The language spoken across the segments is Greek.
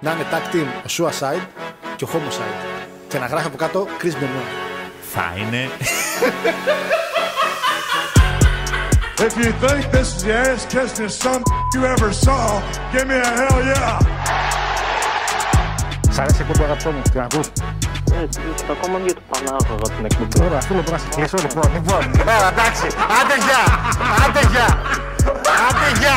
να είναι tag team ο Suicide και ο Homicide. Και να γράφει από κάτω Chris Benoit. Θα είναι. If you think this is the ass kissing some you ever saw, give me a hell yeah. Σ' αρέσει η εκπομπή αγαπητό μου, την ακούς; Έτσι, ακόμα για το Πανάγωγα την εκπομπή. Ωραία, αυτό λοιπόν να σε κλείσω λοιπόν. Λοιπόν, ωραία, εντάξει. Άντε γεια, άντε γεια, άντε γεια.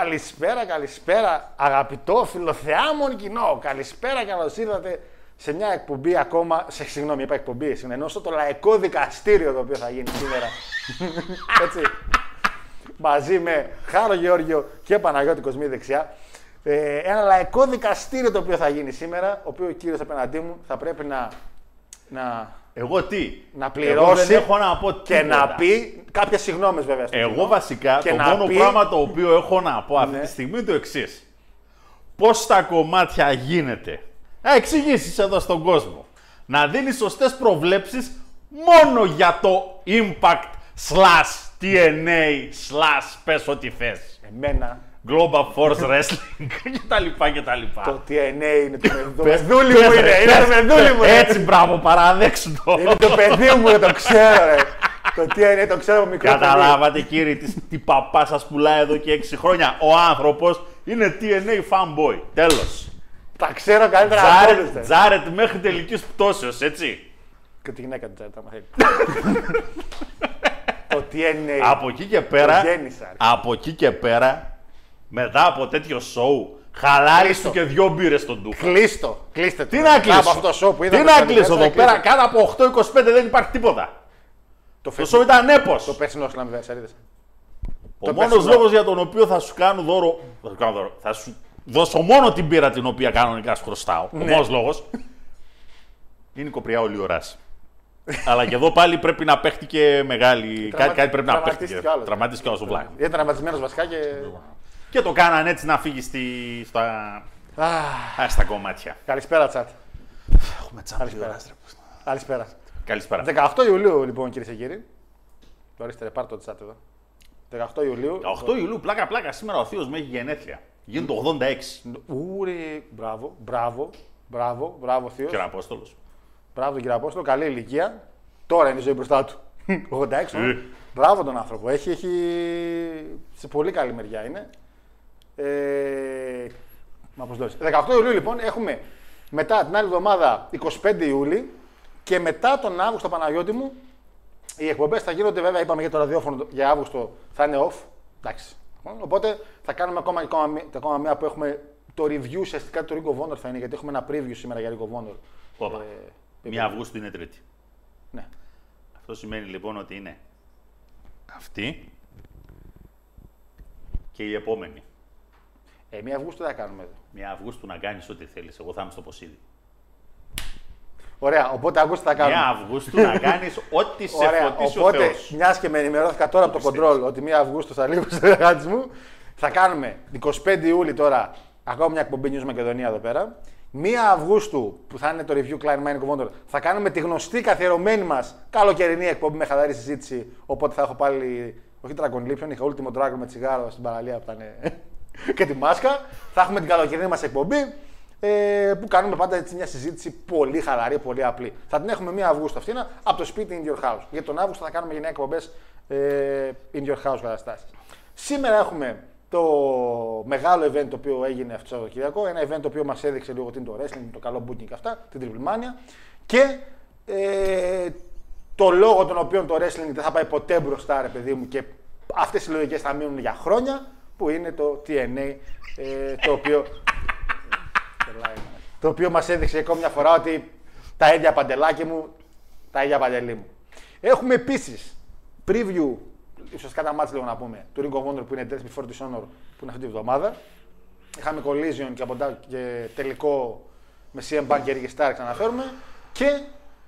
Καλησπέρα, καλησπέρα, αγαπητό φιλοθεάμον κοινό. Καλησπέρα, καλώς ήρθατε σε μια εκπομπή ακόμα. Σε, συγγνώμη, είπα εκπομπή. Συνενώσω το λαϊκό δικαστήριο το οποίο θα γίνει σήμερα. Έτσι. Μαζί με Χάρο Γεώργιο και Παναγιώτη Κοσμή δεξιά. Ε, ένα λαϊκό δικαστήριο το οποίο θα γίνει σήμερα. Ο οποίος ο κύριος απέναντί μου θα πρέπει να, να, Εγώ τι; να Εγώ πληρώσει δεν έχω να πω και τίποτα. να πει κάποιες συγγνώμε βέβαια. στο κοινό. Εγώ βασικά Και το να μόνο πει- πράγμα το οποίο έχω να πω αυτή Ναι. τη στιγμή είναι το εξής. Πώς τα κομμάτια γίνεται. Να εξηγήσεις εδώ στον κόσμο. Να δίνεις σωστές προβλέψεις μόνο για το impact slash TNA slash πες ό,τι θες. Εμένα Global Force Wrestling και τα λοιπά και τα λοιπά. το TNA είναι το, το Πες- παιδούλι πες, μου είναι. ρε, Είναι το πες, παιδούλι μου. ρε. Έτσι, μπράβο, παραδέξου το. Είναι το παιδί μου, το ξέρω. Ρε. Το TNA το ξέρω από μικρό παιδί. Καταλάβατε κύριε τι, τι παπά σας πουλάει εδώ και 6 χρόνια. Ο άνθρωπος είναι TNA fanboy. Τέλος. Τα ξέρω καλύτερα από όλους. Τζάρετ, ρε. Τζάρετ μέχρι τελικής πτώσεως, έτσι. Και τη γυναίκα του Τζάρετ, άμα θέλει. Το TNA. Από εκεί και πέρα, Το γέννησα, ρε. από εκεί και πέρα, μετά από τέτοιο σοου, χαλάρι Κλείστο. του και δυο μπύρες στον τούφο. Κλείστο. Κλείστε το. Τι να κλείσω. Από αυτό το show που Τι είδαμε να στο κλείσω Anniversary, εδώ πέρα, κλείστε. κάτω από 8-25 δεν υπάρχει τίποτα. Το Το φετινό- show ήταν έπος. Το περσινό Slammiversary, είδες. Ο το μόνος περσινό. λόγος για τον οποίο θα σου κάνω δώρο. Θα σου κάνω δώρο. Θα σου δώσω μόνο την πύρα την οποία κανονικά σου χρωστάω. Ο Ναι. μόνος λόγος. Είναι η κοπριά όλη ώρας. Αλλά και εδώ πάλι πρέπει να παίχτηκε μεγάλη. Κάτι, κάτι πρέπει να τραυματίστηκε παίχτηκε. κι άλλος. Τραυματίστηκε ο Βλάκ. Ήταν τραυματισμένος βασικά και. Και το κάνανε έτσι να φύγει στη, στα, Αχ, α, στα κομμάτια. Καλησπέρα, τσάτ. Έχουμε Καλησπέρα. Καλησπέρα. Καλησπέρα. 18 Ιουλίου, λοιπόν, κυρίες και κύριοι. Το ορίστε, ρε, πάρτε το chat εδώ. 18 Ιουλίου. 8 Ιουλίου, πλάκα πλάκα, σήμερα ο Θείος μου έχει γενέθλια. Γίνεται το 86. Ούρι, μπράβο, μπράβο, μπράβο, μπράβο, Θείος. Και ο Απόστολος. Μπράβο, κύριε Απόστολο, καλή ηλικία. Τώρα είναι η ζωή μπροστά του. 86. Ε. Μπράβο τον άνθρωπο. Έχει, έχει. σε πολύ καλή μεριά είναι. Ε... Μα πώς το λες. 18 Ιουλίου λοιπόν έχουμε μετά την άλλη εβδομάδα 25 Ιούλη και μετά τον Αύγουστο Παναγιώτη μου οι εκπομπές θα γίνονται βέβαια, είπαμε για το ραδιόφωνο για Αύγουστο θα είναι off. Εντάξει. Οπότε θα κάνουμε ακόμα, ακόμα, μία- ακόμα μία που έχουμε το review ουσιαστικά του Ring of Honor θα είναι γιατί έχουμε ένα preview σήμερα για Ring of Honor. Όπα. Ε, Μία Αυγούστου είναι Τρίτη. Ναι. Αυτό σημαίνει λοιπόν ότι είναι αυτή και η επόμενη. Ε, μία Αυγούστου θα κάνουμε εδώ. Μία Αυγούστου να κάνεις ό,τι θέλεις. Εγώ θα είμαι στο Ποσίδι. Ωραία, οπότε Αυγούστου θα κάνουμε. Μία Αυγούστου να κάνεις ό,τι σε Ωραία, φωτίσει ο οπότε Θεός. μιας και με ενημερώθηκα τώρα από το control ότι 1 Αυγούστου θα λείπω στου εργάτε μου, θα κάνουμε 25 Ιούλη τώρα ακόμα μια εκπομπή News Μακεδονία εδώ πέρα 1 Αυγούστου που θα είναι το review Klein Mining Commander, θα κάνουμε τη γνωστή καθιερωμένη μας καλοκαιρινή εκπομπή με χαλαρή συζήτηση. Οπότε θα έχω πάλι. Όχι Dragon Lipion, είχα Ultimate Dragon με τσιγάρο στην παραλία που ήταν. και τη μάσκα. Θα έχουμε την καλοκαιρινή μας εκπομπή ε, που κάνουμε πάντα έτσι μια συζήτηση πολύ χαλαρή, πολύ απλή. Θα την έχουμε 1 Αυγούστου αυτή από το σπίτι in your house. Για τον Αύγουστο θα κάνουμε γενναία εκπομπές ε, in your house καταστάσεις. Σήμερα έχουμε το μεγάλο event το οποίο έγινε αυτό το Σαββατοκύριακο. Ένα event το οποίο μας έδειξε λίγο τι είναι το wrestling, το καλό booking και αυτά, την Triple Mania. Και ε, το λόγο τον οποίο το wrestling δεν θα πάει ποτέ μπροστά, ρε παιδί μου, και αυτές οι λογικές θα μείνουν για χρόνια, που είναι το TNA, ε, το οποίο. το οποίο μας έδειξε ακόμη μια φορά ότι τα ίδια παντελάκι μου, τα ίδια παντελή μου. Έχουμε επίσης preview ουσιαστικά τα μάτια λίγο να πούμε, του Ring of Honor που είναι Death Before Dishonor που είναι αυτή τη βδομάδα. Είχαμε collision και, από, και τελικό με CM Punk και Ricky Starks αναφέρουμε. Και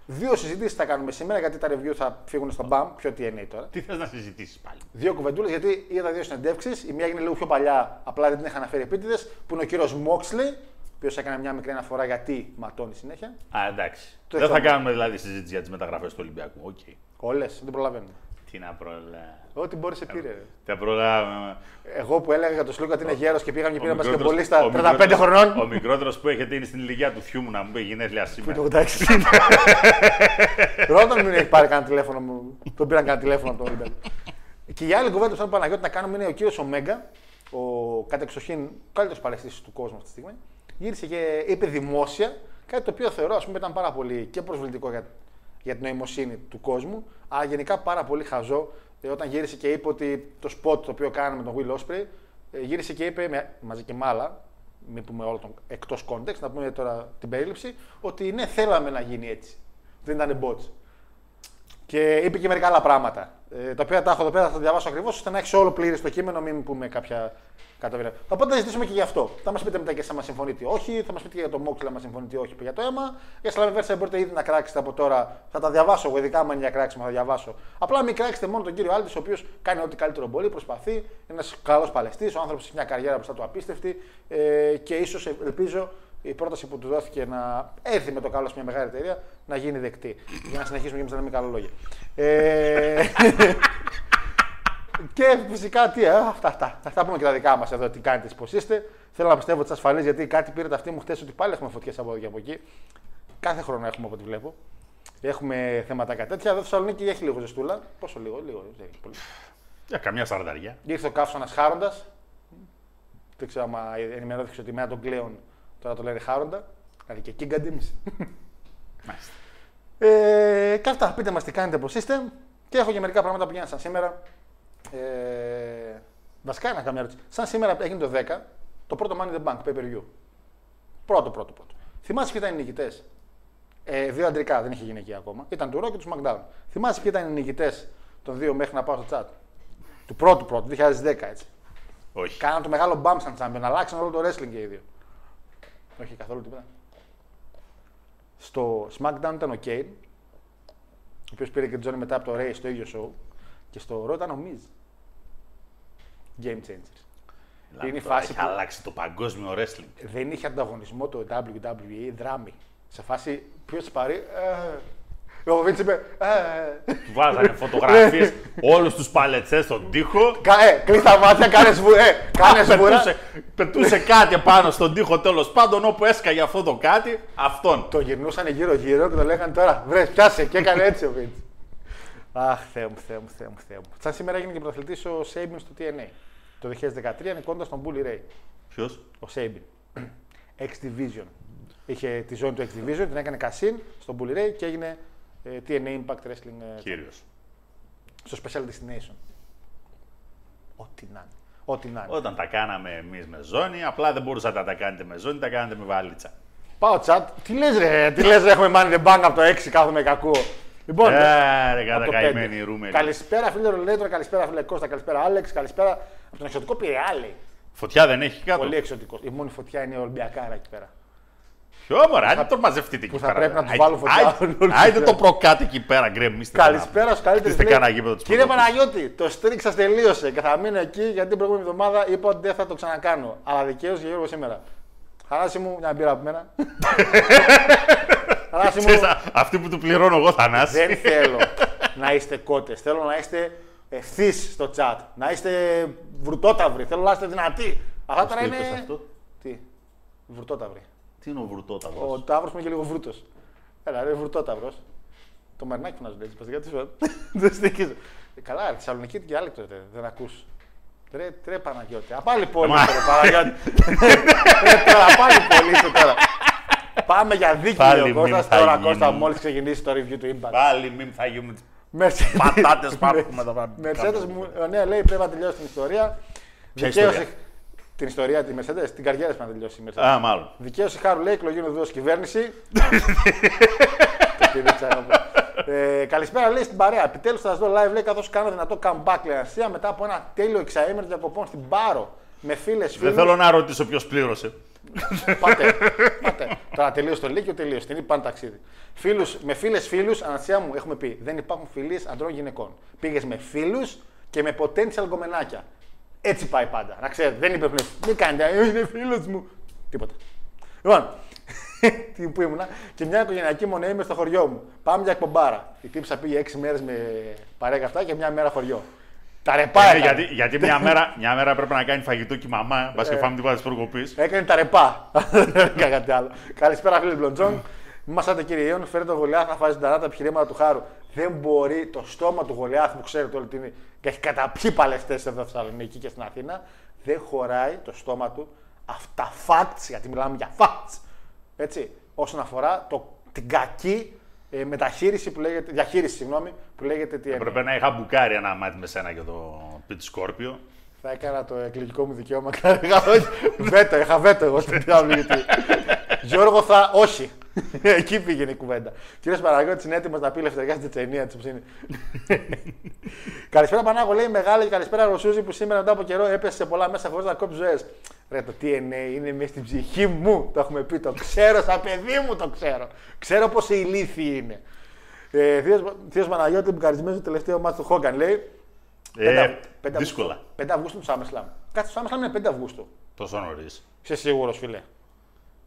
δύο συζητήσεις θα κάνουμε σήμερα γιατί τα review θα φύγουν στο BAM. Ποιο τι είναι τώρα. Τι θες να συζητήσεις πάλι; Δύο κουβεντούλες γιατί είδα δύο συνεντεύξεις. Η μία έγινε λίγο πιο παλιά, απλά δεν την είχα αναφέρει επίτηδες, που είναι ο κύριος Moxley, ο οποίος έκανε μια μικρή αναφορά γιατί ματώνει συνέχεια. Α, εντάξει. Το δεν θα εξώμα. κάνουμε δηλαδή συζήτηση για τις μεταγραφές του Ολυμπιακού. Οκ. Όλες, δεν προλαβαίνουμε. Τι να προλάβουμε. Ό,τι μπορεί σε πήρε. ρε. Θα προλάβουμε. Εγώ που έλεγα για το Σλούκα ότι είναι γέρος και πήγαμε και Ο πήραμε μικρότερος- μπασκετμπολίστα ο 35 μικρότερος- χρονών. Ο μικρότερος που έχετε είναι στην ηλικία του θείου μου να μου πει γενέθλια σήμερα. Το 86. Ρώτα μην έχει πάρει κανένα τηλέφωνο μου. Τον πήραν κανένα τηλέφωνο από τον Ολυμπιακό. Και η άλλη κουβέντα που θέλω Παναγιώτη να κάνουμε είναι ο κύριος Ομέγκα, ο κατεξοχήν καλύτερος παλαιστή του κόσμου αυτή τη στιγμή. Γύρισε και είπε δημόσια κάτι το οποίο θεωρώ ας πούμε, ήταν πάρα πολύ και προσβλητικό για, για την νοημοσύνη του κόσμου, αλλά γενικά πάρα πολύ χαζό ε, όταν γύρισε και είπε ότι το σποτ το οποίο κάναμε με τον Will Ospreay ε, γύρισε και είπε με, μαζί και με άλλα, μην πούμε όλο τον εκτός context, να πούμε τώρα την περίληψη, ότι ναι, θέλαμε να γίνει έτσι. Δεν ήταν bots. Και είπε και μερικά άλλα πράγματα. Ε, τα οποία τα έχω εδώ πέρα, θα τα διαβάσω ακριβώς, ώστε να έχει όλο πλήρη το κείμενο, μην πούμε κάποια καταβίρα. Οπότε θα ζητήσουμε και γι' αυτό. Θα μας πείτε μετά και αν μας συμφωνείτε ή όχι, θα μας πείτε για το Moxley αν μας συμφωνείτε ή όχι για το αίμα. Για Slam Versa μπορείτε ήδη να κράξετε από τώρα. Θα τα διαβάσω εγώ, ειδικά αν είναι για κράξιμο, θα διαβάσω. Απλά μην κράξετε μόνο τον κύριο Άλτης, ο οποίος κάνει ό,τι καλύτερο μπορεί, προσπαθεί. Είναι ένας καλός παλαιστής, ο άνθρωπος έχει μια καριέρα μπροστά του απίστευτη ε, και ίσως ελπίζω η πρόταση που του δόθηκε να έρθει με το καλό σε μια μεγάλη εταιρεία να γίνει δεκτή. Για να συνεχίσουμε και εμεί να λέμε καλό λόγια. Ε, και φυσικά τι, α, αυτά, αυτά. Αυτά πούμε και τα δικά μας εδώ, τι κάνετε, πώς είστε. Θέλω να πιστεύω ότι είστε ασφαλεί γιατί κάτι πήρε τα αυτή μου χθε ότι πάλι έχουμε φωτιές από εδώ και από εκεί. Κάθε χρόνο έχουμε από ό,τι βλέπω. Έχουμε θέματα κάτι τέτοια. Εδώ στη Θεσσαλονίκη έχει λίγο ζεστούλα. Πόσο λίγο, λίγο, δεν έχει πολύ. Για καμιά σαρδαριά. Ήρθε ο καύσωνας Χάροντας. Δεν ξέρω αν ενημερώθηκες ότι η μέρα των κλαίων τώρα το λένε Χάροντα. Δηλαδή και εκεί γκαντίμησε. Μάλιστα. Ε, και αυτά. Πείτε μας τι κάνετε, πώς είστε. Και έχω και μερικά πράγματα που γίνανε σαν σήμερα. Ε, βασικά, να κάνω μια ερώτηση. Σαν σήμερα έγινε το 10, το πρώτο Money in the Bank pay per view. Πρώτο, πρώτο, πρώτο. Θυμάσαι ποιοι ήταν οι νικητές; Ε, δύο αντρικά, δεν είχε γυναικεία ακόμα. Ήταν του Raw και του SmackDown. Θυμάσαι ποιοι ήταν οι νικητές των δύο μέχρι να πάω στο chat; Του πρώτου πρώτου, 2010 έτσι. Όχι. Κάναν το μεγάλο bump σαν champion, αλλάξαν όλο το wrestling και οι δύο. Όχι καθόλου τίποτα. Στο SmackDown ήταν ο Kane, ο οποίος πήρε και τον Johnny μετά από το Ray στο ίδιο show. Και στο Raw ήταν ο Miz. Game changers. Δηλαδή, είναι η τώρα φάση Έχει που- αλλάξει το παγκόσμιο wrestling. Δεν είχε ανταγωνισμό το WWE δράμη. Σε φάση ποιος πάρει. Ε, ο Vince είπε. Ε, Του βάζανε φωτογραφίες όλους τους παλετσές στον τοίχο. κα- ε, κλείς τα μάτια, κάνες σβου, ε, κάνες σβουρά. Πετούσε, πετούσε κάτι πάνω στον τοίχο τέλος πάντων. Όπου έσκαγε αυτό το κάτι, αυτόν. Το γυρνούσαν γύρω-γύρω και το λέγανε τώρα. Βρες, πιάσε και έκανε έτσι ο Vince. Αχ, Θεέ μου, Θεέ μου, Θεέ μου, Θεέ μου. Σαν σήμερα έγινε και πρωταθλητής ο Sabin στο TNA. Το 2013 νικώντας τον Bully Ray. Ποιος; Ο Sabin. X Division. Είχε τη ζώνη του X Division, την έκανε Cassin στον Bully Ray και έγινε ε, TNA Impact Wrestling ε, Κύριος. στο Special Destination. Ό,τι να είναι. Ό,τι να είναι. Όταν τα κάναμε εμείς με ζώνη, απλά δεν μπορούσατε να τα κάνετε με ζώνη, τα κάνετε με βαλίτσα. Πάω chat. Τι λες ρε, τι λες ρε, έχουμε money the bank από το 6, κάθομαι κακό. Λοιπόν, Ε, ρε, από κατά το καημένη πέντε. ρούμελη. Καλησπέρα φίλε Ρολέτρο, καλησπέρα φίλε Κώστα, καλησπέρα Άλεξ, καλησπέρα από τον εξωτικό Πειραιά λέει. Φωτιά δεν έχει κάτω. Πολύ εξωτικός. Η μόνη φωτιά είναι η Ολυμπιακάρα εκεί πέρα. Ποιο μωρά, αν το μαζευτείτε εκεί θα πέρα. πρέπει να τους Άιντε- βάλω φωτιά άιντε- όλους Άιντε τους το προκάτε εκεί πέρα, γκρεμίστε. Καλησπέρα στους καλύτερους. Χτίστε κανένα γήπεδο της Κύριε Πρωτοπόρου. Παναγιώτη, το streak σας τελείωσε και θα μείνω εκεί γιατί την προηγούμενη εβδομάδα είπα ότι δεν θα το ξανακάνω. Αλλά δικαίως για Γιώργο σήμερα. Θανάση μου, μια μπύρα από μένα. Θανάση μου, Ξέρεις, α- αυτή που του πληρώνω εγώ Θανάση. δεν θέλω να είστε κότες. Θέλω να είστε ευθύς στο chat. Να είστε βρουτόταυροι. Θέλω να είστε δυνατοί. Αυτά τώρα το είναι. είπες αυτό; Τι; Βρουτόταυροι. Τι είναι ο βουρτόταυρος; Ο τάβρο μου είναι και λίγο βρούτο. Έλα, ρε βρουτόταυρο. Το μαρινάκι φωνάζουν έτσι. Γιατί σου Δεν στοιχίζω. Ε, Καλά, ρε, Θεσσαλονίκη και άλλο τότε. Δεν ακούς. Τρε, τρε Παναγιώτη. Απάλι πολύ Μα. τώρα, Παναγιώτη. Ρε, τώρα, πάλι πολύ είσαι τώρα. Πάμε για Πάλι δίκαιο. μιμ Κώστας θα τώρα, γίνει. Κώστα, μόλις ξεκινήσει το review του Impact. Πάλι μην θα γίνουμε τις Mercedes- πατάτες πάρουμε εδώ πέρα. Mercedes μου, ο Νέα λέει πρέπει να τελειώσει την ιστορία. Ποια Δικαίωσε- ιστορία; Την ιστορία τη Mercedes, την καριέρα της πρέπει να τελειώσει η Mercedes. Α, μάλλον. Δικαίωση χάρου λέει εκλογή οδό κυβέρνηση. Το πήδηξα εγώ. ε, καλησπέρα λέει στην παρέα. Επιτέλους θα σας δω live λέει καθώς κάνω δυνατό comeback λέει Ασία μετά από ένα τέλειο εξαήμερο διακοπών στην Πάρο. Με φίλες, φίλους. Δεν θέλω να ρωτήσω ποιος πλήρωσε. Πάτε, πάτε. Τώρα τελείωσε το Λύκειο, τελείωσε. Την είπαν ταξίδι. Φίλους, με φίλες φίλους, ανασία μου έχουμε πει: Δεν υπάρχουν φιλίες αντρών γυναικών. Πήγες με φίλους και με potential γκομενάκια. Έτσι πάει πάντα. Να ξέρετε, δεν είπε πριν. Μην κάνετε, «Ε, είναι φίλος μου. Τίποτα. Λοιπόν, τι που ήμουνα και μια οικογενειακή μονή είμαι στο χωριό μου. Πάμε για εκπομπάρα. Η τύψα πήγε έξι μέρες με παρέκα αυτά και μια μέρα χωριό. Τα ρεπά Ε, έκανε. γιατί γιατί μια, μέρα, μια μέρα πρέπει να κάνει φαγητό και η μαμά. Μπα και φάμε τίποτα της προκοπή. Έκανε τα ρεπά. Δεν έκανε κάτι άλλο. Καλησπέρα, φίλε Μπλοντζόν. Μην μασάτε κύριε Ιон, φέρετε τον Γολιάθ να φάζει τα επιχειρήματα του χάρου. Δεν μπορεί το στόμα του Γολιάθ που ξέρετε όλοι τι είναι και έχει καταπιεί παλαιστές εδώ στη Θεσσαλονίκη και στην Αθήνα. Δεν χωράει το στόμα του αυτά facts, γιατί μιλάμε για facts. Έτσι, όσον αφορά το, την κακή ε, μεταχείριση που λέγεται, διαχείριση, συγγνώμη, που λέγεται τι Έπρεπε να είχα μπουκάρει ένα μάτι με σένα για το πίτι Σκόρπιο. Θα έκανα το εκλογικό μου δικαίωμα. Είχα- όχι, βέτο, είχα βέτο εγώ στην γιατί. Γιώργο θα. Όχι. Εκεί πήγαινε η κουβέντα. Κύριος Παναγιώτης είναι έτοιμος να πει ελευθερικά στην Τσετσενία της ψήνη. καλησπέρα Πανάγο, λέει μεγάλη και καλησπέρα Ρωσούζη που σήμερα μετά από καιρό έπεσε σε πολλά μέσα χωρίς να κόψει ζωές. Ρε το TNA είναι μέσα στην ψυχή μου, το έχουμε πει. Το ξέρω, σαν παιδί μου το ξέρω. Ξέρω πόσο ηλίθιοι είναι. Ε, Θείο Παναγιώτη, μπουκαρισμένο στο τελευταίο μάτι του Χόγκαν λέει. Ε, Πέντε δύσκολα. Αυγούστου. 5 Αυγούστου του SummerSlam. Κάτσε το SummerSlam είναι 5 Αυγούστου. Τόσο νωρίς. Είσαι σίγουρος, φιλέ.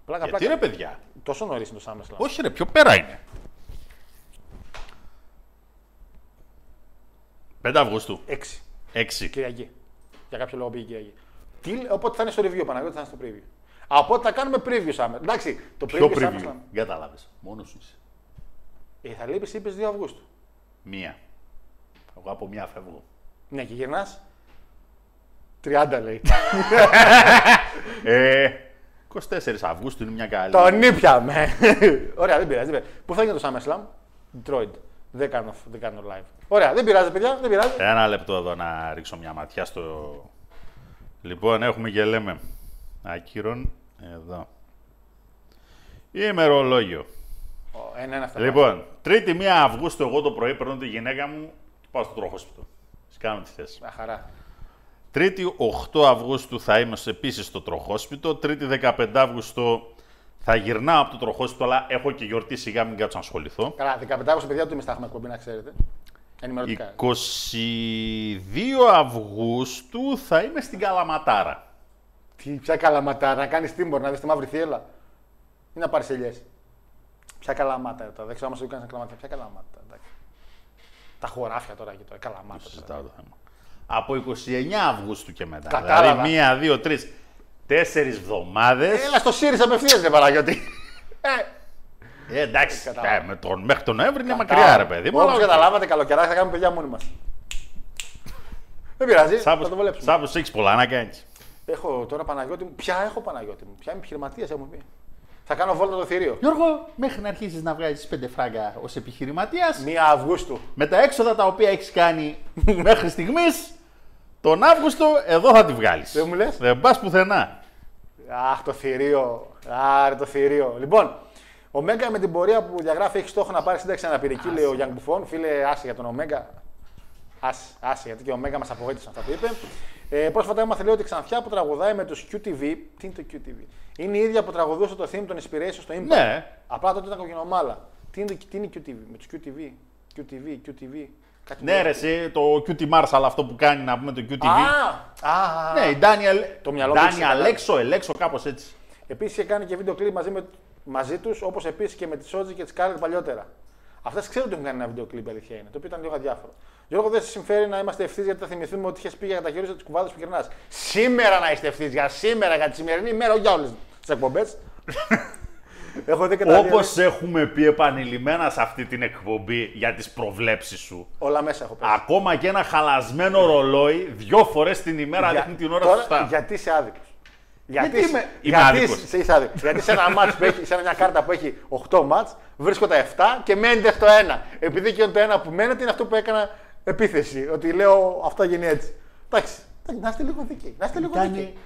Πλάκα, Γιατί πλάκα. ρε παιδιά; Τόσο νωρίς είναι το SummerSlam. Όχι ρε, πιο πέρα είναι. 5 Αυγούστου. 6 6. Κυριακή. Για κάποιο λόγο πήγε Κυριακή. Τι, λέ- οπότε θα είναι στο review, Παναγιώτη, θα είναι στο preview. Α, οπότε θα κάνουμε preview Summer. Εντάξει, το Ποιο preview, preview. SummerSlam. Κατάλαβε. Μόνος σου είσαι. Ε, θα λείπεις, είπες 2 Αυγούστου. Μία. Εγώ από μία φεύγω. Ναι, και γυρνάς. 30 λέει. Ε, 24 Αυγούστου είναι μια καλή. Τον ήπιαμε. Ωραία, δεν πειράζει. δεν πειράζει. Πού θα γίνει το SummerSlam? Detroit. Δεν κάνω, δεν κάνω live. Ωραία, δεν πειράζει, παιδιά, δεν πειράζει. Ένα λεπτό εδώ να ρίξω μια ματιά στο. Λοιπόν, έχουμε και λέμε. Ακύρων, εδώ. Ημερολόγιο. Ένα, ένα, αυτά. Λοιπόν, 3η 1 Αυγούστου, εγώ το πρωί παίρνω τη γυναίκα μου και πάω στο τροχόσπιτο. Τη κάνω τη θέση. Μια χαρά. Τρίτη 8 Αυγούστου θα είμαι επίσης στο τροχόσπιτο. Τρίτη 15 Αυγούστου θα γυρνάω από το τροχόσπιτο, αλλά έχω και γιορτή σιγά μην κάτσω να ασχοληθώ. Καλά, 15 Αυγούστου, παιδιά, του εμείς θα έχουμε εκπομπή, να ξέρετε. Ενημερωτικά. 22 Αυγούστου θα είμαι στην Καλαματάρα. Τι, ποια καλαματάρα, να κάνεις τύμπορ, να δεις τη μαύρη θύελα. Ή να πάρεις ελιές. Ποια καλαμάτα τώρα, δεν ξέρω όμω τι κάνεις καλαμάτα. Ποια καλαμάτα. εντάξει. Τα χωράφια τώρα και τώρα, καλαμάτα. Συζητάω τώρα. το θέμα. Από 29 Αυγούστου και μετά. Κατάλαβα. Δηλαδή, μία, δύο, τρεις, τέσσερις εβδομάδες. Έλα στο ΣΥΡΙΖΑ απευθεία, δεν Παναγιώτη. Ε, Ε, εντάξει, Κατάλαβα. ε, με τον, μέχρι τον Νοέμβρη είναι κατάλαβα. μακριά, ρε παιδί μου. Όπως αλλά- καταλάβατε, καλοκαιρά θα κάνουμε παιδιά μόνοι μας. Δεν πειράζει, θα το βολέψουμε. Σάββος έχεις πολλά να κάνεις. Έχω τώρα Παναγιώτη μου. Ποια έχω Παναγιώτη μου. Ποια είμαι επιχειρηματία, έχω πει. Θα κάνω βόλτα το θηρίο. Γιώργο, μέχρι να αρχίσεις να βγάζεις πέντε φράγκα ως επιχειρηματίας, 1 Αυγούστου. με τα έξοδα τα οποία έχεις κάνει μέχρι στιγμής, τον Αύγουστο εδώ θα τη βγάλεις. Δεν μου λες; Δεν πας πουθενά. Αχ, το θηρίο. Άρε το θηρίο. Λοιπόν, ο Μέγκα με την πορεία που διαγράφει έχει στόχο να πάρει σύνταξη αναπηρική, λέει ο Γιάνγκ Μπουφόν. Φίλε, άσε για τον Ωμέγα. Άσε, άσε, γιατί και ο Μέγκα μας απογοήτευσε αυτά που είπε. Ε, πρόσφατα έμαθε λέει ότι η Ξανθιά που τραγουδάει με τους QTV. Τι είναι το QTV. Είναι η ίδια που τραγουδούσε το theme των Inspiration στο Impact. Ναι. Απλά τότε ήταν κοκκινομάλα. Τι είναι, το, τι είναι QTV, με τους QTV. QTV, QTV. Κάτι Ναι, ρε, εσύ, το QT Marshall αυτό που κάνει να πούμε το QTV. Α, α, Ναι, η Daniel, Το μυαλό μου Daniel ήξερε καλά. Αλέξο, Ελέξο, κάπως έτσι. Επίσης είχε κάνει και βίντεο κλειπ μαζί, με, μαζί τους, όπως επίσης και με τη Σότζη και τη Σκάρλετ παλιότερα. Αυτές ξέρω ότι έχουν κάνει ένα βίντεο κλειπ, αλήθεια είναι, το οποίο ήταν λίγο αδιάφορο. Γιώργο, δεν σε συμφέρει να είμαστε ευθύς γιατί θα θυμηθούμε ότι είχες πει για τα χέρια τη κουβάδες που γυρνάς. Σήμερα να είστε ευθύς, για σήμερα, για τη σημερινή ημέρα, όχι για όλες τις εκπομπές. Έχω δει και τα Όπως δύο- έχουμε πει επανειλημμένα σε αυτή την εκπομπή για τις προβλέψεις σου. Όλα μέσα έχω πέσει. Ακόμα και ένα χαλασμένο ρολόι δυο φορές την ημέρα Για- δείχνει την ώρα τώρα, σωστά. Γιατί είσαι άδικος. Γιατί είσαι- είμαι- είμαι γιατί άδικος. είσαι- είσαι άδικος. γιατί σε ένα μάτς που έχει, σε μια κάρτα που έχει 8 μάτς, βρίσκω τα 7 και μένετε στο 1. Επειδή και το 1 που μένετε είναι αυτό που έκανα επίθεση. Ότι λέω αυτό γίνει έτσι. Εντάξει, εντάξει, να είστε λίγο δίκαιοι. Να είστε λίγο Ήταν δίκαιοι.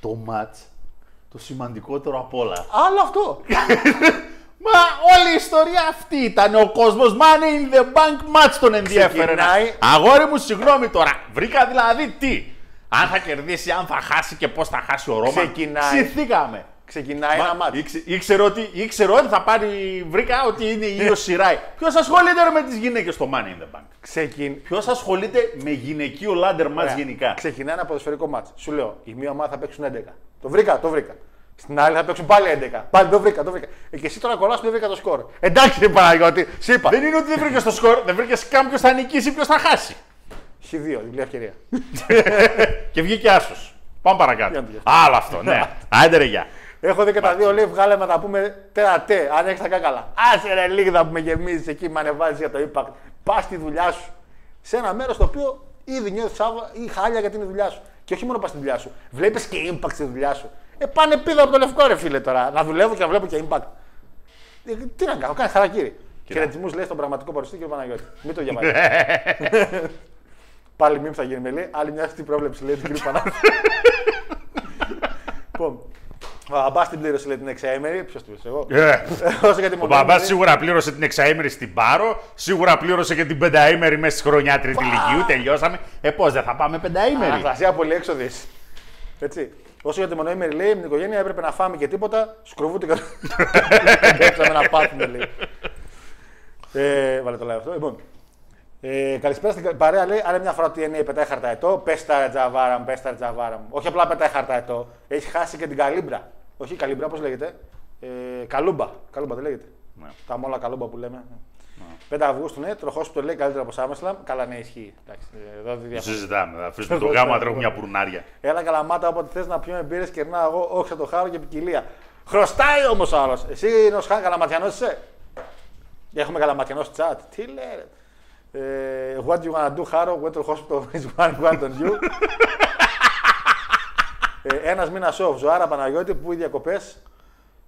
το μάτς το σημαντικότερο απ' όλα. Άλλο αυτό. Μα όλη η ιστορία αυτή ήταν. Ο κόσμος money in the bank match τον ενδιέφερε. Ξεκινάει- Αγόρι μου, συγγνώμη τώρα. Βρήκα δηλαδή τι; Αν θα κερδίσει, αν θα χάσει και πώς θα χάσει ο Ρώμα. Ξεκινάει. Ψηθήκαμε. Ξεκινάει Μα, ένα μάτς. ήξε- ήξερε ότι, ήξερε ότι θα πάρει. Βρήκα ότι είναι η Io Shirai. Ποιος ασχολείται ρε, με τις γυναίκες στο Money in the Bank; Ξεκιν... Ποιος ασχολείται με γυναικείο ladder match Ωραία. γενικά; Ξεκινάει ένα ποδοσφαιρικό μάτς. Σου λέω, η μία ομάδα θα παίξουν 11. Το βρήκα, το βρήκα. Στην άλλη θα παίξουν πάλι 11. Πάλι το βρήκα, το βρήκα. Ε, και εσύ τώρα κολλάς που δεν βρήκα το σκορ. Εντάξει, ρε Παναγιώτη, σου είπα. Δεν είναι ότι δεν βρήκες το σκορ, δεν βρήκες καν ποιος θα νικήσει, ποιος θα χάσει. Χ2, διπλή ευκαιρία. Και βγήκε άσος. Πάμε παρακάτω. Για να το Άλλο αυτό, ναι. Άντε ρε, γεια. Έχω δει και τα δύο λέει, βγάλε να τα πούμε τέρα τε, αν έχεις τα κάκαλα. Άσε ρε λίγη θα πούμε γεμίζεις εκεί, με ανεβάζεις για το impact. Πας στη δουλειά σου. Σε ένα μέρος το οποίο ήδη νιώθεις σάβα ή χάλια γιατί είναι η δουλειά σου. Και όχι μόνο πας στη δουλειά σου. Βλέπεις και impact στη δουλειά σου. Ε, πάνε πίδα από το λευκό ρε φίλε τώρα. Να δουλεύω και να βλέπω και impact. Ε, τι να κάνω, κάνει χαρακτήρι. Χαιρετισμούς λέει στον πραγματικό παρουσιαστή και Παναγιώτης. Μην το διαβάζει. Πάλι μήνυμα θα γίνει με λέει. Άλλη μια αυτή πρόβλεψη λέει του κ. Παναγιώτη. Λοιπόν, ο Αμπάς την πλήρωσε λέει την εξαήμερη. Ποιος την πλήρωσε, εγώ; Ε, Όσο για τη Ο Μοντέρνη, μπαμπάς λέει, σίγουρα πλήρωσε την εξαήμερη στην Πάρο, σίγουρα πλήρωσε και την πενταήμερη μέσα στη χρονιά τρίτη ηλικίου. Τελειώσαμε. Ε, πώς δεν θα πάμε πενταήμερη; Αναστασία πολύ έξοδη. Έτσι. Όσο για τη μονοήμερη λέει, με την οικογένεια έπρεπε να φάμε και τίποτα. Σκροβούται και Κοντέψαμε να πάθουμε λέει. Ε, βάλε το live αυτό. Λοιπόν, ε, καλησπέρα στην παρέα λέει. Άλλη μια φορά ότι είναι πετάει χαρταετό. Πες τα τζαβάρα μου, πες τα τζαβάρα μου. Όχι απλά πετάει χαρταετό. Έχει χάσει και την καλύμπρα. Όχι καλύμπρα, πώς λέγεται; Ε, καλούμπα. Καλούμπα δεν λέγεται; Ναι. Τα μόλα καλούμπα που λέμε. 5 Αυγούστου, ναι, τροχό που το λέει καλύτερα από Σάμεσλαμ. Καλά, ναι, ισχύει. Εντάξει, ε, εδώ δεν Το διαφωνώ. συζητάμε. Θα αφήσουμε το γάμα να τρέχουμε μια πουρνάρια. Έλα καλαμάτα όποτε θες να πιούμε μπύρες και να εγώ, όχι θα το χάρο και ποικιλία. Χρωστάει όμως ο άλλος. Εσύ είναι ο Σχάν, καλαματιανός είσαι; Έχουμε καλαματιανό στο chat. Τι λέει, ρε. Ε, what you wanna do, Haro, what the hospital is one want on you. ε, Ένας μήνας off, Ζωάρα Παναγιώτη, που οι διακοπές;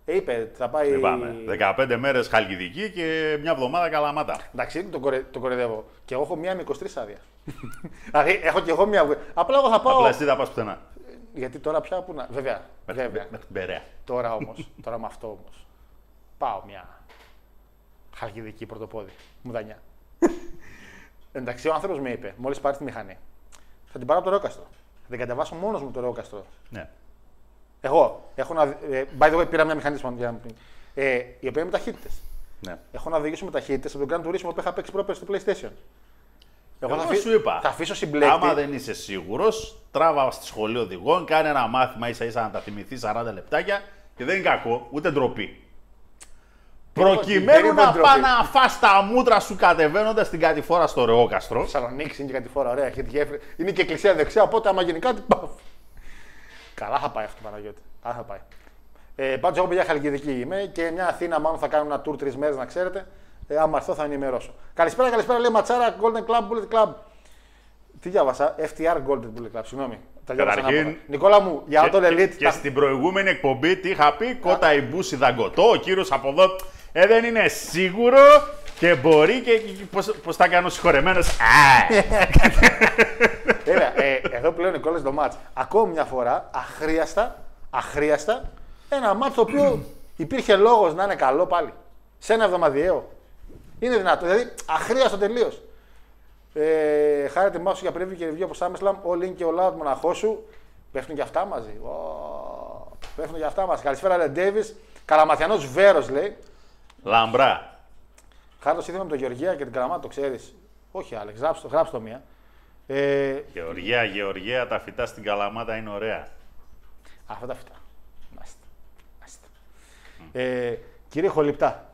Ε, είπε, θα πάει. Δεν πάμε. 15 μέρες χαλκιδική και μια εβδομάδα καλαμάτα. Εντάξει, τον, κορε... τον κοροϊδεύω. Και εγώ έχω μία με 23 άδεια. δηλαδή, έχω και εγώ μία. Απλά εγώ θα πάω. Απλά εσύ θα πας πουθενά. Γιατί τώρα πια που να. Βέβαια. Μέχρι βέβαια. μέχρι την Περαία. Τώρα όμως, τώρα με αυτό όμως. Πάω μια χαλκιδική πρωτοπόδι. Μουδανιά. Εντάξει, ο άνθρωπος με είπε, μόλις πάρει τη μηχανή, θα την πάρω από το ρόκαστρο. Θα την κατεβάσω μόνος μου το ρόκαστρο. Ναι. Εγώ έχω να. Ε, by the way, πήρα μια μηχανή μόνο για να πει. Ε, η οποία είναι με ταχύτητες. ναι. Έχω να οδηγήσω με ταχύτητες από τον Grand Turismo που είχα παίξει πρόπερς στο PlayStation. Εγώ αφή- σου είπα. Θα αφήσω συμπλέκτη. Άμα δεν είσαι σίγουρος, τράβα στη σχολή οδηγών, κάνε ένα μάθημα ίσα ίσα να τα θυμηθείς 40 λεπτάκια και δεν είναι κακό, ούτε ντροπή. Δεν Προκειμένου είναι να ντροπή. πά να φας τα μούτρα σου κατεβαίνοντας την κατηφόρα στο Ρεόκαστρο. Θεσσαλονίκη είναι και κάτι φορά, ωραία. έχει τη γέφυρα. Είναι και εκκλησία δεξιά, οπότε άμα γίνει κάτι. Παφ. Καλά θα πάει αυτό Παναγιώτη. Καλά θα πάει. Ε, Πάντως, εγώ παιδιά χαλκιδική είμαι και μια Αθήνα, μάλλον θα κάνω ένα tour τρεις μέρες να ξέρετε. Ε, άμα έρθω θα ενημερώσω. Καλησπέρα, καλησπέρα, λέει Ματσάρα Golden Club Bullet Club. Τι διάβασα, FTR Golden Bullet Club, συγγνώμη. Τα διάβασα Καταρχήν, ανάποδα. Νικόλα μου, για Και, τον και- Elite. και τα- στην προηγούμενη εκπομπή τι είχα πει, κότα η μπούση δαγκωτό, ο κύριος από εδώ ε, δεν είναι σίγουρο και μπορεί και, και πώς, πώς θα κάνω συγχωρεμένος. Α, Βέβαια, ε, εδώ πλέον Νικόλα το μάτς. Ακόμη μια φορά, αχρίαστα, αχρίαστα, ένα μάτς το οποίο υπήρχε λόγος να είναι καλό πάλι. Σε ένα εβδομαδιαίο. Είναι δυνατό. Δηλαδή, αχρίαστο τελείως. Ε, χάρη τη μάσου για preview και review από Σάμεσλαμ, ο Link και ο Loud μοναχός σου. Πέφτουν και αυτά μαζί. Ω, πέφτουν και αυτά μαζί. Καλησπέρα, Λε Ντέβις. Καλαμαθιανό Βέρος λέει. λαμπρά. Χάρη το σύνθημα με τον Γεωργία και την Καλαμάτα, το ξέρεις. Όχι, Άλεξ, γράψτε το, γράψτε το μία. Ε, Γεωργία, Γεωργία, τα φυτά στην Καλαμάτα είναι ωραία. αυτά τα φυτά. Ε, κύριε Χολυπτά.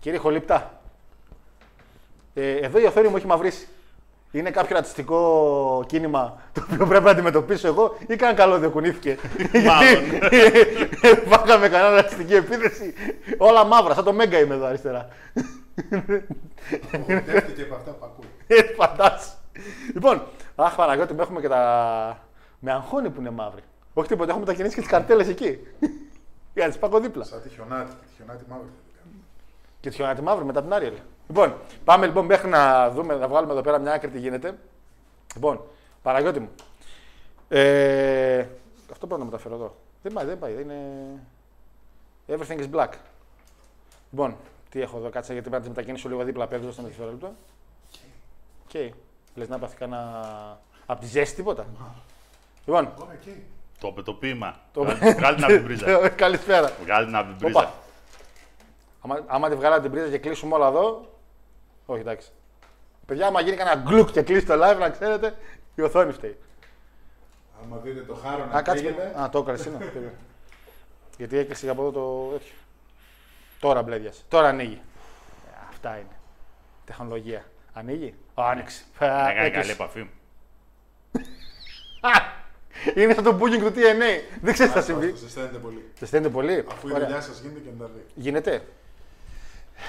Κύριε Χολυπτά. Ε, εδώ η οθόνη μου έχει μαυρίσει. Είναι κάποιο ρατσιστικό κίνημα το οποίο πρέπει να αντιμετωπίσω εγώ ή καν καλό δεν κουνήθηκε. Μάλλον. Φάγαμε κανένα ρατσιστική επίθεση. Όλα μαύρα, σαν το Μέγκα είμαι εδώ αριστερά. Δέχτηκε από αυτά που ακούει. Ε, Φαντάσου. Λοιπόν, αχ Παναγιώτη, με έχουμε και τα. Με αγχώνει που είναι μαύροι. Όχι τίποτα, έχουμε μετακινήσει και τις καρτέλες εκεί. Για να τις πάω δίπλα. Σαν τη χιονάτη. Τη χιονάτη μαύρη. Και τη χιονάτη μαύρη μετά την Άριελ. Λοιπόν, πάμε λοιπόν μέχρι να δούμε, να βγάλουμε εδώ πέρα μια άκρη τι γίνεται. Λοιπόν, Παναγιώτη μου. Ε, αυτό πρέπει να μεταφέρω εδώ. Δεν πάει, δεν πάει. Είναι. Everything is black. Λοιπόν, τι έχω εδώ, κάτσε γιατί πρέπει να τη μετακινήσω λίγο δίπλα πέρα στο δευτερόλεπτο. Οκ. Λες να πάθει κανένα. Από τη ζέστη τίποτα. Λοιπόν, Ωραία, εκεί. Το είπε το ποίημα. Το- Βγάλ- Βγάλει την από την πρίζα. Καλησπέρα. Βγάλει την από την Όπα. πρίζα. Άμα, άμα τη βγάλατε την πρίζα και κλείσουμε όλα εδώ. Όχι, εντάξει. Παιδιά, άμα γίνει κανένα γκλουκ και κλείσει το live, να ξέρετε, η οθόνη φταίει. Άμα δείτε το χάρο Α, να κάτσε. καίγεται. Α, το έκανε εσύ. ναι. Περίμενε. Γιατί έκλεισε από εδώ το τέτοιο. Τώρα μπλέδιασε. Τώρα ανοίγει. Ε, Αυτά είναι. Τεχνολογία. Ανοίγει; Α, άνοιξε. Α, Έκανε καλή έκλεισε. επαφή. Α, Είναι σαν το booking του TNA. Δεν ξέρεις τι θα συμβεί. Σας αισθάνεται πολύ. Σε στέλνετε πολύ. Αφού η Ωραία. δουλειά σας γίνεται και να τα δει. Γίνεται.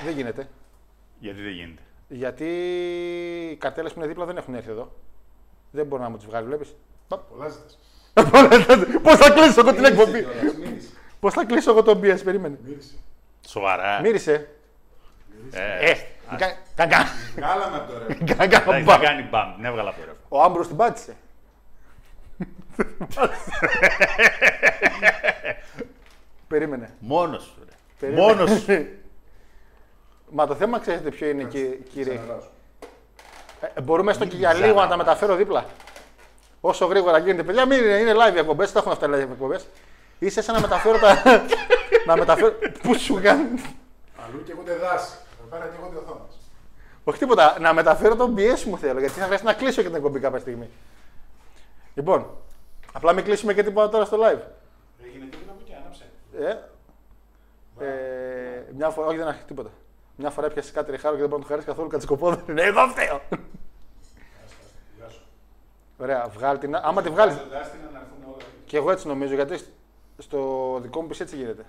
Δεν γίνεται. Γιατί δεν γίνεται; Γιατί οι καρτέλες που είναι δίπλα δεν έχουν έρθει εδώ. Δεν μπορεί να μου τις βγάλει, βλέπεις; Πολλά ζητάς. Πώς θα κλείσω εγώ την εκπομπή; κιόλας, μύρισε. Πώς θα κλείσω εγώ τον BS, περίμενε. Μύρισε. Σοβαρά. Μύρισε. Ε, Ε, κα- κα- κα- Βγάλαμε από το ρεύμα. κα- κα- εντάξει, μπα. Δεν κάνει μπαμ. Την έβγαλα από το ρεύμα. Ο Άμπρος την πάτησε. Περίμενε. Μόνος σου. ρε. περίμενε. Μόνος σου. Μα το θέμα ξέρετε ποιο είναι, κυ- κύριε. Ξαναράζω. Ε, μπορούμε έστω και για λίγο να τα μεταφέρω δίπλα; Όσο γρήγορα γίνεται. Παιδιά, μην είναι, είναι live εκπομπές, δεν έχουν αυτά live εκπομπές. Είσαι σαν να μεταφέρω τα. να μεταφέρω. Πού σου κάνει. Αλλού και εγώ δάση. Εδώ πέρα και εγώ οθόνες. Όχι τίποτα. Να μεταφέρω τον BS μου θέλω. Γιατί θα χρειαστεί να κλείσω και την εκπομπή κάποια στιγμή. Λοιπόν, απλά μην κλείσουμε και τίποτα τώρα στο live. Έγινε τίποτα από εκεί, άναψε. Ε, ε, μια φορά, όχι δεν έχει τίποτα. Μια φορά έπιασε κάτι ρεχάρο και δεν μπορεί να του χαρίσει καθόλου κατσικοπόδι. Ναι, εγώ φταίω. Γεια σου. Ωραία, βγάλει την. Άμα τη βγάλει. Βγάζοντας την να έρθουν όλα. Και εγώ έτσι νομίζω, γιατί στο δικό μου PC έτσι γίνεται.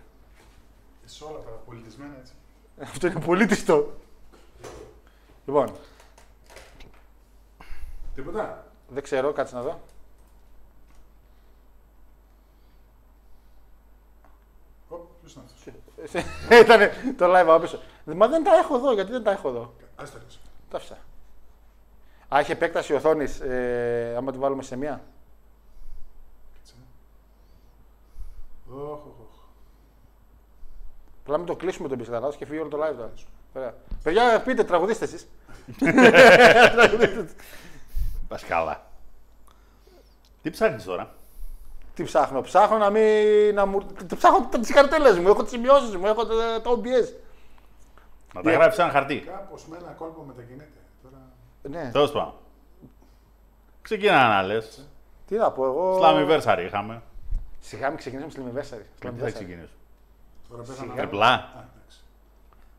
Σε όλα τα πολιτισμένα έτσι. Αυτό είναι πολύ τιστό. Λοιπόν, Τίποτα. δεν ξέρω, κάτσε να δω. Ωπ, ποιος είναι αυτός; Ήταν το live από πίσω. Μα δεν τα έχω εδώ, γιατί δεν τα έχω εδώ. Ας το ρίξω. Τα άφησα. Α, έχει επέκταση οθόνης, ε, άμα τη βάλουμε σε μία. Κάτσε. Οχ, οχ, οχ. Απλά μην το κλείσουμε τον πισεταράδο και φύγει όλο το live τώρα. Ωραία. Παιδιά, πείτε, τραγουδίστε εσείς. Πας καλά. Τι ψάχνεις τώρα; Τι ψάχνω, ψάχνω να μην. Να μου... τι Ψάχνω τις καρτέλες μου, έχω τις σημειώσεις μου, έχω το, το OBS. Να τα γράψεις σε ένα χαρτί. Κάπως με ένα κόλπο μετακινείται. Τώρα... Ναι, Τέλος πάντων. Ξεκινά να λες. τι να πω εγώ. Slammiversary είχαμε. Σιγά μην ξεκινήσουμε Slammiversary. Με τι θα ξεκινήσουμε; Τώρα πέθανα. Τριπλά. Α, εντάξει.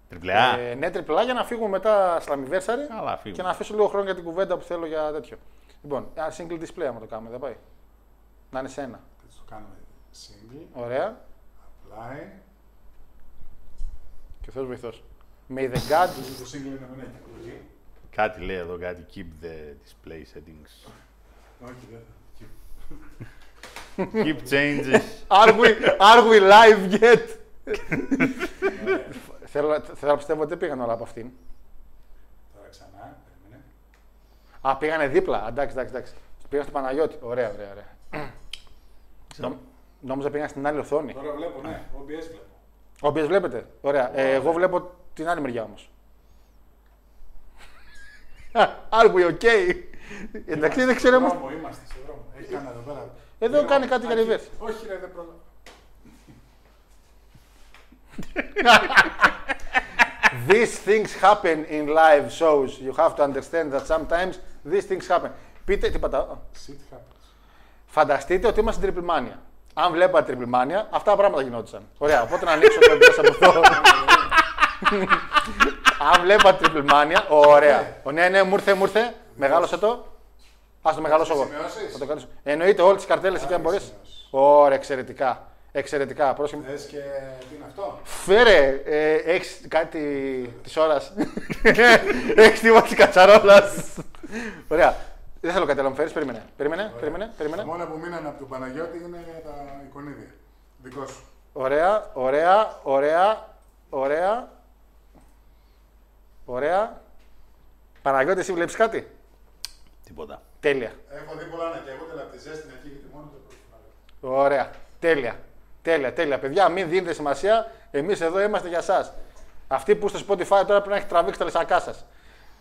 Τριπλά. Ε, ναι, τριπλά για να φύγουμε μετά Slammiversary Καλά, και φύγουμε. να αφήσω λίγο χρόνο για την κουβέντα που θέλω για τέτοιο. Λοιπόν, ένα single display άμα το κάνουμε, δεν πάει. Να είναι σε ένα. Θα το κάνουμε single. Ωραία. Apply. Και Θεός βοηθός. May the God. Το single είναι με ένα κυκλογή. Κάτι λέει εδώ, κάτι keep the display settings. Όχι, δεν θα. Keep changes. Are we, are we live yet? θέλω, να- θέλω να πιστεύω ότι δεν πήγαν όλα από αυτήν. Τώρα ξανά. Περίμενε. Α, πήγανε δίπλα. Εντάξει, εντάξει, εντάξει. Πήγαν στο Παναγιώτη. Ωραία, ωραία, ωραία. Νο- Νόμιζα πήγαν στην άλλη οθόνη. Τώρα βλέπω, ναι. OBS βλέπω. Όποιε βλέπετε. Ωραία. Ε, εγώ βλέπω την άλλη μεριά όμως. Are we okay? Εντάξει, δεν ξέρω. Σε όμως- δρόμο είμαστε, σε δρόμο. Έχει κάνει εδώ πέρα. Εδώ Λίγο- κάνει κάτι για Άκη. reverse. Όχι, ρε, δεν πρόλαβα. These things happen in live shows. You have to understand that sometimes these things happen. Πείτε, τι πατάω. Shit happens. Φανταστείτε ότι είμαστε στην Triple Mania. Αν βλέπατε Triple Mania, αυτά τα πράγματα γινόντουσαν. Ωραία, οπότε να ανοίξω το εμπειρός από αυτό. Αν βλέπατε Triple Mania, ωραία. Ο, ναι, ναι, μου ήρθε, μου ήρθε. Μεγάλωσε το. Α το μεγαλώσω εγώ. σημειώσεις; Θα το κάνω. Εννοείται όλες τις καρτέλες εκεί αν μπορείς. Ωραία, εξαιρετικά. Εξαιρετικά. Πρόσεχε. Θες και τι είναι αυτό; Φέρε, ε, έχεις κάτι της ώρας; έχεις τίποτα τη κατσαρόλας; Ωραία. Δεν θέλω κάτι άλλο να μου φέρεις; Περίμενε. Περίμενε. Περίμενε. Τα περίμενε. μόνα που μείνανε από τον Παναγιώτη είναι τα εικονίδια. Δικό σου. Ωραία, ωραία, ωραία, ωραία. Ωραία. Παναγιώτη, εσύ βλέπεις κάτι; Τίποτα. Τέλεια. Έχω δει πολλά να και εγώ τελα από τη ζέστη εκεί γιατί μόνο το πρώτο. Ωραία. Τέλεια. Τέλεια, τέλεια. Παιδιά, μην δίνετε σημασία. Εμείς εδώ είμαστε για εσάς. Αυτοί που στο Spotify τώρα πρέπει να έχει τραβήξει τα λεσακά σας.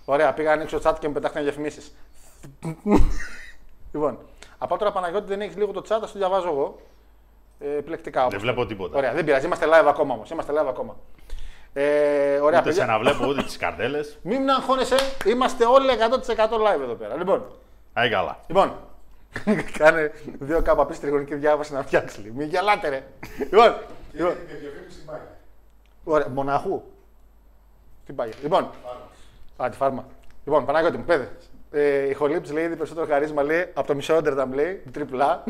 Ωραία, πήγα να ανοίξω chat και μου πετάχτηκαν διαφημίσεις. λοιπόν, από τώρα Παναγιώτη δεν έχεις λίγο το chat, θα το διαβάζω εγώ. Ε, επιλεκτικά όπως. Δεν βλέπω τίποτα. Ωραία, δεν πειράζει. Είμαστε live ακόμα όμως. Είμαστε live ακόμα. Ε, ωραία, Ούτε σε παιδιά. να βλέπω ούτε τις καρτέλε. Μην αγχώνεσαι, είμαστε όλοι 100% live εδώ πέρα. Λοιπόν, Άι καλά. λοιπόν. Κάνε δύο κάπα πίσω τριγωνική διάβαση να φτιάξει. λίγο. Μην γελάτε, ρε. λοιπόν, λοιπόν, Και διαφήμιση μπάγια. ωραία, μοναχού. Τι πάει. Λοιπόν, α, τη φάρμα. Λοιπόν, Παναγιώτη μου, πέδε. Ε, η Χολίψ λέει ήδη περισσότερο χαρίσμα λέει από το μισό Όντερνταμ λέει, τριπλά.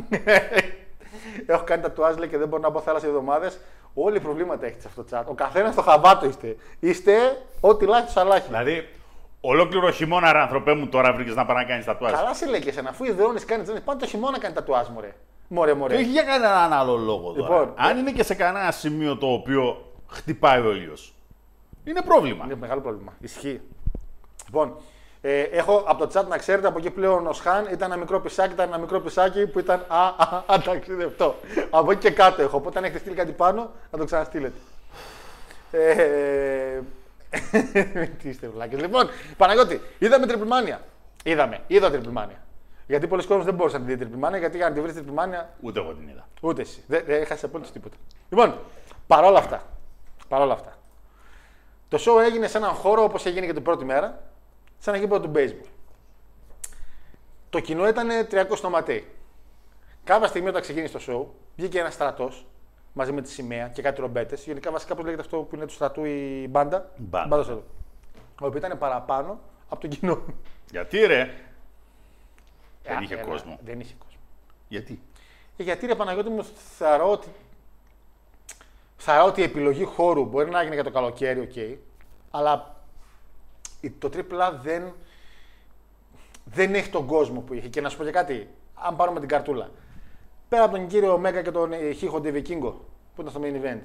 Έχω κάνει τατουάζ λέει και δεν μπορώ να μπω θάλασσα εβδομάδες. Όλοι προβλήματα έχετε σε αυτό το chat. Ο καθένας στο χαβάτο είστε. Είστε ό,τι λάχι του αλάχι. Δηλαδή, ολόκληρο χειμώνα, ρε ανθρωπέ μου, τώρα βρήκες να πάει να κάνεις τατουάζ. Καλά σε λέει και εσένα, αφού ιδρώνει, κάνεις τζόνι, πάντα το χειμώνα κάνει τατουάζ, μωρέ. Μωρέ, Και μωρέ. όχι για κανέναν άλλο λόγο τώρα. Λοιπόν, Αν είναι και σε κανένα σημείο το οποίο χτυπάει ο ήλιος. Είναι πρόβλημα. Είναι μεγάλο πρόβλημα. Ισχύει. Λοιπόν, ε, έχω από το chat να ξέρετε από εκεί πλέον ο Σχάν ήταν ένα μικρό πισάκι, ήταν ένα μικρό πισάκι που ήταν α, α, ανταξιδευτό. από εκεί και κάτω έχω. Οπότε αν έχετε στείλει κάτι πάνω, να το ξαναστείλετε. Ε, τι είστε βλάκες. Λοιπόν, Παναγιώτη, είδαμε τριπλμάνια. Είδαμε, είδα τριπλμάνια. Γιατί πολλοί κόσμοι δεν μπορούσαν να τη δει τριπλμάνια, γιατί για να τη βρεις τριπλμάνια Ούτε εγώ την είδα. Ούτε εσύ. Δεν, δεν έχασε απολύτω τίποτα. Λοιπόν, παρόλα αυτά. Παρόλα αυτά. Το show έγινε σε έναν χώρο όπως έγινε και την πρώτη μέρα, σε ένα γήπεδο του baseball. Το κοινό ήταν 300 νοματέοι. Κάποια στιγμή όταν ξεκίνησε το show, βγήκε ένας στρατός μαζί με τη σημαία και κάτι τρομπέτε. Γενικά βασικά πώς λέγεται αυτό που είναι του στρατού η μπάντα; Μπάντα. Μπάντα στρατού. Ο οποίος ήταν παραπάνω από το κοινό. Γιατί ρε; Δεν Ε, είχε έλα, κόσμο. Δεν είχε κόσμο. Γιατί; Ε, Γιατί ρε Παναγιώτη μου θεωρώ ότι θεωρώ ότι η επιλογή χώρου μπορεί να γίνει για το καλοκαίρι, οκ, αλλά η- το AAA δεν, δεν έχει τον κόσμο που είχε. Και να σου πω και κάτι, αν πάρουμε την καρτούλα. Πέρα από τον κύριο Μέγκα και τον ε, Χίχο Ντεβικίνγκο, που ήταν στο main event,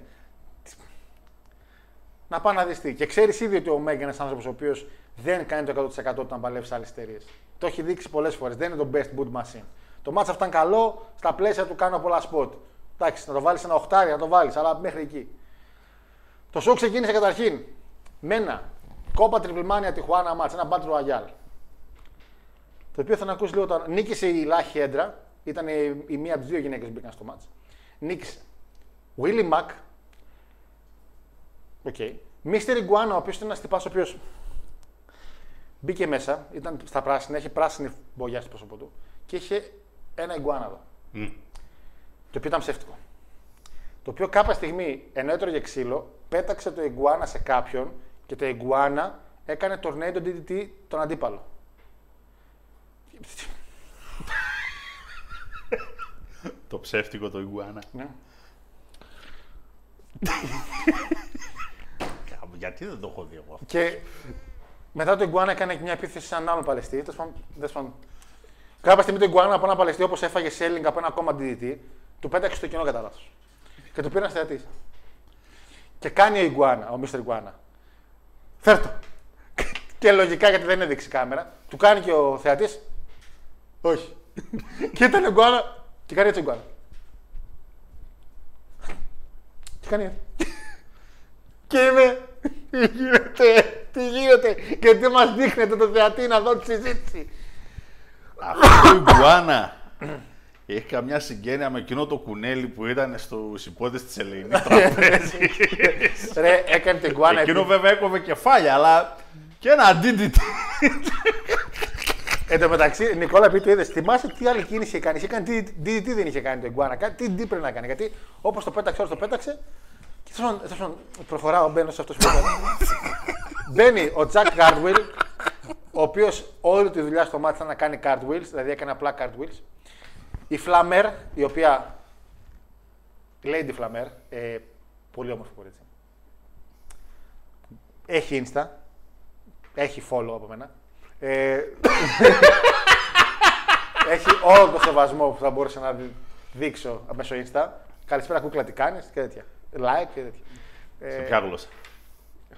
να πάει να δεις τι. Και ξέρεις ήδη ότι ο Μέγκα είναι ένας άνθρωπος ο οποίος δεν κάνει το 100% όταν παλεύει σε άλλες εταιρείες. Το έχει δείξει πολλές φορές. Δεν είναι το best boot machine. Το μάτσα αυτό ήταν καλό, στα πλαίσια του κάνω πολλά spot. Εντάξει, να το βάλεις ένα οχτάρι, να το βάλεις, αλλά μέχρι εκεί. Το show ξεκίνησε καταρχήν με ένα κόπα τριπλμάνια Τιχουάνα μάτσα, ένα battle royale. Το οποίο θα να ακούσεις λίγο τώρα. Νίκησε η La Hiedra, ήταν η, η μία από τις δύο γυναίκες που μπήκαν στο ματς. Νίκησε. Willy Mack, Ok. Mister Iguana, ο οποίος ήταν ένας τυπάς ο οποίος μπήκε μέσα, ήταν στα πράσινα, είχε πράσινη μπογιά στο πρόσωπο του και είχε ένα ιγκουάνα εδώ. Το οποίο ήταν ψεύτικο. Το οποίο κάποια στιγμή, ενώ έτρωγε ξύλο, πέταξε το ιγκουάνα σε κάποιον και το Iguana έκανε tornado DDT τον αντίπαλο. Το ψεύτικο το Ιγουάνα. Ναι. Γιατί δεν το έχω δει εγώ αυτό; Και μετά το Iguana έκανε και μια επίθεση σε έναν άλλον Παλαιστή. Τέλος πάντων, τέλος πάντων. Κάποια στιγμή το Iguana από ένα Παλαιστή, όπως έφαγε selling από ένα ακόμα DDT, του πέταξε στο κοινό κατά λάθος. Και του πήρε ένα θεατή. Και κάνει ο Iguana, ο Mr. Iguana. Φέρτο. και λογικά γιατί δεν έδειξε η κάμερα, του κάνει και ο θεατής. Όχι. και ήταν ο Iguana και κάνει έτσι ο Iguana. Και κάνει έτσι. Και είμαι. Τι γίνεται, τι γίνεται, γιατί μας δείχνετε το θεατή να δω τη συζήτηση. Αυτό το Ιγουάνα έχει καμιά συγγένεια με εκείνο το κουνέλι που ήταν στου υπότε τη Ελεηνή Τραπέζη. Ρε, έκανε την γκουάνα. Εκείνο βέβαια έκοβε κεφάλια, αλλά και ένα αντίτιτ. Εν τω μεταξύ, Νικόλα, πει το είδες. Θυμάσαι τι άλλη κίνηση είχες κάνει; Είχες κάνει τι, τι, τι δεν είχε κάνει το Εγκουάνα. Κάτι, τι, τι πρέπει να κάνει; Γιατί όπως το πέταξε, όσο το πέταξε. Και τέλος πάντων- τέλος πάντων, προχωράω, μπαίνω σε αυτό που είπα. Μπαίνει ο Τζακ Cardwell, ο οποίος όλη τη δουλειά στο μάτι ήταν να κάνει cartwheels, δηλαδή έκανε απλά cartwheels. Η Φλαμέρ, η οποία. Lady Flamer, ε, πολύ όμορφο κορίτσι. Έχει Insta. Έχει follow από μένα. Ε, έχει όλο το σεβασμό που θα μπορούσα να δει- δείξω μέσω Insta. Καλησπέρα κούκλα, τι κάνεις και τέτοια. Like και τέτοια. Σε ποια γλώσσα;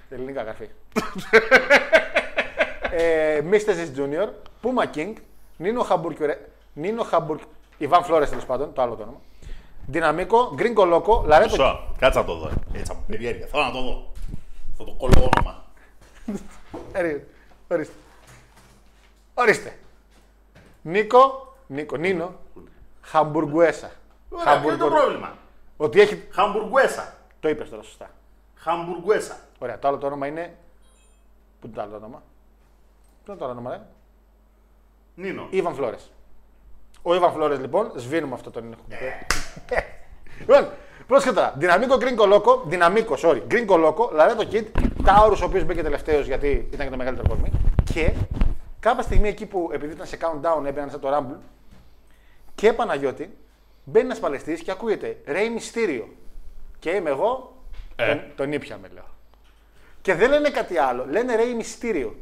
Ελληνικά γραφή. ε, Mr. Zis Junior, Puma King, Νίνο Χαμπουρκ, Νίνο Χαμπουρκ, Ιβάν Φλόρες τέλος πάντων, το άλλο το όνομα. Δυναμίκο, Γκρίνκο Λόκο, Λαρέτο. Μισό, κάτσε να το δω. Έτσι από περιέργεια. Θέλω να το δω. Αυτό το κόλλο όνομα. Ε, Ορίστε. Ορίστε. Νίκο, Νίκο, Νίνο, Χαμπουργκουέσα. Ωραία, ποιο είναι το πρόβλημα. Ότι έχει. Χαμπουργκουέσα. Το είπες τώρα σωστά. Χαμπουργκουέσα. Ωραία, το άλλο το όνομα είναι. Πού είναι το άλλο το όνομα; Πού είναι το άλλο όνομα, ρε; Νίνο. Ιβαν Φλόρες. Ο Ιβαν Φλόρες λοιπόν, σβήνουμε αυτό τον ήχο. λοιπόν, πρόσεχε τώρα. Dinámico Gringo Loco, Dinámico, sorry. Gringo Loco, Laredo Kid, Τάουρου, ο οποίος μπήκε τελευταίος γιατί ήταν και το μεγαλύτερο κορμί. Και κάποια στιγμή εκεί που επειδή ήταν σε countdown έμπαιναν σε το Rumble και Παναγιώτη μπαίνει ένας παλαιστής και ακούγεται Ρέι Μυστήριο. Και είμαι εγώ, Ε. τον, τον ήπιαμε λέω. Και δεν λένε κάτι άλλο, λένε Ρέι Μυστήριο.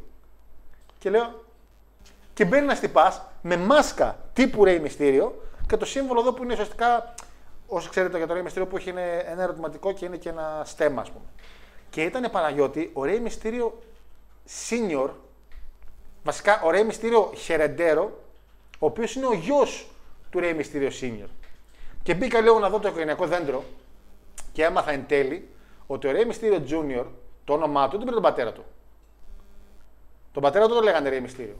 Και λέω, και μπαίνει να τυπά με μάσκα τύπου Ρέι Μυστήριο και το σύμβολο εδώ που είναι ουσιαστικά, όσο ξέρετε για το Ρέι Μυστήριο που έχει είναι ένα ερωτηματικό και είναι και ένα στέμα, ας πούμε. Και ήταν Παναγιώτη, ο Ρέι Μυστήριο senior, βασικά ο Ρέι Μυστήριο Χερεντέρο, ο οποίος είναι ο γιος του Ρέι Μυστήριο senior. Και μπήκα λίγο να δω το οικογενειακό δέντρο και έμαθα εν τέλει ότι ο Ρέι Μυστήριο Junior, το όνομά του δεν πήρε τον πατέρα του. Τον πατέρα του το λέγανε Ρέι Μυστήριο.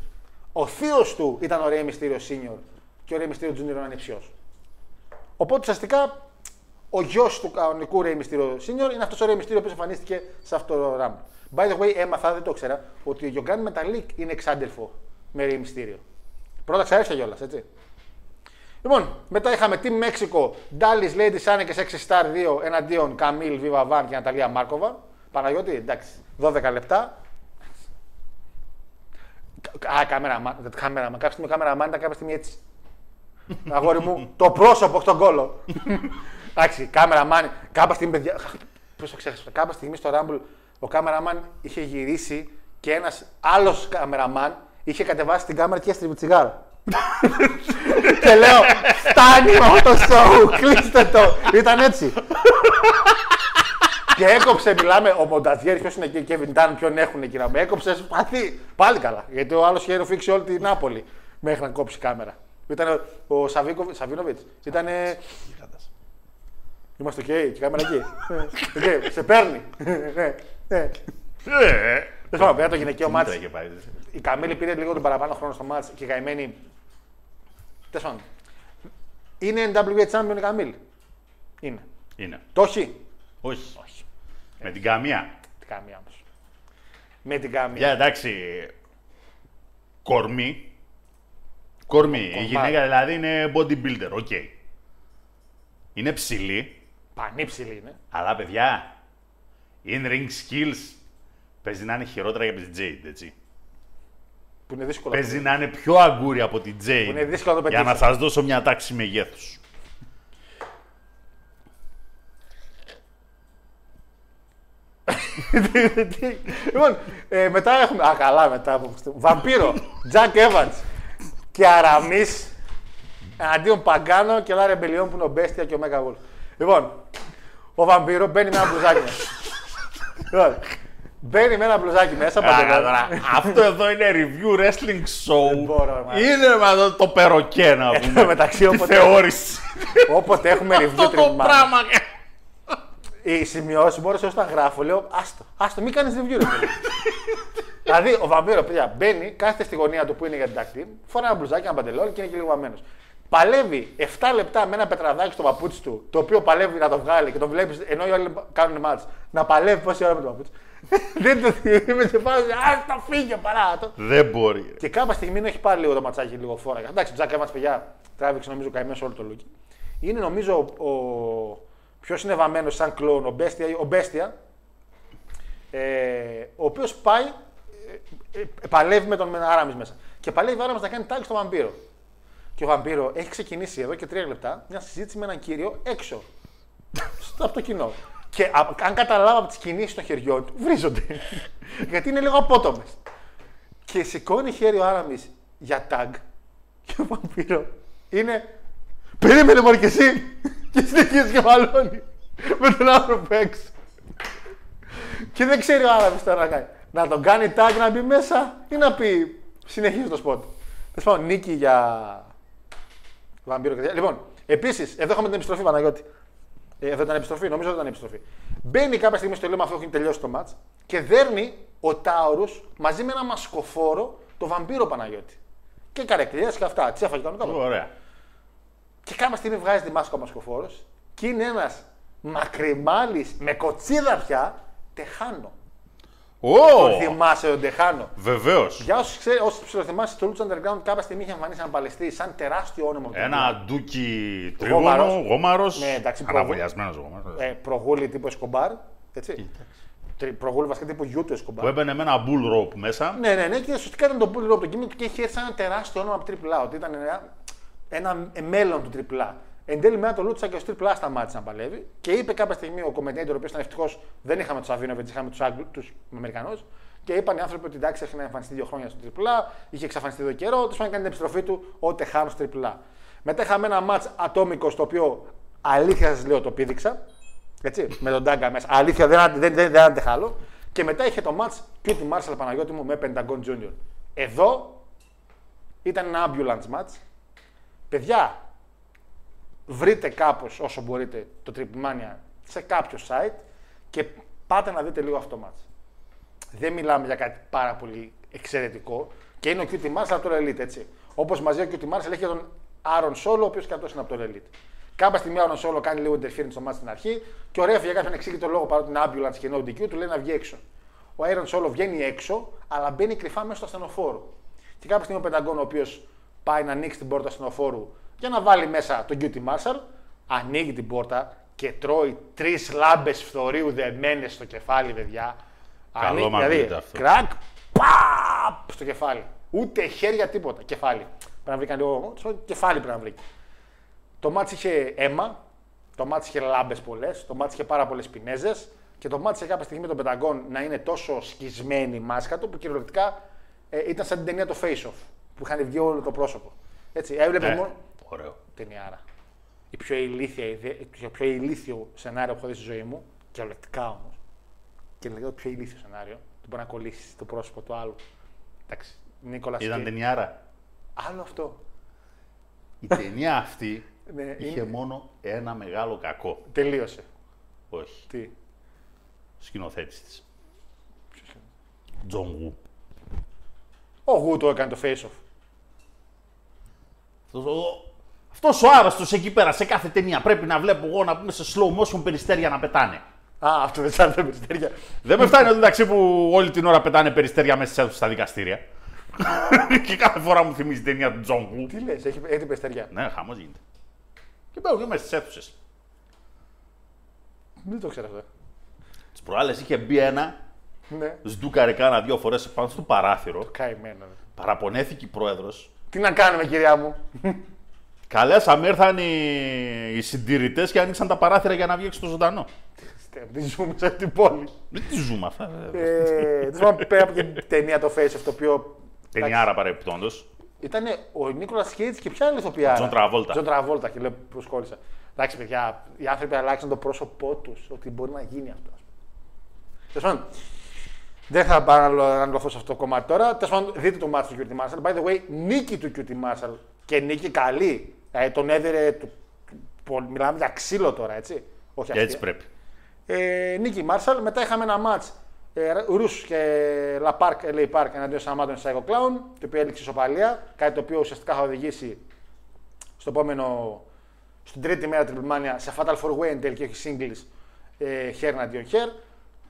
Ο θείος του ήταν ο Ρέι Μυστήριο Senior και ο Ρέι Μυστήριο Junior ήταν ανιψιός. Οπότε ουσιαστικά ο γιος του κανονικού Ρέι Μυστήριο Senior είναι αυτός ο Ρέι Μυστήριο που εμφανίστηκε σε αυτό το ράμπ. By the way, έμαθα, δεν το ήξερα, ότι ο Γιωγκάν Μεταλίκ είναι εξάντελφο με Ρέι Μυστήριο. Πρώτα ξαέρθια κιόλας, έτσι. Λοιπόν, μετά είχαμε Team Mexico, Dallas Lady Sane και Sexy Star 2 εναντίον Καμίλ Viva Van και Ναταλία Μάρκοβα. Παναγιώτη, εντάξει, 12 λεπτά. Α, κάμερα, μα, κάμερα, μα κάποια στιγμή ο κάμερα μάν ήταν κάποια στιγμή έτσι. Αγόρι μου, το πρόσωπο στον κόλο. Εντάξει, κάμερα μάν, κάποια στιγμή, παιδιά, πώς το ξέχασα, κάποια στιγμή στο Rumble ο κάμεραμαν είχε γυρίσει και ένας άλλος κάμεραμαν είχε κατεβάσει την κάμερα και έστριβε τσιγάρο. και λέω, φτάνει με αυτό το show, κλείστε το. Ήταν έτσι. Και έκοψε, μιλάμε, ο Μονταζιέρη, ποιος είναι εκεί, ο Κέβιν Ντάν, ποιον έχουν εκεί να με έκοψε, σπαθί. Πάλι καλά. Γιατί ο άλλος είχε ροφήξει όλη την Νάπολη μέχρι να κόψει κάμερα. Ήταν ο Σαβίκο, Σαβίνοβιτς. Ήταν. Είμαστε οκ, και η κάμερα εκεί. Οκ, σε παίρνει. Ναι, ναι. Ε, Δεν θυμάμαι, πέρα το γυναικείο τι μάτς. μήτρα είχε πάει. Η Καμίλ πήρε λίγο τον παραπάνω χρόνο στο μάτς και η καημένη. Τέλος πάντων. Είναι NWA Champion η Καμίλ. Είναι. Είναι. Το έχει; Όχι. Με την καμία. Την καμία όμως. Με την καμία. Για εντάξει. Κορμί. Κορμί. Η Κορμάκι. γυναίκα δηλαδή είναι bodybuilder. Ok. Είναι ψηλή. Πανύψηλη είναι. Αλλά παιδιά. In ring skills. Παίζει να είναι χειρότερα για την Jade, έτσι. Που είναι δύσκολο. Παίζει να είναι πιο αγκούρι από την Jade. είναι δύσκολο να το Για να πετύχεις. σας δώσω μια τάξη μεγέθους. Λοιπόν, ε, μετά έχουμε. Α, καλά μετά από αυτό. Βαμπύρο, Τζακ Evans και Αραμής εναντίον Παγκάνο και Λάρε Μπελιόν που είναι ο Μπέστια και ο Μέγα Γουλ. Λοιπόν, ο Βαμπύρο μπαίνει με ένα μπλουζάκι μέσα. λοιπόν, μπαίνει με ένα μπλουζάκι μέσα. Άρα, παντελόνι. τώρα, Αυτό εδώ είναι review wrestling show. μπορώ, μα. είναι με αυτό το περοκέ να πούμε. μεταξύ, Τη όποτε- θεώρηση. Όποτε έχουμε review Αυτό το τριμμένο. πράγμα. Οι σημειώσεις μου όσο τα γράφω, λέω άστο, άστο, μην κάνεις review, ρε παιδί. δηλαδή, ο βαμπύρο, παιδιά, μπαίνει, κάθεται στη γωνία του που είναι για την τακτή, φοράει ένα μπλουζάκι, ένα παντελόνι και είναι και λίγο βαμμένος. Παλεύει 7 λεπτά με ένα πετραδάκι στο παπούτσι του, το οποίο παλεύει να το βγάλει και τον βλέπεις ενώ οι άλλοι κάνουν μάτς, να παλεύει πόση ώρα με το παπούτσι. Δεν το είμαι σε φάση. Α τα φύγε παρά το. Δεν μπορεί. ρε. Και κάποια στιγμή έχει πάρει λίγο το ματσάκι λίγο φόρα. Εντάξει, ο Τζακ Εύανς, παιδιά, τράβηξε νομίζω καημένο όλο το λούκι. Είναι νομίζω ο, ο πιο συνεβαμένο σαν κλόν, ο Μπέστια, ο Μπέστια ε, ο οποίος πάει, ε, ε, παλεύει με τον Άραμι μέσα. Και παλεύει ο Άραμι να κάνει τάγκ στο βαμπύρο. Και ο βαμπύρο έχει ξεκινήσει εδώ και τρία λεπτά μια συζήτηση με έναν κύριο έξω. στο, από το κοινό. Και α- αν καταλάβω από τις κινήσεις των χεριών του, βρίζονται. Γιατί είναι λίγο απότομες. Και σηκώνει χέρι ο Άραμις για tag. Και ο βαμπύρο είναι. Περίμενε μόνο κι εσύ! Και συνεχίζει και μαλώνει με τον άνθρωπο έξω. Και δεν ξέρει ο Άραβη τώρα να κάνει. Να τον κάνει tag να μπει μέσα ή να πει συνεχίζει το σποτ. Τέλος πάντων, νίκη για βαμπύρο και τέτοια. Λοιπόν, επίσης, εδώ έχουμε την επιστροφή Παναγιώτη. Ε, εδώ ήταν επιστροφή, νομίζω ότι ήταν επιστροφή. Μπαίνει κάποια στιγμή στο λίμα αφού έχει τελειώσει το match και δέρνει ο Τάουρου μαζί με ένα μασκοφόρο το βαμπύρο Παναγιώτη. Και καρεκλιές και αυτά. Τις έφαγε κανονικά. Ωραία. Και κάποια στιγμή βγάζει τη μάσκα ο μασκοφόρο και είναι ένας μακριμάλης με κοτσίδα πια τεχάνο. Ω! Τον θυμάσαι τον τεχάνο. Βεβαίως. Για όσους ξέρει, όσους ψιλοθυμάσαι, το Lucha Underground κάποια στιγμή είχε εμφανίσει έναν παλαιστή σαν τεράστιο όνομα. του Ένα ντούκι Γόμαρος. τρίγωνο, γόμαρος. Ναι, εντάξει, Αναβολιασμένος γόμαρος. ε, προγούλη τύπου Εσκομπάρ. Έτσι. Τρι- Προγούλη βασικά τύπου γιού του Εσκομπάρ. Που έμπαινε με ένα bull rope μέσα. Ναι, ναι, ναι, και ουσιαστικά ήταν το Bull Rope το κείμενο του και είχε έρθει σαν ένα τεράστιο όνομα από AAA. Ότι ήταν ένα, ένα μέλλον του AAA. Εν τέλει, μετά το Λούτσα και ο AAA σταμάτησε να παλεύει και είπε κάποια στιγμή ο commentator, ο οποίος ήταν ευτυχώς, δεν είχαμε τους Σαβίνοβιτ, είχαμε τους τους Αμερικανούς. Και είπαν οι άνθρωποι ότι εντάξει, έχει να εμφανιστεί δύο χρόνια στο AAA, είχε εξαφανιστεί εδώ καιρό, του κάνει την επιστροφή του ο Τεχάνο στο AAA. Μετά είχαμε ένα match ατόμικο στο οποίο αλήθεια σας λέω το πήδηξα. Έτσι, με τον Τάγκα μέσα. Αλήθεια, δεν, δεν, δεν, δεν αντεχάλω. Και μετά είχε το match Cutie Marshall Παναγιώτη μου με Pentagon Junior. Εδώ ήταν ένα ambulance match. Παιδιά, βρείτε κάπως όσο μπορείτε το Triple Mania σε κάποιο site και πάτε να δείτε λίγο αυτό το match. Δεν μιλάμε για κάτι πάρα πολύ εξαιρετικό και είναι ο Cutie Marshall από το Elite, έτσι. Όπως μαζί ο Cutie Marshall έχει και τον Aaron Solo, ο οποίος και αυτός είναι από το Elite. Κάποια στιγμή ο Aaron Solo κάνει λίγο interference στο match στην αρχή και ο Ρέφ για κάποιον εξήγητο λόγο παρότι είναι ambulance και no DQ του λέει να βγει έξω. Ο Aaron Solo βγαίνει έξω, αλλά μπαίνει κρυφά μέσα στο ασθενοφόρο. Και κάποια στιγμή ο Πενταγκόν, ο οποίος πάει να ανοίξει την πόρτα του ασθενοφόρου για να βάλει μέσα τον Cutie Marshall, ανοίγει την πόρτα και τρώει τρεις λάμπες φθορείου δεμένες στο κεφάλι, παιδιά. Καλό Ανοίγει, μ' δηλαδή, ακούγεται αυτό. κρακ, παπ, στο κεφάλι. Ούτε χέρια, τίποτα. Κεφάλι. Πρέπει να βρει κανένα λίγο. Κεφάλι πρέπει να βρει. Το μάτς είχε αίμα, το μάτς είχε λάμπες πολλές, το μάτς είχε πάρα πολλές πινέζες και το μάτς είχε κάποια στιγμή τον Πενταγκόν να είναι τόσο σκισμένη η μάσκα του που κυριολεκτικά ε, ήταν σαν την ταινία το Face Off που είχαν βγει όλο το πρόσωπο. Έτσι, έβλεπε Ναι, μόνο. Ωραίο. Ταινιάρα. Η πιο ηλίθια ιδέα, το πιο ηλίθιο σενάριο που έχω δει στη ζωή μου, κυριολεκτικά όμως. Και λέγω το πιο ηλίθιο σενάριο, του μπορεί να κολλήσεις το πρόσωπο του άλλου. Εντάξει, Νίκολας Ήταν ταινιάρα. Άλλο αυτό. Η ταινία αυτή Ναι, είχε είναι- μόνο ένα μεγάλο κακό. Τελείωσε. Όχι. Τι; Σκηνοθέτης της. Τζον Γου. Ο Γου το έκανε το face off. Αυτός ο άρρωστος εκεί πέρα σε κάθε ταινία πρέπει να βλέπω εγώ να πούμε σε slow motion περιστέρια να πετάνε. Α, αυτό δεν σαν τα περιστέρια. Δεν με φτάνει εδώ εντάξει που όλη την ώρα πετάνε περιστέρια μέσα σε αίθουσες στα δικαστήρια. και κάθε φορά μου θυμίζει την ταινία του Τζον Γου. Τι λες, έχει, έχει περιστέρια. Ναι, χαμός γίνεται. Και μπαίνω και μέσα στις αίθουσες. Δεν το ξέρω αυτό. Τις προάλλες είχε μπει ένα, Ναι. στούκαρε κάνα δύο φορές πάνω στο παράθυρο. Καημένο. ρε. Παραπονέθηκε η πρόεδρος. Τι να κάνουμε, κυρία μου; Καλέσαμε, ήρθαν οι, οι συντηρητές και άνοιξαν τα παράθυρα για να βγει έξω στο ζωντανό. Τι ζούμε σε αυτή την πόλη. Δεν τη ζούμε αυτά. Ε, τέλος πάντων, πέρα από την ταινία το face off, το οποίο. Ταινιάρα παρεπιπτόντω. Ήταν ο Νίκολας Κέιτζ και ποια άλλη ηθοποιάρα; Τζον Τραβόλτα. Τζον Τραβόλτα και λέω προσκόλλησα. Εντάξει, παιδιά, οι άνθρωποι αλλάξαν το πρόσωπό τους, ότι μπορεί να γίνει αυτό. Τέλος πάντων, δεν θα πάω να λο- να αναλωθώ σε αυτό το κομμάτι τώρα. Τέλος πάντων, δείτε το μάτι του QT Marshall. By the way, νίκη του QT Marshall και νίκη καλή. Ε, τον έδιρε. Του, του- μιλάμε για ξύλο τώρα, έτσι. Όχι Έτσι αστεία. πρέπει. Ε, νίκη Μάρσαλ. Μετά είχαμε ένα μάτς ε, Ρους και La Park, LA Park εναντίον Σαμάτων Psycho Clown, το οποίο έληξε ισοπαλία. Κάτι το οποίο ουσιαστικά θα οδηγήσει στο επόμενο, στην τρίτη μέρα Triple Mania σε Fatal 4 Way εν τέλει και όχι singles ε, hair εναντίον hair.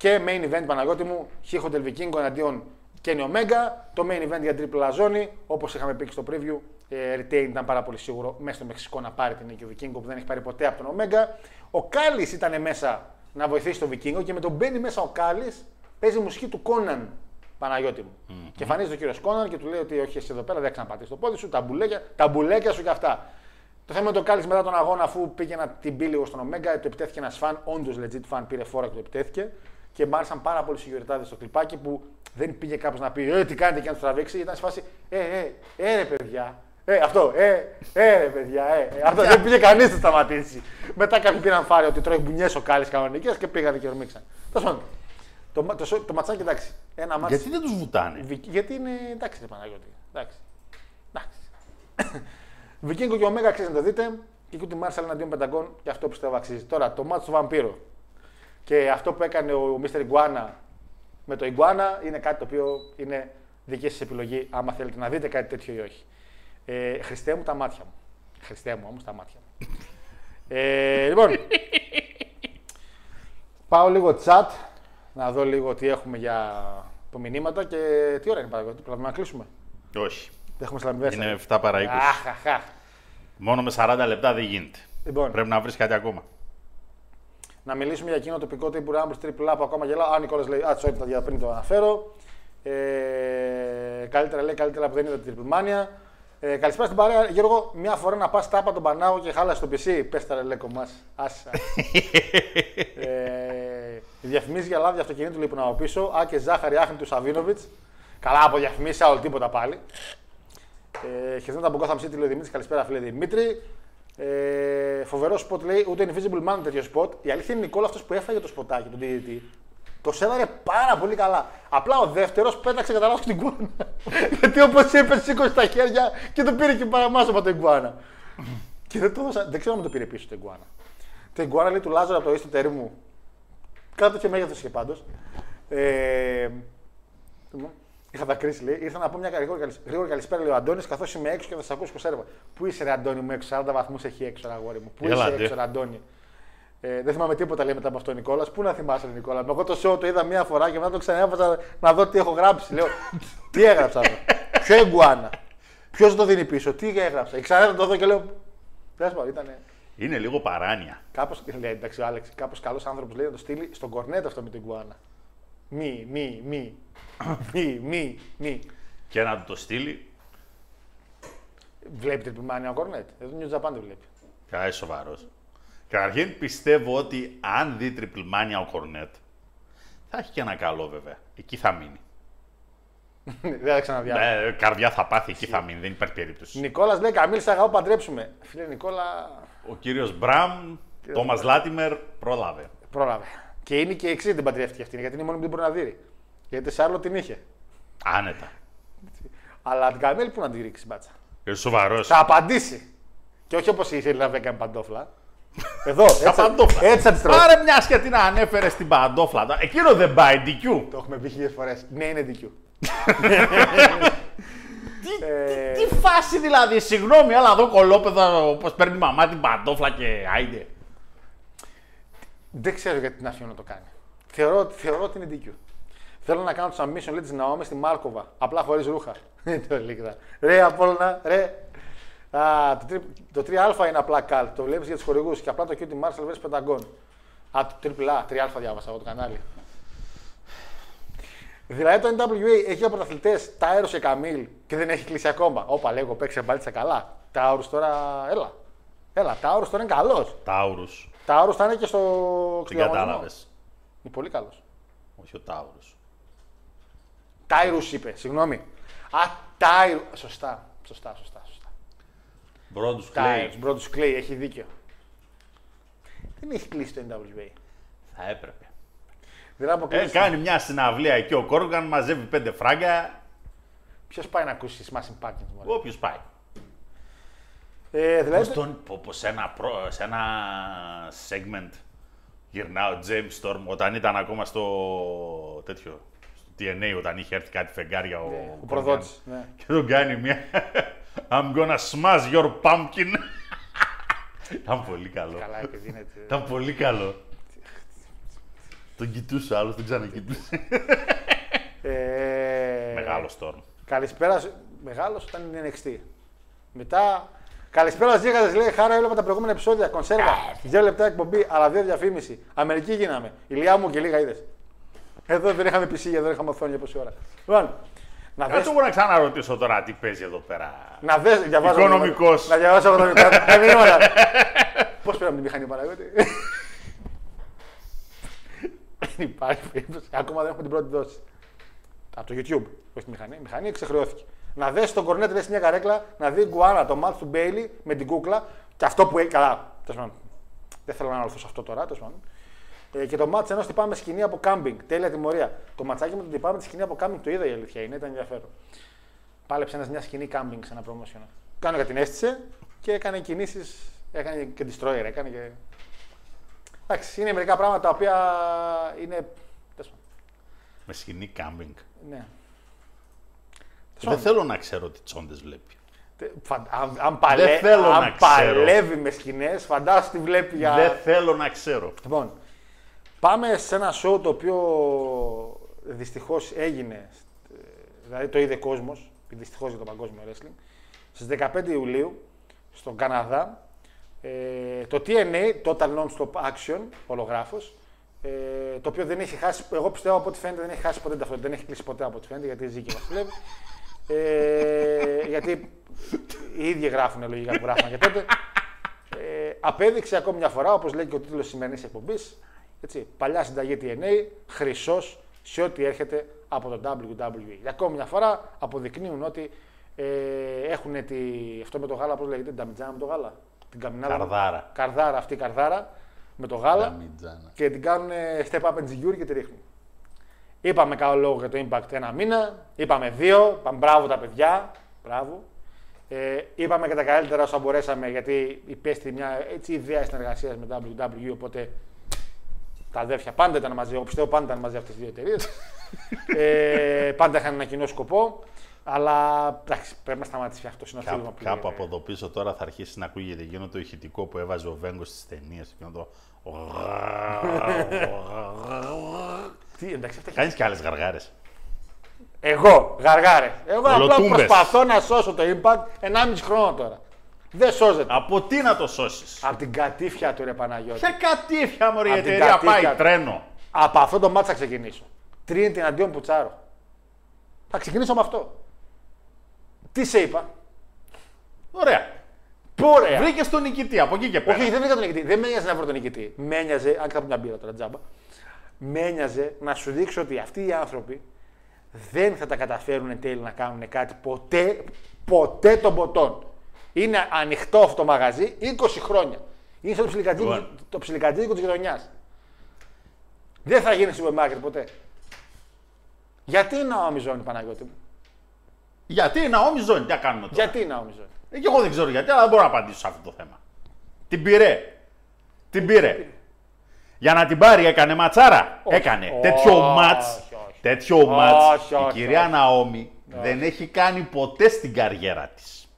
Και main event Παναγιώτη μου, Χίχο Τελβικίνγκο εναντίον Kenny Omega. Το main event για τριπλά ζώνη, όπως είχαμε πει και στο preview. Ε, retain ήταν πάρα πολύ σίγουρο μέσα στο Μεξικό να πάρει την νίκη ο Βικίνγκο που δεν έχει πάρει ποτέ από τον Omega. Ο Κάλι ήταν μέσα να βοηθήσει τον Βικίνγκο και με τον μπαίνει μέσα ο Κάλι παίζει μουσική του Κόναν Παναγιώτη μου. Και εμφανίζεται ο κύριος Κόναν και του λέει ότι όχι, εσύ εδώ πέρα δεν ξαναπατήσεις το πόδι σου, τα μπουλέκια, τα μπουλέκια σου και αυτά. Το θέμα είναι το Κάλι μετά τον αγώνα, αφού πήγε να την πει λίγο στον Ομέγκα, το επιτέθηκε ένας φαν, όντως legit fan, πήρε φόρα και το επιτέθηκε. Και μ' άρεσαν πάρα πολύ σιγουριτάδες στο κλιπάκι που δεν πήγε κάποιο να πει Ε, τι κάνετε και να τους τραβήξει. Ήταν σε φάση Ε, ε, ε, ρε παιδιά. Ε, αυτό, ε, ε, ρε παιδιά, ε, ε. Αυτό δεν πήγε κανείς να σταματήσει. Μετά κάποιοι πήραν φάρι ότι τρώει μπουνιές ο Κάλι κανονικές και πήγανε και ορμήξαν. Τέλος πάντων. Το, το, το, το ματσάκι εντάξει. Ένα μάτς, Γιατί δεν τους βουτάνε; Βικ- γιατί είναι εντάξει, ρε Παναγιώτη. Εντάξει. εντάξει. Βικίνγκο και Ωμέγα αξίζει να το δείτε. Και Κιούτι Μάρσαλ εναντίον Πενταγκών και αυτό πιστεύω αξίζει. Τώρα το μάτσο του Βαμπύρο και αυτό που έκανε ο Μίστερ Ιγκουάνα με το Ιγκουάνα είναι κάτι το οποίο είναι δική σας επιλογή άμα θέλετε να δείτε κάτι τέτοιο ή όχι. Ε, Χριστέ μου τα μάτια μου. Χριστέ μου όμως τα μάτια μου. Ε, λοιπόν, πάω λίγο chat να δω λίγο τι έχουμε για απομηνύματα και τι ώρα είναι παραγωγή. Πρέπει να κλείσουμε; Όχι. Δεν έχουμε σλαμβές. Είναι 7 παρά 20. Αχ, αχ, αχ. Μόνο με 40 λεπτά δεν γίνεται. Λοιπόν, Πρέπει να βρεις κάτι ακόμα. Να μιλήσουμε για εκείνο το τοπικό τύπου Rumble Triple A που ακόμα γελάω. Α, Νικόλας λέει, α, sorry, τα πριν το αναφέρω. Ε, καλύτερα λέει, καλύτερα που δεν είδα την Triple Mania. Ε, καλησπέρα στην παρέα. Γιώργο, μια φορά να πας τάπα τον Πανάγο και χάλασες το PC. Πες τα ρε λέκο μας. Άσα. ε, διαφημίσει για λάδι αυτοκινήτου λοιπόν από πίσω. Α και ζάχαρη άχνη του Σαβίνοβιτ. Καλά από διαφημίσει, άλλο τίποτα πάλι. Ε, Χαιρετήματα από Gotham City, λέει ο Δημήτρης. Καλησπέρα, φίλε Δημήτρη. Ε, φοβερό σποτ λέει, ούτε Invisible Man τέτοιο σποτ. Η αλήθεια είναι Νικόλα αυτός που έφαγε το σποτάκι, τον DDT. Το σέλαρε πάρα πολύ καλά. Απλά ο δεύτερος πέταξε κατά λάθος την ιγκουάνα. Γιατί όπως είπε, σήκωσε τα χέρια και το πήρε και παραμάσχαλα το ιγκουάνα. και δεν το έδωσα, δεν ξέρω αν το πήρε πίσω το ιγκουάνα. Το ιγκουάνα λέει του Λάζαρο από το Είσαι το ταίρι μου. Κάτω και μέγεθος είχε πάντως. Ε, Είχα δακρύσει, λέει. Ήρθα να πω μια γρήγορη, καλησ- γρήγορη καλησπέρα, λέει ο Αντώνης, καθώς είμαι έξω και θα σα ακούσω κονσέρβα. Πού είσαι, ρε Αντώνη μου, έξω, 40 βαθμούς έχει έξω, ρε αγόρι μου. Πού Έλα, είσαι ντε. έξω, ρε Αντώνη. Ε, δεν θυμάμαι τίποτα λέει μετά από αυτό ο Νικόλας. Πού να θυμάσαι, ρε Νικόλα. Εγώ το show το είδα μία φορά και μετά το ξανέβασα να δω τι έχω γράψει. Λέω, τι έγραψα εδώ; Ποιο εγκουάνα. Ποιος το δίνει πίσω, τι έγραψα; Και ξανά το δω και λέω. Τέλο πάντων, ήταν. Είναι λίγο παράνοια. Κάπως. Λέει εντάξει, ο Άλεξ, κάπως καλός άνθρωπος λέει να το στείλει στον κορνέτ αυτό με την γκουάνα. Μη, μη, μη. μη, μη, μη. Και να του το στείλει. Βλέπει την Μάνια ο Κορνέτ. Εδώ New Japan δεν βλέπει. Κάτι σοβαρός. Καταρχήν πιστεύω ότι αν δει Triple Mania ο Κορνέτ, θα έχει και ένα καλό βέβαια. Εκεί θα μείνει. δεν θα ξαναδιάβει. Ε, καρδιά θα πάθει, εκεί θα μείνει. Δεν υπάρχει περίπτωση. Νικόλας λέει Καμίλ, σε αγαπώ, παντρέψουμε. Φίλε Νικόλα, Ο κύριος Μπραμ, Τόμας Λάτιμερ, πρόλαβε. πρόλαβε. Και είναι και η εξή την παντρεύτηκε αυτή, γιατί είναι η μόνη που δεν μπορεί να δει. Γιατί σε άλλο την είχε. Άνετα. Αλλά την Καμίλ που να την ρίξει μπάτσα. Είσαι σοβαρός. Θα απαντήσει. Και όχι όπως η Σελίνα Βέγκα με παντόφλα. Εδώ, έτσι, θα- παντόφλα. έτσι θα τη τρώω. Πάρε μια και την ανέφερε στην παντόφλα. Εκείνο δεν πάει DQ. Το έχουμε πει χίλιες φορές. Ναι, είναι DQ. Ε, Τι φάση δηλαδή, συγγνώμη, αλλά εδώ κολόπεδα όπως παίρνει η μαμά την παντόφλα και άιντε. Δεν ξέρω γιατί την αφήνω να το κάνει. Θεωρώ, θεωρώ ότι είναι DQ. Θέλω να κάνω το submission λέει της Ναόμη στη Μάρκοβα. Απλά χωρίς ρούχα. το λίγα. Ρε Απόλυνα, ρε. Α, το, τρι- το 3α είναι απλά καλ. Το βλέπεις για τους χορηγούς και απλά το Cutie Marshall βλέπει πενταγκόν. Α, το τριπλά, 3α διάβασα εγώ το κανάλι. Δηλαδή το NWA έχει για πρωταθλητές Τάιρο και Καμίλ και δεν έχει κλείσει ακόμα. Όπα, λέγω, παίξε μπάλιτσα καλά. Τάουρου τώρα, έλα. Έλα, Τάουρου τώρα είναι καλός. Τάουρου. Τάουρου θα είναι και στο Δεν ξυλιαγωνισμό. κατάλαβες. Είναι πολύ καλός. Όχι ο Τάουρου. Τάιρους είπε, συγγνώμη. Α, Τάιρου. Σωστά, σωστά, σωστά. σωστά. Μπρόντους Τάιρους, Κλέη. Μπρόντους Κλέη, έχει δίκιο. Δεν έχει κλείσει το NWA. Θα έπρεπε. Δεν Ε, αποκλείσει. κάνει μια συναυλία εκεί ο Κόργαν, μαζεύει πέντε φράγκα. Ποιος πάει να ακούσει Smashing Pumpkins, μωρέ; Όποιος πάει. Ε, δηλαδή, Πώς τον, πω, πω, σε, ένα προ, σε ένα segment γυρνά ο James Storm όταν ήταν ακόμα στο τέτοιο, στο TNA όταν είχε έρθει κάτι φεγγάρια ο, ο Corgan. προδότης, ναι. Και τον κάνει μια I'm gonna smash your pumpkin. Ήταν πολύ καλό. Καλά, επειδή είναι. έτσι. Ήταν πολύ καλό. Τον κοιτούσε, άλλο τον ξανακοιτούσε. Ε, Μεγάλο τώρα. Καλησπέρα. Μεγάλος όταν είναι NXT. Μετά. Καλησπέρα, Ζήγατε. Λέει Χάρα, έβλεπα τα προηγούμενα επεισόδια. Κονσέρβα. Δύο λεπτά εκπομπή, αλλά δύο διαφήμιση. Αμερική γίναμε. Ηλιά μου και λίγα είδες. Εδώ δεν είχαμε PC, εδώ δεν είχαμε οθόνη για πόση ώρα. Λοιπόν, να δες, Δεν μπορώ να ξαναρωτήσω τώρα τι παίζει εδώ πέρα. να δες, διαβάζω. Οικονομικός. Να διαβάσω εγώ τα μηνύματα. Τα μηνύματα. Πώς πήραμε τη μηχανή παραγωγή; Δεν υπάρχει περίπτωση. Ακόμα δεν έχουμε την πρώτη δόση. Από το YouTube. Όχι τη μηχανή. Η μηχανή εξεχρεώθηκε. Να δει τον Κορνέτ λες μια καρέκλα, να δει Γκουάνα το μάτι του Μπέιλι με την κούκλα και αυτό που έχει. Καλά. τέλος πάντων. Δεν θέλω να αναλωθώ σε αυτό τώρα. τέλος πάντων. Ε, και το μάτι ενός τυπάμε σκηνή από κάμπινγκ. Τέλεια τιμωρία. Το ματσάκι με τον τυπάμε τη σκηνή από κάμπινγκ το είδα η αλήθεια είναι, ήταν ενδιαφέρον. Πάλεψε ένας μια σκηνή κάμπινγκ σε ένα promotion. Κάνω για την αίσθηση και έκανε κινήσεις. Έκανε και destroyer. Έκανε και. Εντάξει, είναι μερικά πράγματα τα οποία είναι. τέλος πάντων. Με σκηνή κάμπινγκ. Ναι. Δεν θέλω να ξέρω τι τσόντες βλέπει. Τε- φαν- Αν, αν, παλε... Δεν θέλω αν να ξέρω. παλεύει με σκηνές, φαντάσου τι βλέπει για. Δεν θέλω να ξέρω. Λοιπόν, πάμε σε ένα show το οποίο δυστυχώς έγινε. ε, Δηλαδή το είδε κόσμος, δυστυχώς για το παγκόσμιο wrestling, στις 15 Ιουλίου στον Καναδά. Ε, το TNA, Total Non-Stop Action, ολογράφος, ε, το οποίο δεν έχει χάσει, εγώ πιστεύω από ό,τι φαίνεται δεν έχει χάσει ποτέ την ταυτότητα, δεν έχει κλείσει ποτέ από ό,τι φαίνεται, γιατί ζει και βασιλεύει. Ε, γιατί οι ίδιοι γράφουν λογικά που γράφουν και τότε. Ε, απέδειξε ακόμη μια φορά, όπως λέει και ο τίτλος της σημερινής εκπομπής, παλιά συνταγή TNA, χρυσός σε ό,τι έρχεται από το WWE. Για ακόμη μια φορά αποδεικνύουν ότι ε, έχουν τη, αυτό με το γάλα, πώς λέγεται, την ταμιτζάνα με το γάλα. Την καμινάδα. Καρδάρα. Καρδάρα, αυτή η καρδάρα με το γάλα Ταμιτζάνα. και την κάνουν step up and secure και τη ρίχνουν. Είπαμε καλό λόγο για το impact ένα μήνα, είπαμε δύο, είπαμε μπράβο τα παιδιά, μπράβο. Ε, είπαμε και τα καλύτερα όσα μπορέσαμε γιατί υπέστη μια έτσι ιδέα συνεργασίας με WWE. Οπότε τα αδέρφια πάντα ήταν μαζί. Εγώ πιστεύω πάντα ήταν μαζί αυτές τι δύο εταιρείες. ε, πάντα είχαν ένα κοινό σκοπό. Αλλά εντάξει, πρέπει να σταματήσει πια αυτό. Είναι Κάπου, φίλημα που κάπου λέει, από εδώ πίσω τώρα θα αρχίσει να ακούγεται εκείνο το ηχητικό που έβαζε ο Βέγκος στις ταινίες. Εκείνο το. Τι, εντάξει, αυτά Κάνεις και άλλες γαργάρες. Εγώ, γαργάρε. Εγώ απλά Ολοτούμπες. προσπαθώ να σώσω το impact 1,5 χρόνο τώρα. Δεν σώζεται. Από τι να το σώσεις; Από την κατήφια του ρε Παναγιώτη. Ποια κατήφια μου η Απ' την εταιρεία κατήφια πάει του. τρένο. Από αυτό το μάτσα θα ξεκινήσω. Τρίτη εναντίον Πουτσάρο. Θα ξεκινήσω με αυτό. Τι σε είπα; Ωραία. Πού ωραία. Βρήκε τον νικητή από εκεί και πέρα. Όχι, δεν βρήκα τον νικητή. Δεν με νοιάζει να βρω τον νικητή. Με ένοιαζε, αν και θα πω μια μπύρα τώρα τζάμπα, με ένοιαζε να σου δείξω ότι αυτοί οι άνθρωποι δεν θα τα καταφέρουν εν τέλει να κάνουν κάτι ποτέ, ποτέ των ποτών. Είναι ανοιχτό αυτό το μαγαζί 20 χρόνια. Είναι στο ψιλικατζίδικο, Λοιπόν. το ψιλικατζίδικο της γειτονιάς. Δεν θα γίνει σούπερ μάρκετ ποτέ. Γιατί η Ναόμι Ζώνη, Παναγιώτη μου; Γιατί η Ναόμι Ζώνη, τι να κάνουμε τώρα; Γιατί η Ναόμι Ζώνη. Ε, και εγώ δεν ξέρω γιατί, αλλά δεν μπορώ να απαντήσω σε αυτό το θέμα. Την πήρε. Την πήρε. Για να την πάρει έκανε ματσάρα. Όχι. Έκανε. Όχι, τέτοιο μάτς. όχι. Τέτοιο Όχι, μάτς. Η όχι, κυρία όχι. Ναόμι δεν έχει κάνει ποτέ στην καριέρα της.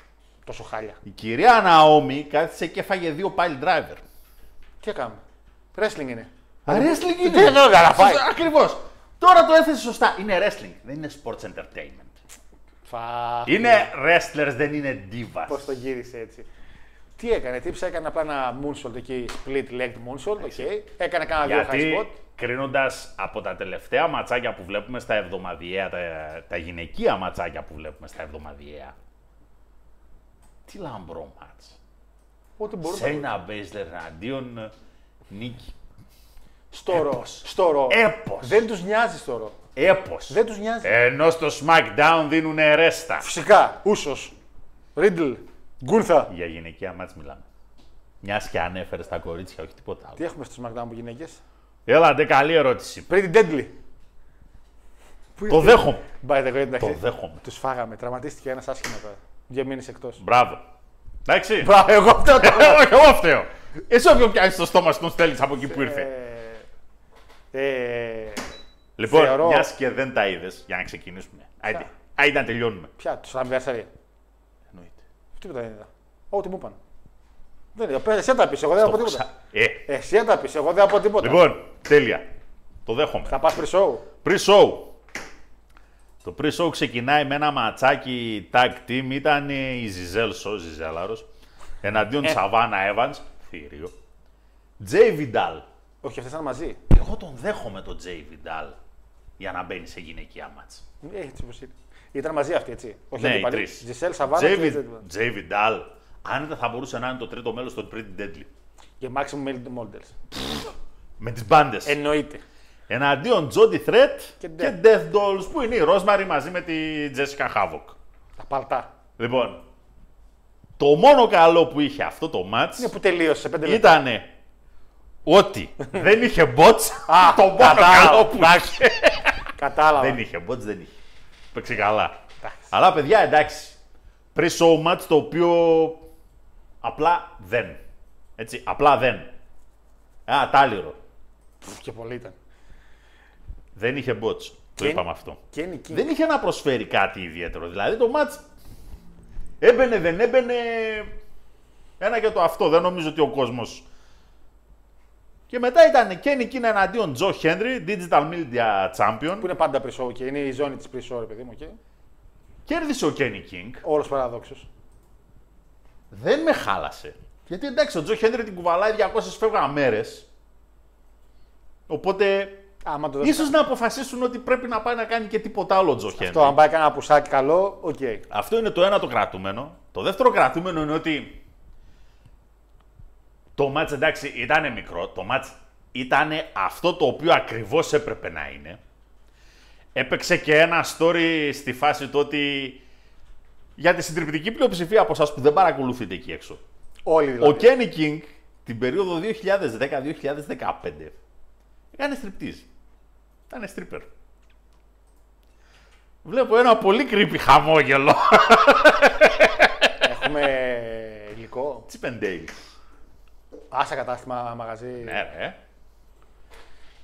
Τόσο χάλια. Η κυρία Ναόμι κάθισε και έφαγε δύο pile driver. Τι έκαμε; Wrestling είναι. Wrestling Τι είναι εδώ, να φάει. Ακριβώς. Τώρα το έθεσε σωστά. Είναι wrestling, δεν είναι sports entertainment. Φα... Είναι wrestlers, δεν είναι divas. Πώς το γύρισε έτσι. Τι έκανε, τύψα, έκανε απλά ένα moonsault εκεί, split legged moonsault, okay. Έκανε κάνα δύο high spot. Γιατί κρίνοντας από τα τελευταία ματσάκια που βλέπουμε στα εβδομαδιαία, τα, τα γυναικεία ματσάκια που βλέπουμε στα εβδομαδιαία. Τι λαμπρό μάτς. Ό,τι μπορούμε. Σέινα Μπέισλερ εναντίον Νίκη. Στο Raw. Έπος. Στο Raw. Έπος. Δεν τους νοιάζει στο Raw. Έπος. Δεν τους νοιάζει. Ενώ στο SmackDown δίνουν ρέστα. Φυσικά. Usos. Ρίτλ. Γκούνθα. Για γυναικεία μάτς μιλάμε. Μιας και ανέφερες στα κορίτσια, όχι τίποτα άλλο. Τι έχουμε στο SmackDown που γυναίκες; Έλα, ντε, καλή ερώτηση. Pretty Deadly. Το δέχομαι. By the way, εντάξει. Το δέχομαι. Τους φάγαμε. Τραυματίστηκε ένας άσχημα τώρα. Δύο μήνες εκτός. Μπράβο. Εντάξει. Μπράβο, εγώ αυτό το. Όχι, εγώ φταίω. Εσύ όποιον πιάνεις στο στόμα σου τον στέλνεις από εκεί που ήρθε. Ε, Λοιπόν, θεωρώ- μιας και δεν τα είδες, για να ξεκινήσουμε. Άιντε, άιντε να τελειώνουμε. ποια, του anniversary. Εννοείται. Τίποτα δεν είδα. Ό,τι μου είπαν. Δεν είδα. Εσύ τα πεις, εγώ δεν θα πω Το τίποτα. ξα- Ε, Εσύ τα πεις, εγώ δεν θα πω τίποτα. λοιπόν, τέλεια. Το δέχομαι. Θα πας pre-show. Pre-show. Το pre-show ξεκινάει με ένα ματσάκι tag team. Ήταν η Ζιζέλ Σο, Ζιζέλαρος, Ε. εναντίον Σαβάνα Evans, θήριο. Τζέι Βιντάλ. Όχι, αυτές ήταν μαζί. Εγώ τον δέχομαι τον Τζέι Βιντάλ για να μπαίνει σε γυναικεία μάτς. Ε, έτσι όπως είναι. Ήταν μαζί αυτοί, έτσι. Όχι Ναι, οι αντίπαλοι. τρεις. Τζισέλ, Σαββάνα Τζέι και Βι- Τζέι Βιντάλ. Άνετα θα μπορούσε να είναι το τρίτο μέλος των Pretty Deadly. και Maximum Male Models. Με τις μπάντες. Εννοείται. Εναντίον Jody Threat Και και, Death Dolls που είναι η Rosemary μαζί με τη Jessica Havoc. Τα παλτά. Λοιπόν, το μόνο καλό που είχε αυτό το match Είναι που τελείωσε σε πέντε λεπτά. ήταν ότι δεν είχε bots. Α, το μόνο κατάλαβα. καλό που είχε. Κατάλαβα. δεν είχε bots, δεν είχε. Παίξε καλά. Αλλά παιδιά, εντάξει. Pre-show match το οποίο απλά δεν. Έτσι, απλά δεν. Α, τάλιρο. Πφ, Και πολύ ήταν. Δεν είχε bots. Το Και- είπαμε αυτό. Και είναι εκεί. Δεν είχε να προσφέρει κάτι ιδιαίτερο. Δηλαδή το match έμπαινε, δεν έμπαινε. Ένα και το αυτό. Δεν νομίζω ότι ο κόσμος... Και μετά ήταν Kenny King εναντίον Joe Hendry, Digital Media Champion. Που είναι πάντα pre-show και είναι η ζώνη της pre-show, ρε παιδί μου. Okay. Κέρδισε ο Kenny King. Όλως παραδόξως. Δεν με χάλασε. Γιατί εντάξει, ο Joe Hendry την κουβαλάει 200 φεύγα μέρες. Οπότε Άμα το δώσει. ίσως να αποφασίσουν ότι πρέπει να πάει να κάνει και τίποτα άλλο ο Joe Hendry. Αυτό, αν πάει κανένα πουσάκι καλό, οκ. Αυτό είναι το ένα το κρατούμενο. Το δεύτερο κρατούμενο είναι ότι το μάτς εντάξει ήταν μικρό. Το μάτς ήταν αυτό το οποίο ακριβώς έπρεπε να είναι. Έπαιξε και ένα story στη φάση του ότι για τη συντριπτική πλειοψηφία από εσάς που δεν παρακολουθείτε εκεί έξω. Όλοι Ο δηλαδή. Kenny King την περίοδο 2010-2015 έκανε στριπτίζ. Ήταν stripper. Βλέπω ένα πολύ creepy χαμόγελο. Έχουμε υλικό. Chip and Dale. Άσα κατάστημα, μαγαζί. Ναι, ρε.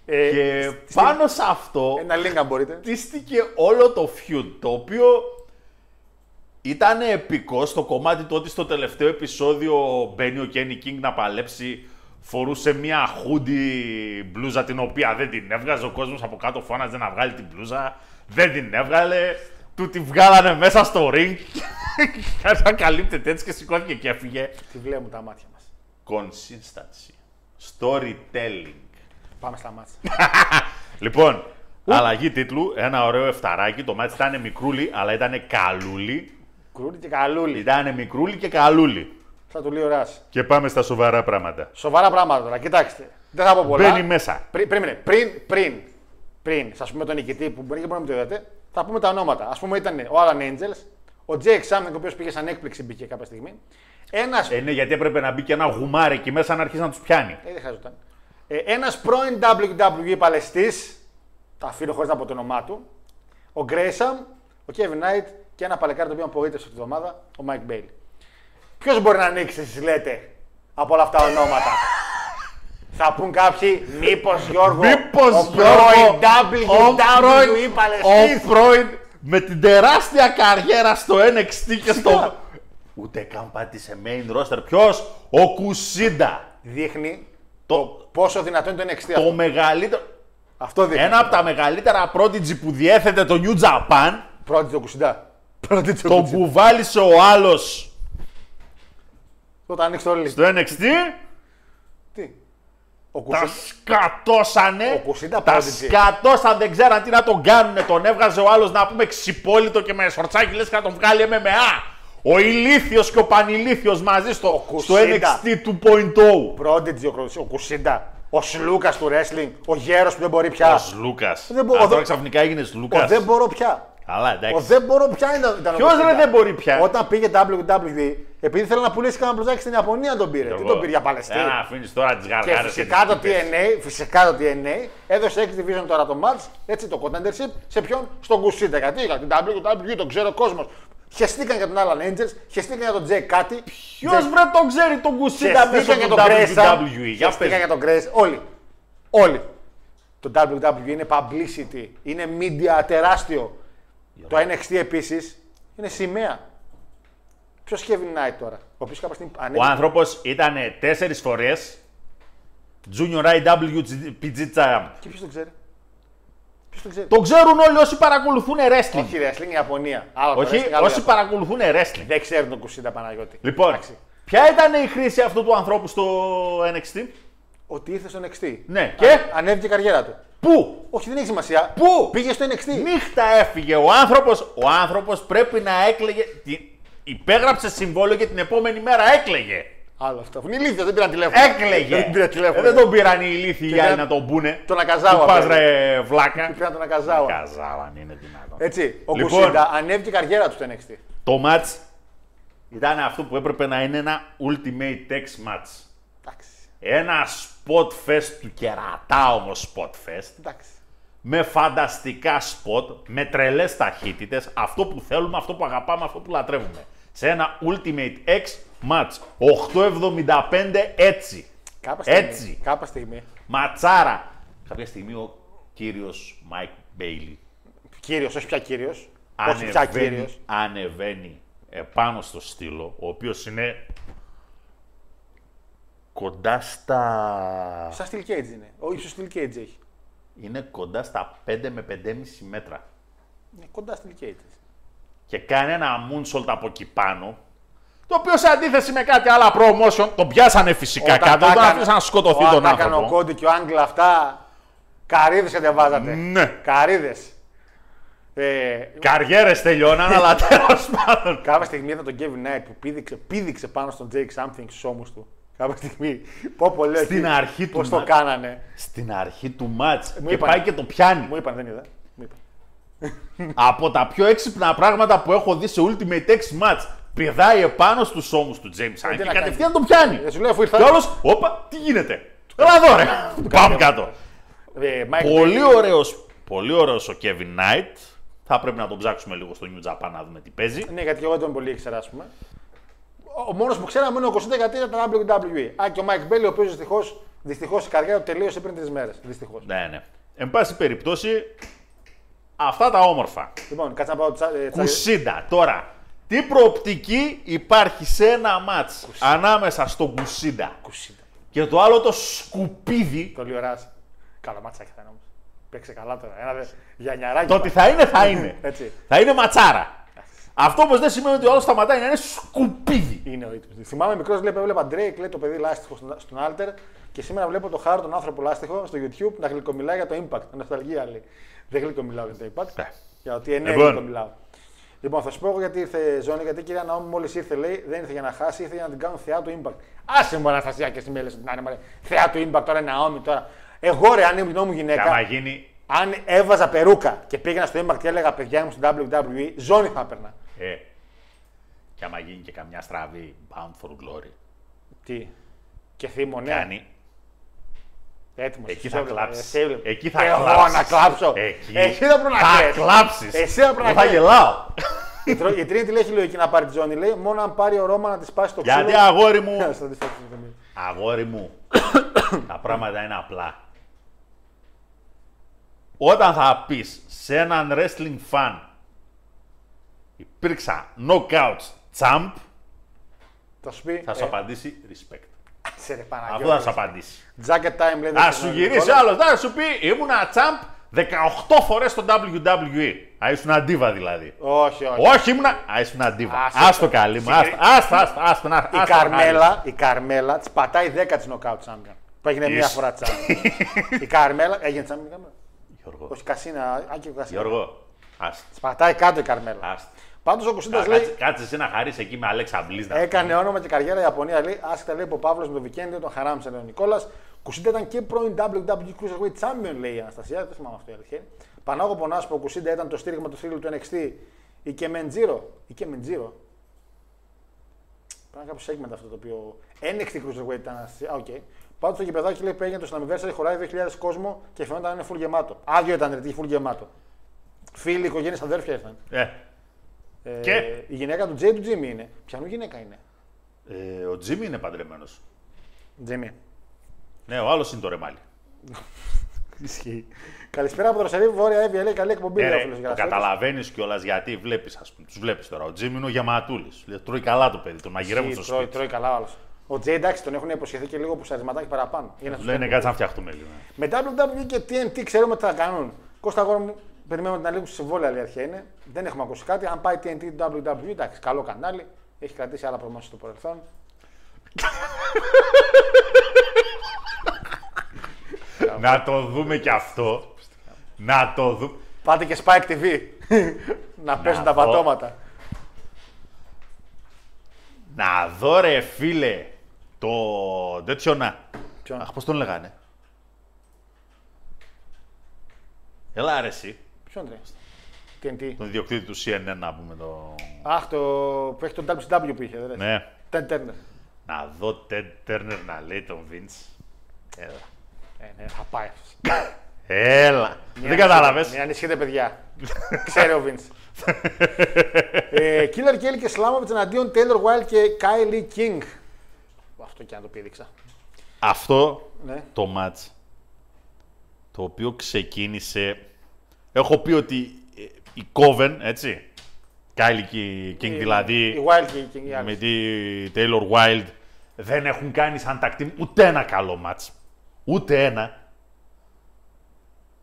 Ε, Και στη- πάνω σε αυτό Ένα link αν μπορείτε. χτίστηκε όλο το feud, το οποίο ήταν επικό στο κομμάτι του ότι στο τελευταίο επεισόδιο μπαίνει ο Kenny King να παλέψει, φορούσε μια hoodie μπλούζα την οποία δεν την έβγαζε, ο κόσμος από κάτω φώναζε να βγάλει την μπλούζα, δεν την έβγαλε, του τη βγάλανε μέσα στο ring, και καλύπτεται έτσι και σηκώθηκε και έφυγε. Τι βλέπουν τα μάτια μας. Consistency. Storytelling. Πάμε στα μάτια. Λοιπόν, αλλαγή τίτλου, ένα ωραίο εφταράκι. Το μάτι ήταν μικρούλι, αλλά ήταν καλούλι. Κρούλι και καλούλι. Ήταν μικρούλι και καλούλι. Θα του λέει ο Ράς. Και πάμε στα σοβαρά πράγματα. Σοβαρά πράγματα τώρα, κοιτάξτε. Δεν θα πω πολλά. Μπαίνει μέσα. Πριν, πριν, πριν, πριν, πριν, σας πούμε τον νικητή που μπορεί και μπορεί να μην το είδατε, θα πούμε τα ονόματα. Α πούμε ήταν ο Alan Angels, ο Jake Σάμινγκ, ο οποίος πήγε σαν έκπληξη, μπήκε κάποια στιγμή. Ένα. Ε, ναι, γιατί έπρεπε να μπει και ένα γουμάρι εκεί μέσα να αρχίσει να τους πιάνει. Ε, δεν χρειαζόταν. Ε, Ένας πρώην WWE παλαιστής, τα αφήνω χωρίς να πω το όνομά του, ο Γκρέισαμ, ο Kevin Knight και ένα παλικάρι το οποίο απογοήτευσε αυτή τη εβδομάδα, ο Mike Bailey. Ποιος μπορεί να ανοίξει, εσείς λέτε, από όλα αυτά τα ονόματα; Θα πούν κάποιοι, μήπως Γιώργο, Μήπως, ο Γιώργο, πρώην ο πρώην- WWE παλαιστής; Ο πρώην με την τεράστια καριέρα στο NXT και στο. Φυσικά. Ούτε καν πάτησε main roster. Ποιος, ο Κουσίντα. Δείχνει Το, πόσο δυνατό είναι το NXT. το αυτό. μεγαλύτερο. Αυτό δείχνει. Ένα από τα μεγαλύτερα prodigy που διέθετε το New Japan. Πρώτη το Κουσιντά. Πρώτη το Το Κουσιντά. κουβάλισε ο άλλος Όταν ανοίξει το ρολί. στο NXT. Τι; Ο Τα Κουσιντά. σκατώσανε. Ο Κουσίντα τα Prodigy. σκατώσαν, δεν ξέραν τι να τον κάνουνε. Τον έβγαζε ο άλλος να πούμε ξυπόλυτο και με σορτσάκι λες και να τον βγάλει MMA. Ο ηλίθιος και ο πανηλίθιος μαζί στο, στο Κουσίντα. NXT 2.0. Prodigy, ο, Κρου- ο Κουσίντα. Ο Σλούκας του wrestling. Ο γέρος που δεν μπορεί πια. Ο Λούκας. Δεν μπο- Α, ο τώρα δε- ξαφνικά έγινε Ο Λούκας. δεν μπορώ πια. Καλά, Ο εντάξει. δεν μπορώ πια ήταν, ήταν ο Ποιος, ρε, Κουσίντα. δεν μπορεί πια; Όταν πήγε WWE, επειδή θέλει να πουλήσει κανένα μπλουζάκι στην Ιαπωνία τον πήρε. Τι τον πήρε για Παλαιστή. Δεν αφήνεις τώρα τις Και γαργάρες φυσικά το, τις τύπες. TNA, φυσικά το TNA έδωσε 6 division τώρα το match, έτσι το contendership, σε ποιον, στον Κουσίντα. Γιατί για την WWE τον ξέρει ο κόσμος. Χεστήκαν για τον Alan Angels, χεστήκαν για τον Jake κάτι. Ποιος βρε τον ξέρει τον Κουσίντα μέσω Χεστήκαν για του τον Grayson. WWE. Για Χεστήκαν πες. για τον Grace. Όλοι. Όλοι. Το WWE είναι publicity, είναι media τεράστιο. Το NXT επίση είναι σημαία. Ποιο Kevin Knight τώρα, ο οποίο κάποια στιγμή Ο ανέβηκε. άνθρωπος ήταν τέσσερις φορές Junior IWPG Champ. Και ποιο τον ξέρει. Ποιο το ξέρει. Το ξέρουν όλοι όσοι παρακολουθούν wrestling. Όχι, wrestling Ιαπωνία. Άλλο το Όχι, wrestling, άλλο όσοι Ιαπωνία. παρακολουθούν wrestling. Δεν ξέρουν τον Κουσίντα Παναγιώτη. Λοιπόν, Εντάξει. ποια ήταν η χρήση αυτού του ανθρώπου στο NXT. Ότι ήρθε στο NXT. Ναι, και; Α- ανέβηκε η καριέρα του. Πού; Όχι, δεν έχει σημασία. Πού; Πήγε στο NXT. Νύχτα έφυγε. Ο άνθρωπος, ο άνθρωπος πρέπει να έκλαιγε. τι- Υπέγραψε συμβόλαιο και την επόμενη μέρα έκλαιγε. Άλλο αυτό. Είναι ηλίθιο, δεν πήραν τηλέφωνο. Έκλαιγε. Δεν πήραν τηλέφωνο. Ε, δεν τον πήραν οι ηλίθιοι οι Και άλλοι πήραν να τον πούνε. τον Ακαζάwa Του πας πήραν. ρε βλάκα. Πήραν τον Ακαζάwa. Καζάwa αν είναι δυνατόν. Έτσι. Ο Λοιπόν. Κουσίντα ανέβηκε η καριέρα του στο NXT. Το match ήταν αυτό που έπρεπε να είναι ένα Ultimate X match. Εντάξει. Ένα spot fest του κερατά όμως spot fest. Εντάξει. με φανταστικά σποτ, με τρελές ταχύτητες, αυτό που θέλουμε, αυτό που αγαπάμε, αυτό που λατρεύουμε. Σε ένα Ultimate X match. 8,75 έτσι. Κάποια στιγμή. Έτσι. Κάποια στιγμή. Ματσάρα. Κάποια στιγμή ο κύριος Mike Bailey Κύριος, όχι πια κύριος. Όχι πια κύριος. ανεβαίνει, ανεβαίνει επάνω στο στήλο, ο οποίος είναι κοντά στα... Σαν steel cage είναι. Ο ίσο steel cage έχει. είναι κοντά στα 5 με 5,5 μέτρα. Είναι κοντά steel cage. και κάνει ένα moonsault από εκεί πάνω, το οποίο σε αντίθεση με κάτι άλλα promotion, τον πιάσανε φυσικά Όταν κάτω, τα δεν τον έκανε- αφήσαν να σκοτωθεί όταν τον τα έκανε ο άνθρωπο. Κόντι και ο Άγγλ αυτά. Καρίδε κατεβάζατε. Ναι. Καρίδε. Ε, Καριέρες τελειώναν, αλλά τέλος πάντων. κάποια στιγμή είδα τον Kevin Knight που πήδηξε, πήδηξε πάνω στον Jake Something στους ώμους του. Κάποια στιγμή. Πω πω λέω Στην εκεί, αρχή του Πώς το match. κάνανε. Στην αρχή του match και είπαν. πάει και το πιάνει. Μου είπαν, δεν είδα. Μου είπαν. Από τα πιο έξυπνα πράγματα που έχω δει σε Ultimate X match. Πηδάει επάνω στους ώμους του James Hunt τι και να κατευθείαν τον πιάνει. Ε, σου λέω, αφού ήρθα- Και όλος, όπα, τι γίνεται; Έλα εδώ ρε. Πάμε κάτω. Ε, Mike Πολύ Bailey, ωραίος, πολύ ωραίος ο Kevin Knight. Θα πρέπει να τον ψάξουμε λίγο στο New Japan να δούμε τι παίζει. Ναι, γιατί εγώ δεν τον πολύ ήξερα, ας πούμε. Ο μόνος που ξέραμε είναι ο Κωνσταντίνο γιατί ήταν το WWE. Α, και ο Mike Bailey, ο οποίος δυστυχώς, δυστυχώς, η καριέρα του τελείωσε πριν τρεις μέρες. Δυστυχώς. Ναι, ναι. Εν πάση περιπτώσει, αυτά τα όμορφα. Λοιπόν, κάτσε να πάω τσα, ε, τσα- Κουσίντα. Τώρα, τι προοπτική υπάρχει σε ένα μάτς ανάμεσα στον Κουσίντα Κουσίντα. και το άλλο το σκουπίδι; Το Lio Rush. Καλό ματσάκι θα είναι όμως. Παίξε καλά τώρα. Ένα δε... για νιαράκι. Το ότι θα είναι, θα είναι. Έτσι. θα είναι ματσάρα. Αυτό όμως δεν σημαίνει ότι ο άλλος σταματάει να είναι σκουπίδι. Είναι ο ήττος. Θυμάμαι μικρός λέει που έβλεπα Drake, λέει το παιδί λάστιχο στον, στον Alter και σήμερα βλέπω το χάρο τον άνθρωπο λάστιχο στο YouTube να γλυκομιλάει για το impact. Νοσταλγία λέει. Δεν γλυκομιλάω για το impact. Ναι. Για ότι εννέα Λοιπόν. Γλυκομιλάω. Λοιπόν, θα σου πω εγώ γιατί ήρθε ζώνη, γιατί η κυρία Ναόμη μόλις ήρθε λέει δεν ήρθε για να χάσει, ήρθε για να την κάνουν θεά του impact. Άσε μου Αναστασία και σημαίνει ότι να είναι μωρέ, θεά του impact τώρα είναι Ναόμη τώρα. Εγώ ρε, αν ήμουν μου Και γυναίκα, άμα γίνει. αν έβαζα περούκα και πήγαινα στο impact και έλεγα παιδιά μου στο WWE, ζώνη θα έπαιρνα. Ε, και άμα γίνει και καμιά στραβή Bound for Glory. Τι; Και θύμω, ναι. Κάνει. Έτοιμος. Εκεί θα κλάψεις. Εκεί θα θα Εγώ κλάψεις. να κλάψω. Εκεί Εσύ δεν πρέπει να θα κλαις. κλάψεις. Εσύ δεν πρέπει Εγώ να θα κλαις. γελάω. Η Τρο- Η Τρίτη λέει έχει λογική να πάρει τη ζώνη. Λέει μόνο αν πάρει ο Ρώμα να τη σπάσει το ξύλο. Γιατί αγόρι μου, Θα της φτιάξει το μήνυμα. αγόρι μου, τα πράγματα είναι απλά. Όταν θα πεις σε έναν wrestling fan υπήρξα knockouts champ, Θα σου πει. θα σου ε, απαντήσει respect. Σε ρε Αυτό θα Παναγιώτη. σου απαντήσει. Jacket time λέει. Θα δεν σου ξέρω, γυρίσει Νικόλα. άλλος, θα σου πει ήμουνα champ 18 φορές στο WWE. Α, ήσουν αντίβα δηλαδή. Όχι, όχι. Όχι, ήμουνα. Α, ήσουν αντίβα. Άσε Άστο το. καλή μου. Συγκρι- Άστο, άστο, άστο, άστο, να- Η άστο να χάρεις. Καρμέλα, η Καρμέλα της πατάει 10 της knockout champion. Που έγινε μία Είσαι. φορά champion. η Καρμέλα έγινε champion. η Καρμέλα. Γιώργο, Όχι Κασίνα, Άκη ο Κασίνα. Γιώργο, άστο. Της πατάει κάτω η Καρμέλα. άστο. Πάντως ο Κουσίντα Κάτσε, λέει. κάτσε εσύ να χαρείς εκεί με Αλέξα Μπλίζ. να Έκανε όνομα και καριέρα η Ιαπωνία. Λέει, άσχετα λέει που ο Παύλος με το Βικένδιο τον χαράμισε, λέει ο Νικόλας. Κουσίντα ήταν και πρώην WWE Cruiserweight Champion, λέει η Αναστασία. Δεν θυμάμαι αυτό η αλήθεια. είναι. Πανάγο Πονά που ο Κουσίντα ήταν το στήριγμα του θρύλου του NXT. Η Κεμεντζίρο. Η Κεμεντζίρο. Πρέπει να κάποιο segment αυτό το οποίο. NXT Cruiserweight ήταν. Αναστασία. Α, οκ. Πάντω το γηπεδάκι λέει που έγινε το Slammiversary χωράει 2.000 κόσμο και φαινόταν να είναι full γεμάτο. Άδειο ήταν, ρε, τι full γεμάτο. Φίλοι, οικογένειες, αδέρφια ήρθαν. Ε, Ε, Και; Η γυναίκα του Τζέι του Τζίμι είναι. Ποιανού γυναίκα είναι. ε, ο Τζίμι είναι παντρεμένος. Τζίμι. Ναι, ο άλλος είναι το ρεμάλι. Ισχύει. Καλησπέρα από το Ρωσαρή, Βόρεια Εύβοια. Λέει καλή εκπομπή. Ναι, λέει ο ρε, φίλος το Γερασιώτης. καταλαβαίνεις κιόλας γιατί βλέπεις, ας πούμε. Τους βλέπεις τώρα. Ο Τζίμι είναι ο γεματούλη. Τρώει καλά το παιδί, τον μαγειρεύουν στο Ισχύει, τρώει, σπίτι. τρώει καλά άλλος. Ο Τζέι εντάξει τον έχουν υποσχεθεί και λίγο πουσαρισματάκι παραπάνω. Για να Του τους λένε κάνει. κάτσε να φτιαχτούμε λίγο. Με WWE και TNT ξέρουμε τι θα κάνουν. Κώστα αγόρι μου, περιμένουμε την αλήθεια σε βόλια, η αρχαία είναι. Δεν έχουμε ακούσει κάτι. Αν πάει TNT, WWE, εντάξει, καλό κανάλι. Έχει κρατήσει άλλα προμήθεια στο παρελθόν. Να το δούμε κι αυτό. Να το δούμε. Πάτε και Spike TV. να παίζουν τα δω. πατώματα. Να δω ρε φίλε το τέτοιο να. Ποιον; Αχ, πώς τον λέγανε; Έλα ρε εσύ, Ποιον τρέχει; TNT. τον ιδιοκτήτη του CNN να πούμε το... Αχ, το που έχει τον WCW που είχε, δεν λες. Ναι. Ted Turner. Να δω Ted Turner να λέει τον Vince. Έλα. Ε, ναι, θα πάει αυτός. Έλα. Μην Δεν κατάλαβες. Μην ανησυχείτε, παιδιά. Ξέρει ο Vince. ε, Killer Kelly και Σλάμοβιτς εναντίον Taylor Wilde και Kylie King. Αυτό και αν το πήδηξα. Αυτό Ναι. το match το οποίο ξεκίνησε. Έχω πει ότι ε, η Coven, έτσι. Κάιλι King Η- δηλαδή. Η Wilde και η King. οι άλλοι. με τη Taylor Wilde δεν έχουν κάνει σαν tag team ούτε ένα καλό μάτς. Ούτε ένα.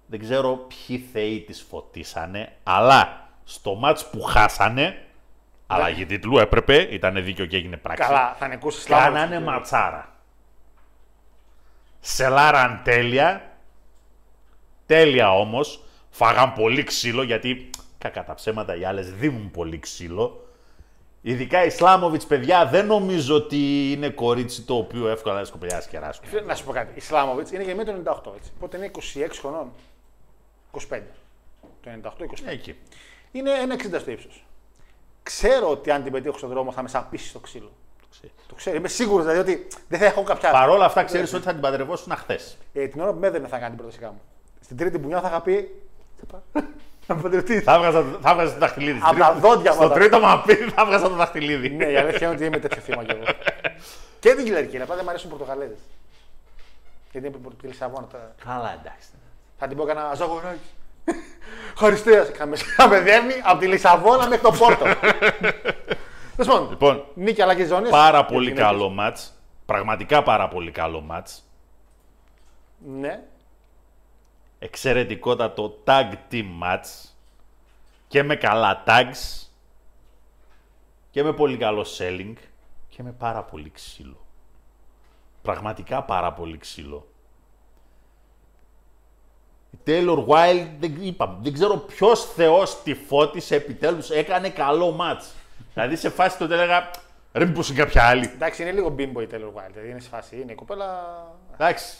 Δεν ξέρω ποιοι θεοί τις φωτίσανε, αλλά στο μάτς που χάσανε, αλλαγή τίτλου έπρεπε, ήταν δίκαιο και έγινε πράξη. Καλά, θα νικούσε Σλάμοβιτς. Κάνανε ματσάρα. Σελάραν τέλεια. Τέλεια όμως. Φάγαν πολύ ξύλο γιατί κακά τα ψέματα οι άλλες δίνουν πολύ ξύλο. Ειδικά η Σλάμοβιτς, παιδιά, δεν νομίζω ότι είναι κορίτσι το οποίο εύκολα να σκοπελιά κεράσουν. Φίλε, Να σου πω κάτι. Η Σλάμοβιτς είναι γεννημένη το 98, έτσι. Οπότε είναι 26 χρονών. 25. Το 98-25. Εκεί. Είναι 1,60 στο ύψος. Ξέρω ότι αν την πετύχω στον δρόμο θα με σαπίσει στο ξύλο. Το ξέρω. Είμαι σίγουρος δηλαδή ότι δεν θα έχω κάποια. Παρ' όλα αυτά ξέρεις ότι θα την παντρευόσουν χθε. Ε, την ώρα που με έδαινε θα κάνει την πρότασή μου. Στην τρίτη μπουνιά θα είχα πει. Να με παντρευτείς. Θα έβγαζα, θα έβγαζα το δαχτυλίδι. Απ' τα δόντια μου Στο θα- τρίτο μαπίδι θα έβγαζα το δαχτυλίδι. ναι, η αλήθεια είναι ότι είμαι τέτοιο θύμα κι εγώ. και την κυλαρική, απλά δεν μου αρέσουν οι Πορτογαλέζες. Γιατί είναι από τη Λισαβόνα τώρα. Καλά, εντάξει. Θα την πω κανένα ζαγοράκι. Χαριστέα. Θα με δέρνει από τη Λισαβόνα μέχρι το Πόρτο. Τέλο πάντων, Λοιπόν, νίκη αλλά και ζώνη. πάρα πολύ καλό μάτς. Πραγματικά πάρα πολύ καλό μάτς. Ναι. Εξαιρετικότατο tag team match. Και με καλά tags. Και με πολύ καλό selling. Και με πάρα πολύ ξύλο. Πραγματικά πάρα πολύ ξύλο. Η Taylor Wilde, δεν, είπα, δεν ξέρω ποιος θεός τη φώτισε επιτέλους, έκανε καλό μάτς. δηλαδή σε φάση τότε έλεγα, ρε μήπως είναι κάποια άλλη. Εντάξει, είναι λίγο bimbo η Taylor Wilde. Δηλαδή είναι σε φάση. Είναι η κοπέλα. Εντάξει,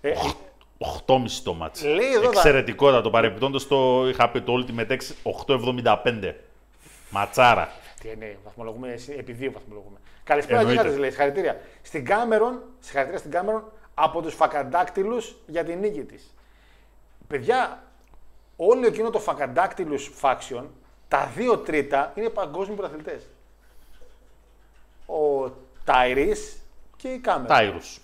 Ε, 8,5 το μάτς. Λέει εδώ τα- Εξαιρετικότατο. Παρεπιπτόντως το είχα πει το Ultimate X 8,75. Ματσάρα. τι είναι, βαθμολογούμε, εσύ, επί δύο βαθμολογούμε. Καλησπέρα, Εννοείται. Γίγαντες, λέει. Συγχαρητήρια. Στην Κάμερον, συγχαρητήρια στην Κάμερον από τους φακαντάκτυλους για την νίκη της. Παιδιά, όλο εκείνο το φακαντάκτυλους faction, τα δύο τρίτα είναι παγκόσμιοι πρωταθλητές. Ο Τάιρις και η Κάμερον. Τάιρους.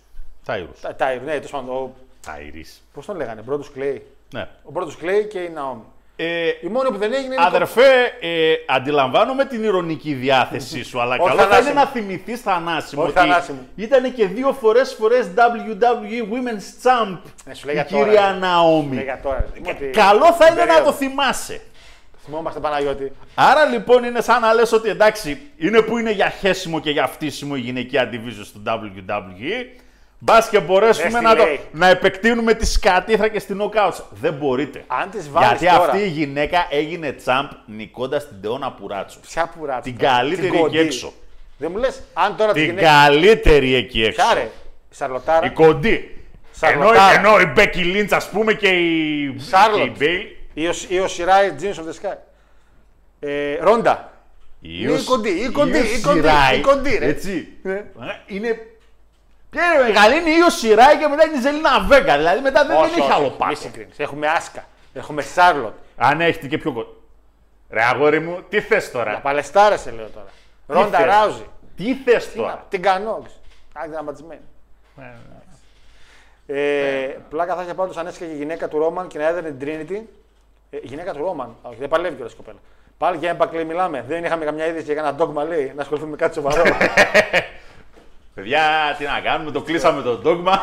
Τάιρους. Τα- Τάιρ, ναι, τέλος πάντων. ο- Τάιρις. Πώς τον λέγανε, Μπρόντου Κλέη; Ναι. Ο Μπρόντου Κλέη και η Ναόμι. Ε, Η μόνη που δεν έγινε είναι. Αδερφέ, ε, αντιλαμβάνομαι την ηρωνική διάθεσή σου, αλλά Όχι καλό θα είναι θανάσιμο. να θυμηθείς θανάσιμο Όχι ότι θανάσιμο. ήταν και δύο φορές φορές WWE Women's Champ Ναι, σου λέει η για τώρα, κυρία ρε. Ναόμι. Λέει για τώρα. ρε. Ότι- Καλό θα είναι να περίοδο. το θυμάσαι. Θυμόμαστε Παναγιώτη. Άρα λοιπόν είναι σαν να λες ότι εντάξει, είναι που είναι για χέσιμο και για φτύσιμο η γυναικεία division στο WWE. Μπας και μπορέσουμε Δες τι να, το, λέει. να επεκτείνουμε τη σκατήθρα και στην knockouts. Δεν μπορείτε. Αν τις βάλεις Γιατί τώρα- αυτή η γυναίκα έγινε τσάμπ νικώντας την Τεώνα Πουράτσου. Ποια πουράτσου. Την τώρα, καλύτερη την κοντή. εκεί έξω. Δεν μου λες, αν τώρα τη Την γυναίκα. καλύτερη εκεί έξω. Ποια ρε, Σαρλοτάρα. Η κοντή. Ενώ, Σαρλοτάρα. ενώ η Μπέκι Λίντς ας πούμε και η, Σάρλοτ. και η Μπέιλ. Ή ο, ή ο Σιράι Jeans of the Sky. Ε, Ρόντα. Είναι η κοντή, η κοντή, η κοντή, η κοντή, ρε. Έτσι. Ναι. Ε, Είναι... Ποια είναι μεγάλη, είναι η Ιο Σιράι και μετά είναι η Ζελίνα Βέγκα. Δηλαδή μετά δεν, δεν έχει άλλο Μη πάτο. συγκρίνεις. Έχουμε Άσκα. Έχουμε Σάρλοτ. Αν έχετε και πιο κοντά. Ρε αγόρι μου, τι θες Για τώρα. παλαιστάρα σε λέω τώρα. Ρόντα θες; Ράουζι. Τι θες Τι να- τώρα; Την κανό. Άκη δραματισμένη. Ε, πλάκα θα είχε πάντως αν έσχε και η γυναίκα του Ρόμαν και να έδαινε την Trinity. Ε, η γυναίκα του Ρόμαν. Όχι, δεν παλεύει κιόλας η κοπέλα. Πάλι για έμπακλ λέγει, Δεν είχαμε καμιά είδηση για κανένα ντόγμα λέει να ασχοληθούμε με κάτι σοβαρό. Παιδιά, τι να κάνουμε, το κλείσαμε το ντόγμα.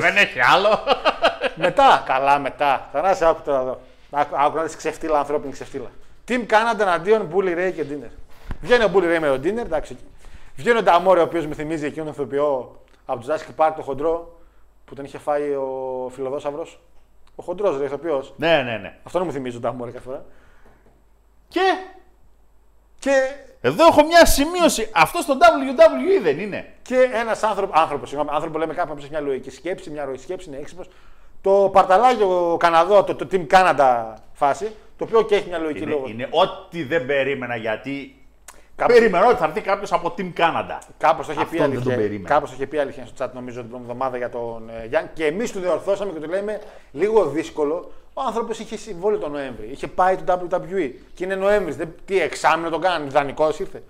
δεν έχει άλλο. μετά, καλά μετά. Θανάση, άκου τώρα εδώ. Άκου, άκου να δεις ξεφτύλα, ανθρώπινη ξεφτύλα. Team Canada εναντίον Bully Ray και Dinner. Βγαίνει ο Bully Ray με τον Dinner, εντάξει. Βγαίνει ο Νταμόρε, ο οποίος με θυμίζει εκείνον τον ηθοποιό από τους Jurassic Park, το χοντρό, που τον είχε φάει ο φιλοδόσαυρος. Ο χοντρός, ρε, ηθοποιός. Ναι, ναι, ναι. Αυτό μου θυμίζει ο Νταμόρε κάθε φορά. Και Και, εδώ έχω μια σημείωση. Αυτό στο WWE δεν είναι. και ένας άνθρωπο, άνθρωπος, συγγνώμη, άνθρωπο λέμε κάποιον που έχει μια λογική σκέψη, μια ροή σκέψη, είναι έξυπνος. Το παρταλάγιο Καναδό, το, το Team Canada φάση, το οποίο και έχει μια λογική Είναι, λόγο. είναι ό,τι δεν περίμενα γιατί. Κάποιος- Περίμενα ότι θα έρθει κάποιος από Team Canada. Κάπω το είχε Αυτό πει δεν τον αλήθεια. περίμενα. Κάπως το είχε πει αλήθεια στο chat νομίζω την προηγούμενη εβδομάδα για τον ε, Γιάννη. Και εμείς του διορθώσαμε και του λέμε λίγο δύσκολο. Ο άνθρωπος είχε συμβόλαιο τον Νοέμβρη. Είχε πάει το WWE. Και είναι Νοέμβρης. Δεν... Τι εξάμεινο τον κάνανε, δανεικός ήρθε.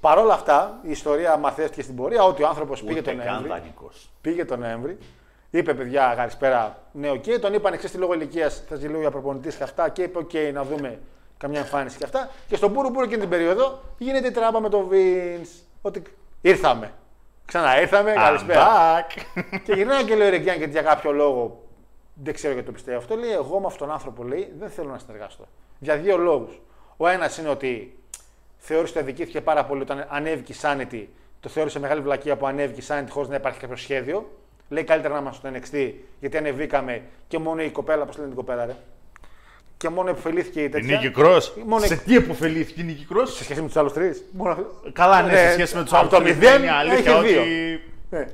Παρ' όλα αυτά, η ιστορία μαθαίθηκε στην πορεία ότι ο άνθρωπος πήγε Ούτε τον καν Νοέμβρη. δανεικός. Πήγε τον Νοέμβρη. Είπε παιδιά, καλησπέρα. Ναι, οκ. Τον είπαν εξή λόγω ηλικίας, θα ζει λίγο για προπονητής και αυτά. Και είπε, οκ, να δούμε καμιά εμφάνιση και αυτά. Και στον Πούρου Πούρου εκείνη την περίοδο γίνεται η τράπα με τον Vince. Ότι ήρθαμε. Ξανά ήρθαμε, I'm καλησπέρα. back. και γυρνάει και λέει ο Ρεγκιάν γιατί για κάποιο λόγο δεν ξέρω γιατί το πιστεύω αυτό. Λέει: Εγώ με αυτόν τον άνθρωπο λέει δεν θέλω να συνεργαστώ. Για δύο λόγους. Ο ένας είναι ότι θεώρησε ότι αδικήθηκε πάρα πολύ όταν ανέβηκε η Sanity. Το θεώρησε μεγάλη βλακεία που ανέβηκε η Sanity χωρίς να υπάρχει κάποιο σχέδιο. Λέει καλύτερα να είμαστε στο NXT γιατί ανεβήκαμε και μόνο η κοπέλα, πώς λένε την κοπέλα, ρε. Και μόνο επωφελήθηκε η Η τέτοια. Νίκη Κρός. Μόνο- Σε τι επωφελήθηκε η Νίκη Κρός; Σε σχέση με τους άλλους τρεις. Μόνο... Καλά, ναι, Ναι, σε σχέση με τους από άλλους. το μηδέν είναι αλήθεια έχει δύο. ότι. Ναι.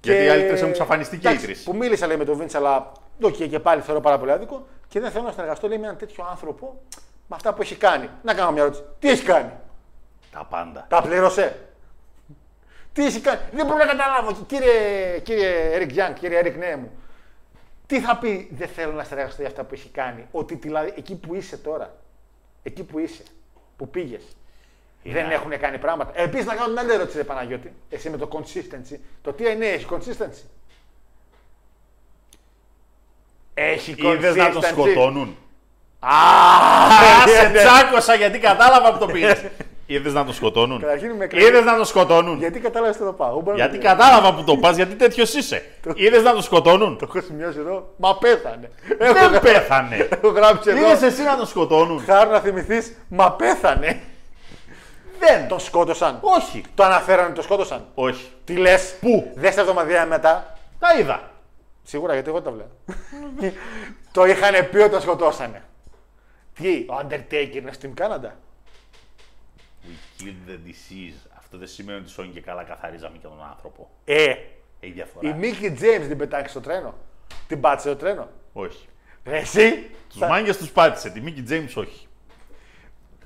Γιατί οι άλλοι τρεις έχουν εξαφανιστεί και οι εντάξει, τρεις. Που μίλησα λέει με τον Βίντσα, αλλά οκ, και πάλι θεωρώ πάρα πολύ άδικο και δεν θέλω να συνεργαστώ λέει, με έναν τέτοιο άνθρωπο με αυτά που έχει κάνει. Να κάνω μια ερώτηση. Τι έχει κάνει, Τα πάντα. Τα πλήρωσε; Τι έχει κάνει, δεν μπορώ να καταλάβω. Κύριε, κύριε Eric Young, κύριε Eric Νέε μου, τι θα πει δεν θέλω να συνεργαστώ για αυτά που έχει κάνει. Ότι δηλαδή εκεί που είσαι τώρα, εκεί που είσαι, που πήγες, δεν έχουν κάνει πράγματα. Επίση, να κάνω μια άλλη ερώτηση, ρε Παναγιώτη. Εσύ με το consistency. Το τι είναι, έχει consistency; Έχει consistency. Είδες να τον σκοτώνουν. Α, σε ναι. τσάκωσα γιατί κατάλαβα που το πήγε. Είδες να τον σκοτώνουν; Καταρχήν με κλείνει. Είδε να τον σκοτώνουν; Γιατί κατάλαβες το πάω; Μπορώ να Γιατί το λέω. κατάλαβα που το πας, γιατί τέτοιος είσαι. Είδες να τον σκοτώνουν; Το έχω σημειώσει εδώ. Μα πέθανε. Δεν πέθανε. Έχω γράψει εδώ. Είδες εσύ να τον σκοτώνουν; Χάρη να θυμηθείς, μα πέθανε. Δεν. Τον σκότωσαν. Όχι. Το αναφέρανε, το σκότωσαν. Όχι. Τι λες; Πού; Δες τα εβδομαδία μετά. Τα είδα. Σίγουρα γιατί εγώ τα βλέπω. το είχαν πει ότι τον σκοτώσανε. Τι, ο Undertaker είναι στην Κάναντα. We killed the disease. Αυτό δεν σημαίνει ότι σώνει και καλά καθαρίζαμε και τον άνθρωπο. Ε, Έχει διαφορά. η Μίκη Τζέιμς την πετάξει στο τρένο. Την πάτησε το τρένο. Όχι. Ρε, Εσύ; Τους μάγκες τους πάτησε. Τη Μίκη Τζέιμ όχι.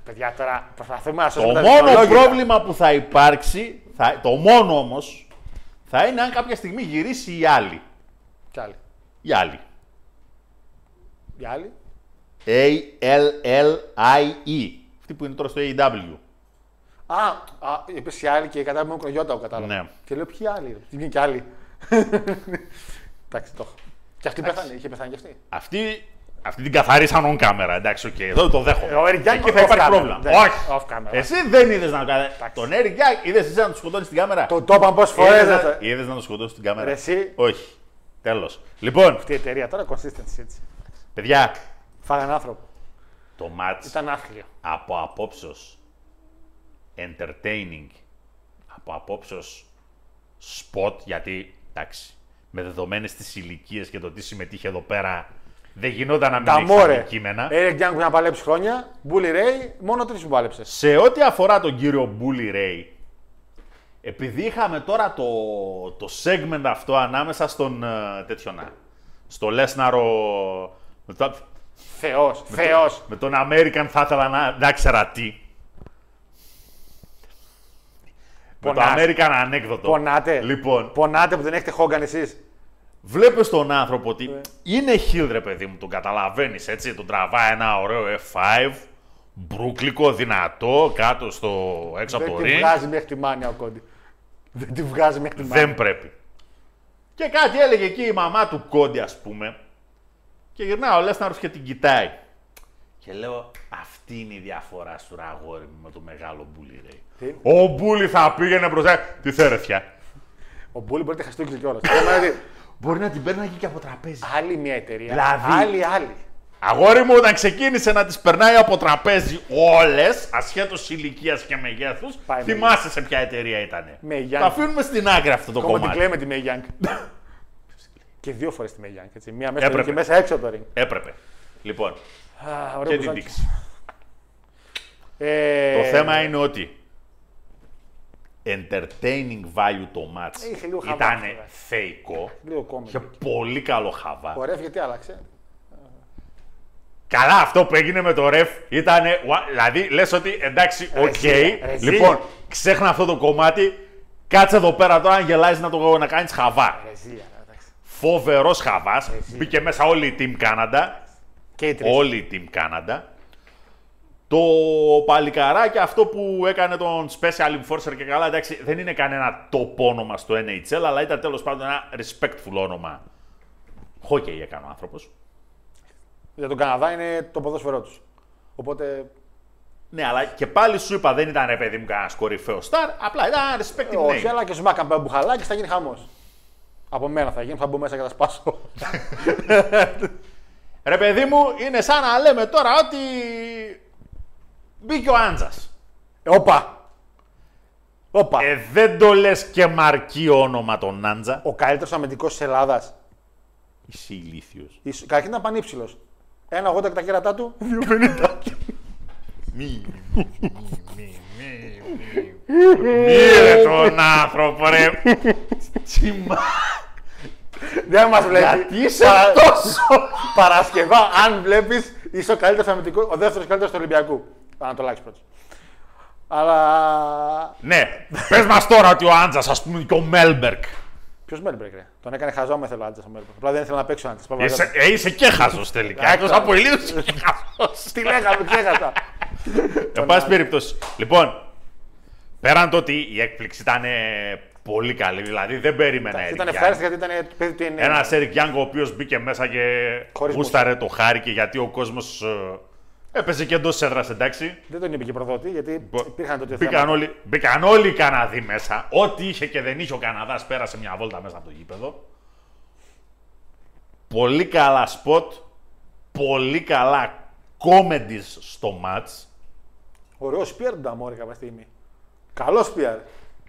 Παιδιά, τώρα προσπαθούμε να Το σώσουμε τα μόνο δικαιολόγητα. πρόβλημα που θα υπάρξει, θα, το μόνο όμως, θα είναι αν κάποια στιγμή γυρίσει η άλλη. Κι άλλοι. Η άλλη. Οι άλλοι. A-L-L-I-E. Αυτή που είναι τώρα στο AW. Α, α είπες οι άλλοι και κατά μου κρογιώτα, εγώ κατάλαβα. Ναι. Και λέω ποιοι άλλοι. ρε. Είναι και άλλοι. Εντάξει, το έχω. Και αυτή πέθανε, είχε πεθάνει κι αυτή. Αυτή, αυτή την καθαρίσαν on camera. Εντάξει, οκ, εδώ το δέχομαι. Ο Eric Young Εκεί θα off υπάρχει camera. πρόβλημα. Ναι, Όχι. off camera. Εσύ δεν είδες να κάνει. Τον Eric Young είδες εσύ να του σκοτώνεις στην κάμερα; Το το είπαν πόσες φορές. Είδες να- Είδες να το σκοτώσεις στην κάμερα; Ρε εσύ. Όχι. Τέλος. Λοιπόν, Αυτή η εταιρεία τώρα consistency έτσι. παιδιά, Φάγανε άνθρωπο. το match Ήταν άθλιο. από απόψεως entertaining, από απόψεως spot, γιατί εντάξει, με δεδομένες τις ηλικίες και το τι συμμετείχε εδώ πέρα, δεν γινόταν να μην Τα έχεις μόρε. αντικείμενα. Eric Young που να παλέψεις χρόνια. Bully Ray, μόνο τρεις που πάλεψες. Σε ό,τι αφορά τον κύριο Bully Ray, επειδή είχαμε τώρα το, το segment αυτό ανάμεσα στον ε, τέτοιο να, στο Λέσναρο, με, το- Θεός, Θεός. με τον American θα ήθελα να, να ξέρα τι. Με το Πονάς. American ανέκδοτο. Πονάτε. Λοιπόν, Πονάτε που δεν έχετε Hogan εσείς. βλέπεις τον άνθρωπο ότι Ναι. είναι heel ρε παιδί μου, τον καταλαβαίνεις έτσι, τον τραβάει ένα ωραίο F5, μπρούκλικο, δυνατό, κάτω στο, έξω από Δεν το τη ring. βγάζει μέχρι τη μάνια ο Κόντι. Δεν τη βγάζει μέχρι τη μάνια. Δεν πρέπει. Και κάτι έλεγε εκεί η μαμά του Κόντι, ας πούμε. Και γυρνάω ο Λέσναρος και την κοιτάει. Και λέω, αυτή είναι η διαφορά σου, ρε αγόρι μου, με το μεγάλο Μπούλι, ρε. Τι; Ο Μπούλι θα πήγαινε μπροστά. Τι θέρεθια. Ο Μπούλι μπορεί να χαστούξει κιόλας. Μπορεί να την παίρναγε και από τραπέζι. Άλλη μια εταιρεία. Δηλαδή- Άλλη, άλλη. Αγόρι μου, όταν ξεκίνησε να τις περνάει από τραπέζι όλες, ασχέτως ηλικίας και μεγέθους, Πάει με θυμάσαι σε ποια εταιρεία ήταν. Με Young. Το αφήνουμε στην άκρη αυτό το Ακόμα την κομμάτι. κλαίμε τη May Young. και δύο φορές τη May Young. Έτσι. Μία μέσα στο Έπρεπε. ring και μέσα έξω από το ring. Έπρεπε. Λοιπόν, Α, ωραίο και την μπουζάκι. δείξει. Ε, Το θέμα είναι ότι entertaining value το match Είχε λίγο χαβά, ήταν βέβαια. θεϊκό. Λίγο comedy. Είχε πολύ καλό χαβά. Ο ref γιατί άλλαξε; Καλά, αυτό που έγινε με το ref ήταν. Δηλαδή, λες ότι εντάξει, οκ. Ρεζίλια, ρεζίλια. Λοιπόν, ξέχνα αυτό το κομμάτι. Κάτσε εδώ πέρα τώρα, αν γελάζει να το να κάνεις χαβά. Ρεζίλια, εντάξει. Φοβερός χαβάς. Μπήκε μέσα όλη η Team Canada. Και οι τρεις. Όλη η Team Canada. Το παλικαράκι αυτό που έκανε τον Special Enforcer και καλά, εντάξει, δεν είναι κανένα top όνομα στο NHL, αλλά ήταν τέλος πάντων ένα respectful όνομα. Χόκεϊ έκανε ο άνθρωπος. Για τον Καναδά είναι το ποδόσφαιρό τους. Οπότε. Ναι, αλλά και πάλι σου είπα, δεν ήταν ρε παιδί μου κανένας κορυφαίος star, απλά ήταν ένα respected όχι, name. αλλά και σου μάκα πάει μπουχαλάκι θα γίνει χαμός. Από μένα θα γίνει, θα μπω μέσα και θα σπάσω. Ρε παιδί μου, είναι σαν να λέμε τώρα ότι μπήκε ο Άντζας. Όπα! Όπα! Ε, δεν το λες και μαρκή όνομα τον Άντζα. Ο καλύτερος αμυντικός της Ελλάδας. Είσαι ηλίθιος. Καταρχήν ήταν πανύψηλος. 1,80 και τα κέρατά του. 2,50. Μη, Μύρε τον άνθρωπο, ρε. Τσιμα. Δεν μας βλέπει. Γιατί είσαι Παρα- τόσο. Παρασκευά, αν βλέπεις, είσαι ο καλύτερος αμυντικό, ο δεύτερος καλύτερος του Ολυμπιακού. Ανατολάκης πρώτος. Αλλά. Ναι, πες μας τώρα ότι ο Άντζας, ας πούμε, και ο Μέλμπερκ. Ποιος Μέλμπρεκ, ρε; Τον έκανε χαζό με θέλω άντζας ο Μέλμπρεκ. Απλά δεν ήθελε να παίξει ο άντζας. Είσαι, ε, είσαι και χαζός τελικά. Εντάξει. Εκτός από ηλίθιος, είσαι και χαζός. Τι λέγαμε, τι έχασα. Εν πάση περιπτώσει. Λοιπόν, πέραν το ότι η έκπληξη ήταν ε, πολύ καλή, δηλαδή δεν περίμενα Ήταν Eric ευχάριστη Young. γιατί ήταν το παιδί του είναι. Ένας Eric Young ο οποίος μπήκε μέσα και Χωρίς γούσταρε το χάρηκε γιατί ο κόσμος έπαιζε και εντός έδρας, εντάξει. Δεν τον είπε και προδότη γιατί υπήρχαν τότε Μπήκαν θέματα. όλοι, μπήκαν όλοι οι Καναδοί μέσα. Ό,τι είχε και δεν είχε ο Καναδάς πέρασε μια βόλτα μέσα από το γήπεδο. Πολύ καλά σποτ. Πολύ καλά comedies στο match. Ωραίος σπιέρ του Νταμόρη κάποια στιγμή. Καλός σπιέρ.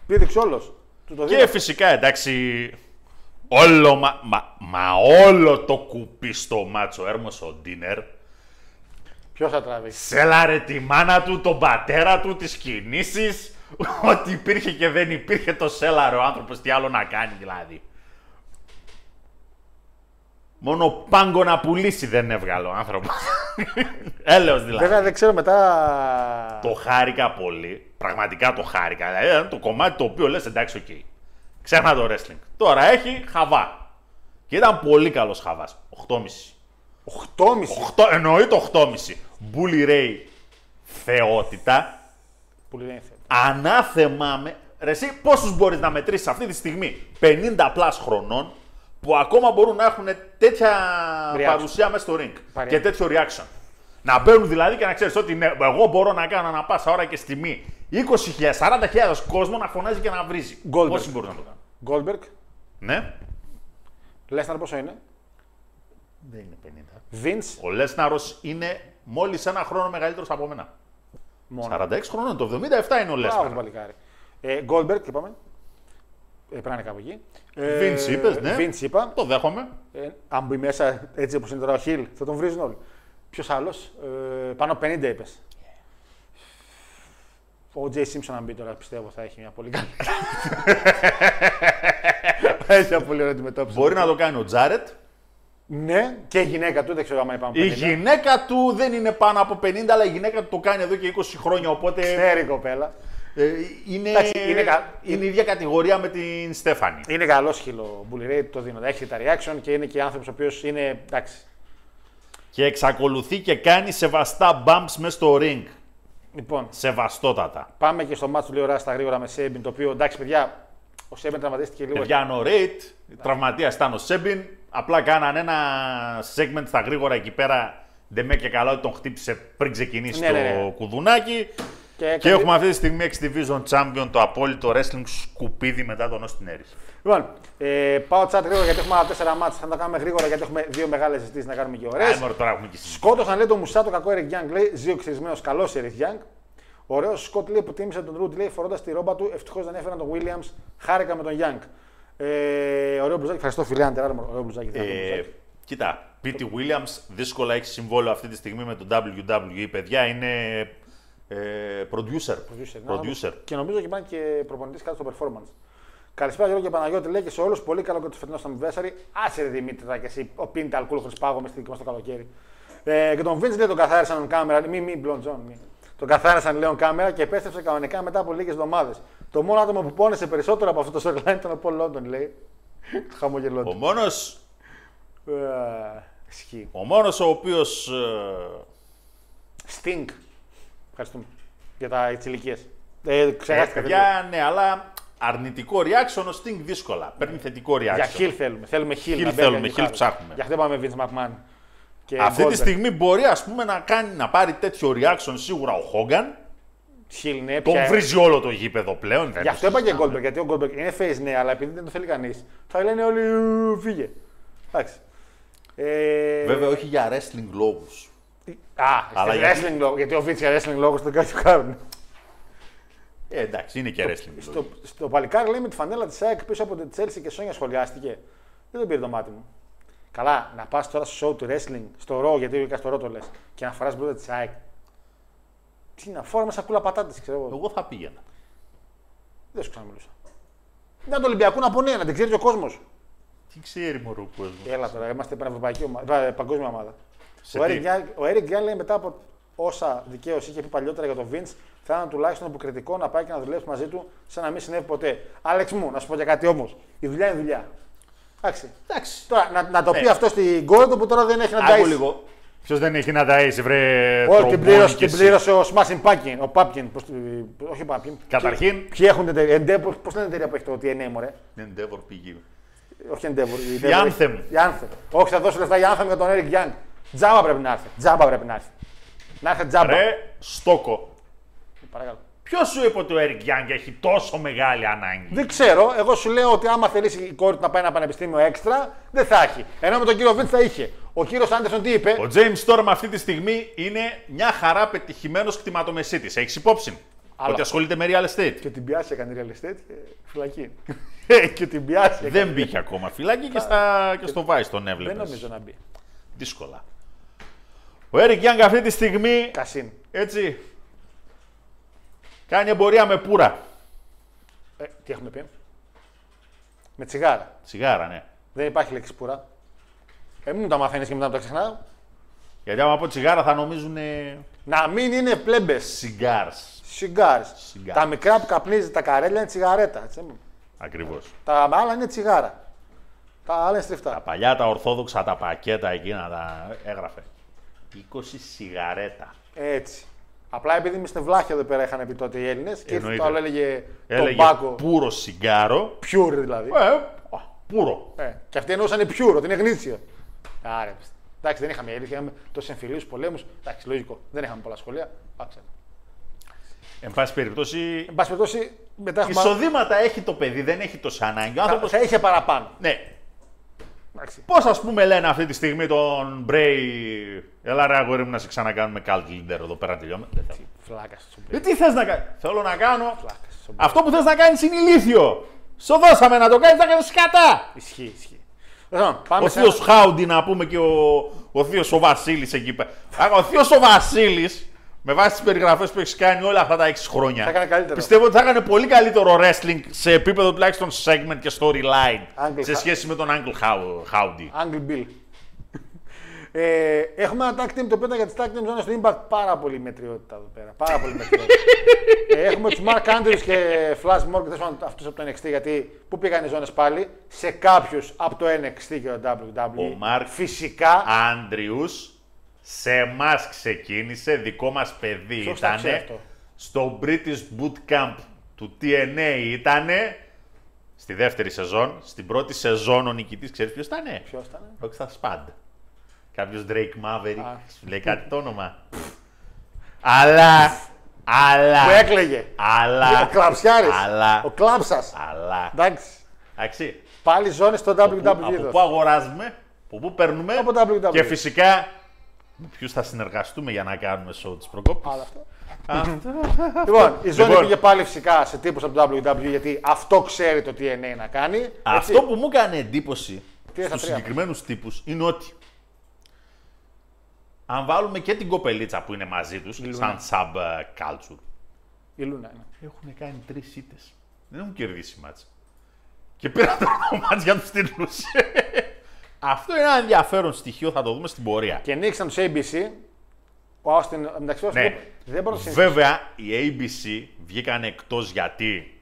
Πήδηξε όλος. Του το Και δίνω. φυσικά εντάξει, όλο, μα, μα, μα όλο το κουπί στο μάτσο έρμος ο Ντίνερ. Ποιος θα τραβήσει. Σέλαρε τη μάνα του, τον πατέρα του, τις κινήσεις, ό,τι υπήρχε και δεν υπήρχε το σέλαρε ο άνθρωπος, τι άλλο να κάνει δηλαδή. Μόνο πάγκο να πουλήσει δεν έβγαλε ο άνθρωπος. Έλεος δηλαδή. Βέβαια δεν ξέρω μετά. Το χάρηκα πολύ. Πραγματικά το χάρηκα. Δηλαδή ήταν το κομμάτι το οποίο λες εντάξει, οκ. Ξέχνα το wrestling. Τώρα έχει χαβά. Και ήταν πολύ καλός χαβάς. 8,5. 8,5. 8, εννοείται 8,5. Bully Ray θεότητα. Που λέει είναι θέτω. Ανάθεμά με. Ρε εσύ πόσους μπορείς να μετρήσεις αυτή τη στιγμή; 50 plus χρονών που ακόμα μπορούν να έχουν τέτοια Reaction. παρουσία μέσα στο ring Παρέα. και τέτοιο reaction. Να μπαίνουν δηλαδή και να ξέρεις ότι ναι, εγώ μπορώ να κάνω ανα πάσα ώρα και στιγμή 20.000, 40.000 κόσμο να φωνάζει και να βρίζει. Goldberg. Πόσοι μπορούν να το κάνουν; Goldberg. Ναι. Lesnar πόσο είναι; Δεν είναι 50. Vince. Ο Lesnar-ος είναι μόλις ένα χρόνο μεγαλύτερος από μένα. Μόνο. 46 χρονών, το 77 είναι ο Μπράβο Lesnar. το παλικάρι. Ε, Goldberg είπαμε. Ε, πρέπει να είναι κάπου εκεί. Ε, Vince είπες, ναι. Vince είπα. Το δέχομαι. Ε, αν μπει μέσα έτσι όπως είναι τώρα ο Χιλ, θα τον βρίζουν όλοι. Ποιος άλλος; Ε, πάνω από 50 είπες. O.J. Simpson αν μπει τώρα πιστεύω θα έχει μια πολύ καλή. θα έχει μια πολύ ωραία αντιμετώπιση. Μπορεί να το κάνει ο Jarrett. Ναι, και η γυναίκα του δεν ξέρω αν είναι πάνω από 50. Η γυναίκα του δεν είναι πάνω από 50, αλλά η γυναίκα του το κάνει εδώ και 20 χρόνια. Οπότε Ξέρει η κοπέλα. ε, είναι, Εντάξει, είναι κα- είναι η ίδια κατηγορία με την Στέφανη. Είναι καλό χειλό Μπουλιρέι, το δίνω. Έχει τα reaction και είναι και άνθρωπος ο οποίος είναι. Εντάξει. Και εξακολουθεί και κάνει σεβαστά bumps μέσα στο ring. Λοιπόν, Σεβαστότατα. πάμε και στο μάτσο του λίγο ώρα στα γρήγορα με Σέμπιν. Το οποίο εντάξει, παιδιά, ο Σέμπιν τραυματίστηκε λίγο. Παιδιά, ο Ρέιτ, τραυματία ήταν ο Σέμπιν. Απλά κάνανε ένα segment στα γρήγορα εκεί πέρα. Δεν με και καλά ότι τον χτύπησε πριν ξεκινήσει Ναι, το ναι, ναι. κουδουνάκι. Και, Και έχουμε αυτή τη στιγμή X Division Champion, το απόλυτο wrestling σκουπίδι μετά τον Austin Aries. Λοιπόν, ε, πάω chat γρήγορα γιατί έχουμε άλλα τέσσερα μάτς. Θα τα κάνουμε γρήγορα γιατί έχουμε δύο μεγάλες συζητήσεις να κάνουμε και ωραίες. Άι, μωρέ, τώρα έχουμε και συζήτηση. Σκότωσαν λέει το Μουσά το κακό Eric Young, λέει ζύοξυρισμένο καλός Eric Young. Ωραίος Σκότ λέει που τίμησε τον Ρουντ λέει φορώντας τη ρόμπα του. Ευτυχώς δεν έφεραν τον Williams. Χάρηκα με τον Young. Ε, ωραίο μπλουζάκι. Ευχαριστώ φιλέ Αντεράρμορ. Ωραίο μπλουζάκι. δυνατό Ε, μπλουζάκι. κοίτα, Pete Williams δύσκολα έχει συμβόλαιο αυτή τη στιγμή με τον WWE. Παιδιά είναι ε, producer. Producer, ναι, Και νομίζω και πάνε και προπονητής κάτω στο performance. Καλησπέρα Γιώργο και Παναγιώτη, λέει και σε όλους. Πολύ καλό και το φετινός στο Anniversary. Άσε ρε Δημήτρη, θα και εσύ. Ο Πίντα Αλκούλο πάγο με στη δική μας το καλοκαίρι. Ε, και τον Vince λέει τον καθάρισαν on κάμερα. Μη, μη, Blond John, μη. Τον καθάρισαν λέει on κάμερα και επέστρεψε κανονικά μετά από λίγες εβδομάδες. Το μόνο άτομο που πόνεσε περισσότερο από αυτό το storyline ήταν ο Paul London, λέει. Χαμογελό Ο του. μόνος, Ε, Ισχύει. ο μόνος ο οποίος ε, Sting. Ευχαριστούμε για τα ηλικίες. Ε, ξεχάστηκα. δεν λέω. παιδιά, ναι, αλλά αρνητικό reaction ο Sting δύσκολα. Παίρνει θετικό reaction. Για χιλ θέλουμε. Θέλουμε χιλ. Heel να μπαίνει θέλουμε, για heel Γιουχάρη. ψάχνουμε. Γι' αυτό είπαμε Vince McMahon. Και Αυτή τη Goldberg. στιγμή μπορεί ας πούμε να, κάνει, να πάρει τέτοιο reaction σίγουρα ο Hogan. Χιλ, ναι, Τον πια- βρίζει όλο το γήπεδο πλέον. δεν Γι' αυτό το είπα και συζητάμε. Goldberg. Γιατί ο Goldberg είναι face, ναι, αλλά επειδή δεν το θέλει κανείς, θα λένε όλοι «Ου, φύγε. Εντάξει. Ε, Βέβαια όχι για wrestling λόγους. Α, Αλλά αλλά γιατί- wrestling λόγο. Γιατί ο Vince για wrestling λόγο τον κάτι κάνουν. Ε, εντάξει, είναι και wrestling. Στο, στο παλικάρι λέει με τη φανέλα της ΑΕΚ πίσω από την Chelsea και Σόνια σχολιάστηκε. Δεν τον πήρε το μάτι μου. Καλά, να πας τώρα στο show του wrestling, στο ρο, γιατί ο στο ρο το λες, και να φοράς μπροστά της ΑΕΚ. Τι να φόρα μέσα κούλα πατάτες, ξέρω εγώ. Εγώ θα πήγαινα. Δεν σου ξαναμιλούσα. Να το Ολυμπιακό να πω ναι, να την ξέρει και ο κόσμος. Τι ξέρει μωρό ο κόσμος. Έλα τώρα, είμαστε πανευρωπαϊκή ομάδα, ε, παγκόσμια ομάδα. Σε Ο τι; Eric, Young, ο Eric Young λέει μετά από όσα δικαίως είχε πει παλιότερα για τον Vince, θα ήταν τουλάχιστον υποκριτικό να πάει και να δουλέψει μαζί του σαν να μην συνέβη ποτέ. Άλεξ μου, να σου πω για κάτι όμως. Η δουλειά είναι δουλειά. Εντάξει. Εντάξει. Τώρα, να, να το πει Ναι. αυτό στην κόρη που τώρα δεν έχει να Άκου ταΐσει. λίγο. Ποιος δεν έχει να ταΐσει, βρε. Όχι, την τρομπόνι πλήρωσε, κι την εσύ. πλήρωσε ο Smashing Pumpkin. Ο Pumpkin. Πώς, τη- όχι ο Pumpkin. Καταρχήν- Ποιοι, ποιοι έχουν την εταιρεία. Endeavor, πώς λένε την εταιρεία που έχει το TNA, μωρέ; Endeavor πήγε. Όχι Endeavor. Η Anthem. Η Anthem. Όχι, θα δώσω λεφτά για Anthem για τον Eric Young. Τζάμπα πρέπει να έρθει. Τζάμπα πρέπει να έρθει. Να έρθει τζάμπα. Ρε, στόκο. Παρακαλώ. Ποιος σου είπε ότι ο Eric Young έχει τόσο μεγάλη ανάγκη; Δεν ξέρω. Εγώ σου λέω ότι άμα θελήσει η κόρη του να πάει ένα πανεπιστήμιο έξτρα, δεν θα έχει. Ενώ με τον κύριο Βίντ θα είχε. Ο κύριος Άντερσον τι είπε; Ο James Storm αυτή τη στιγμή είναι μια χαρά πετυχημένος κτηματομεσίτης. Έχεις υπόψη Αλλά- ότι ασχολείται με real estate; Και την πιάσει έκανε real estate και φυλακή. Ε, και την πιάσει. έκανε. Δεν μπήκε ακόμα φυλάκι και, στα, και στο Vice τον έβλεπες. Δεν νομίζω να μπει. Δύσκολα. Ο Eric Young αυτή τη στιγμή Κασίν. έτσι κάνει εμπορία με πουρα. Ε, τι έχουμε πει; Με τσιγάρα. Σιγάρα, ναι. Δεν υπάρχει λέξη πουρά. Ε, μην μου τα μαθαίνεις και μετά μου τα ξεχνάω. Γιατί άμα πω τσιγάρα θα νομίζουν ε, Να μην είναι πλέμπες. cigars. Cigar. Cigar. Τα μικρά που καπνίζει τα καρέλια είναι τσιγαρέτα. Έτσι. Ακριβώς. Τα άλλα είναι τσιγάρα. Τα άλλα είναι Τα στριφτά. παλιά τα ορθόδοξα τα πακέτα εκείνα τα έγραφε. 20 σιγαρέτα. Έτσι. Απλά επειδή είμαστε βλάχια εδώ πέρα είχαν πει τότε οι Έλληνες και ήρθε Εννοείται. το άλλο έλεγε, Έλεγε tobacco. πουρο σιγκάρο. Pure δηλαδή. Ε, α, πουρο. Ε, και αυτοί εννοούσαν pure, ότι είναι γνήσιο. Άρα, εντάξει, δεν είχαμε αλήθεια, είχαμε τόσους εμφυλίου πολέμους. Εντάξει, λογικό. Δεν είχαμε πολλά σχολεία. Άξα. Εν πάση περιπτώσει, Εν πάση περιπτώσει, μετά έχουμε. εισοδήματα έχει το παιδί, δεν έχει τόσα ανάγκη. Ο Θα, άνθρωπος, θα είχε παραπάνω. ναι. Εντάξει. Πώς ας πούμε λένε αυτή τη στιγμή τον Μπρέι, έλα ρε αγόρι μου να σε ξανακάνουμε cult leader εδώ πέρα τελειώμε. Δεν θέλω. Φλάκας στο Ε, τι θες να κάνεις. Θέλω να κάνω. Φλάκας στο Αυτό που θες να κάνεις είναι ηλίθιο. Σου δώσαμε να το κάνεις, να κάνεις σκατά. Ισχύει, ισχύει. Λοιπόν, πάμε Ο σε θείος Χάουντι να πούμε και ο, ο θείος ο Βασίλης εκεί πέρα. Α, Ο θείος ο Βασίλης, με βάση τις περιγραφές που έχεις κάνει όλα αυτά τα 6 χρόνια, Θα έκανε καλύτερο. πιστεύω ότι θα έκανε πολύ καλύτερο wrestling σε επίπεδο τουλάχιστον segment και storyline Angle σε Hou- σχέση με τον Uncle Hou- Howdy. Angle Bill. Ε, έχουμε ένα tag team το οποίο ήταν για τις tag team ζώνε του Impact πάρα πολύ μετριότητα εδώ πέρα. Πάρα πολύ μετριότητα. ε, έχουμε τους Mark Andrews και Flash Morgan, αυτούς από το NXT, γιατί πού πήγαν οι ζώνε πάλι, σε κάποιους από το NXT και το WWE. Ο Mark Φυσικά. Άντριους σε εμάς ξεκίνησε, δικό μας παιδί Ποιος τα ήταν. ξέρει αυτό; Στο British Bootcamp του TNA ήταν. Στη δεύτερη σεζόν. Στην πρώτη σεζόν ο νικητής, ξέρεις ποιος ήταν. Ποιος ήταν. Rockstar Spad. Κάποιος Drake Maverick. Α. Σου λέει κάτι το όνομα. Αλλά Αλλά. Που έκλαιγε. Αλλά. Ο κλαψιάρης. Αλλά. Ο κλάψας. Αλλά. Εντάξει. Εντάξει. Πάλι ζώνη στο WWE. Από εδώ. πού αγοράζουμε, από πού παίρνουμε. Από WWE. Και φυσικά με ποιους θα συνεργαστούμε για να κάνουμε show της προκόπης. Άλλο αυτό. Λοιπόν, η ζώνη Λοιπόν. πήγε πάλι φυσικά σε τύπους από το WWE γιατί αυτό ξέρει το TNA να κάνει. έτσι. Αυτό που μου έκανε εντύπωση Τι στα στους τρία; συγκεκριμένους τύπους είναι ότι αν βάλουμε και την κοπελίτσα που είναι μαζί τους, σαν sub uh, culture, Η Λούνα είναι. έχουν κάνει τρεις ήττες. Δεν έχουν κερδίσει μάτσα. Και πήραν το μάτς για του τίτλου. Αυτό είναι ένα ενδιαφέρον στοιχείο, θα το δούμε στην πορεία. Και νίξαν τους ABC. Ο Austin μεταξύ του Ναι. δεν μπορεί να συνεχίσει. Βέβαια, η ABC βγήκαν εκτός γιατί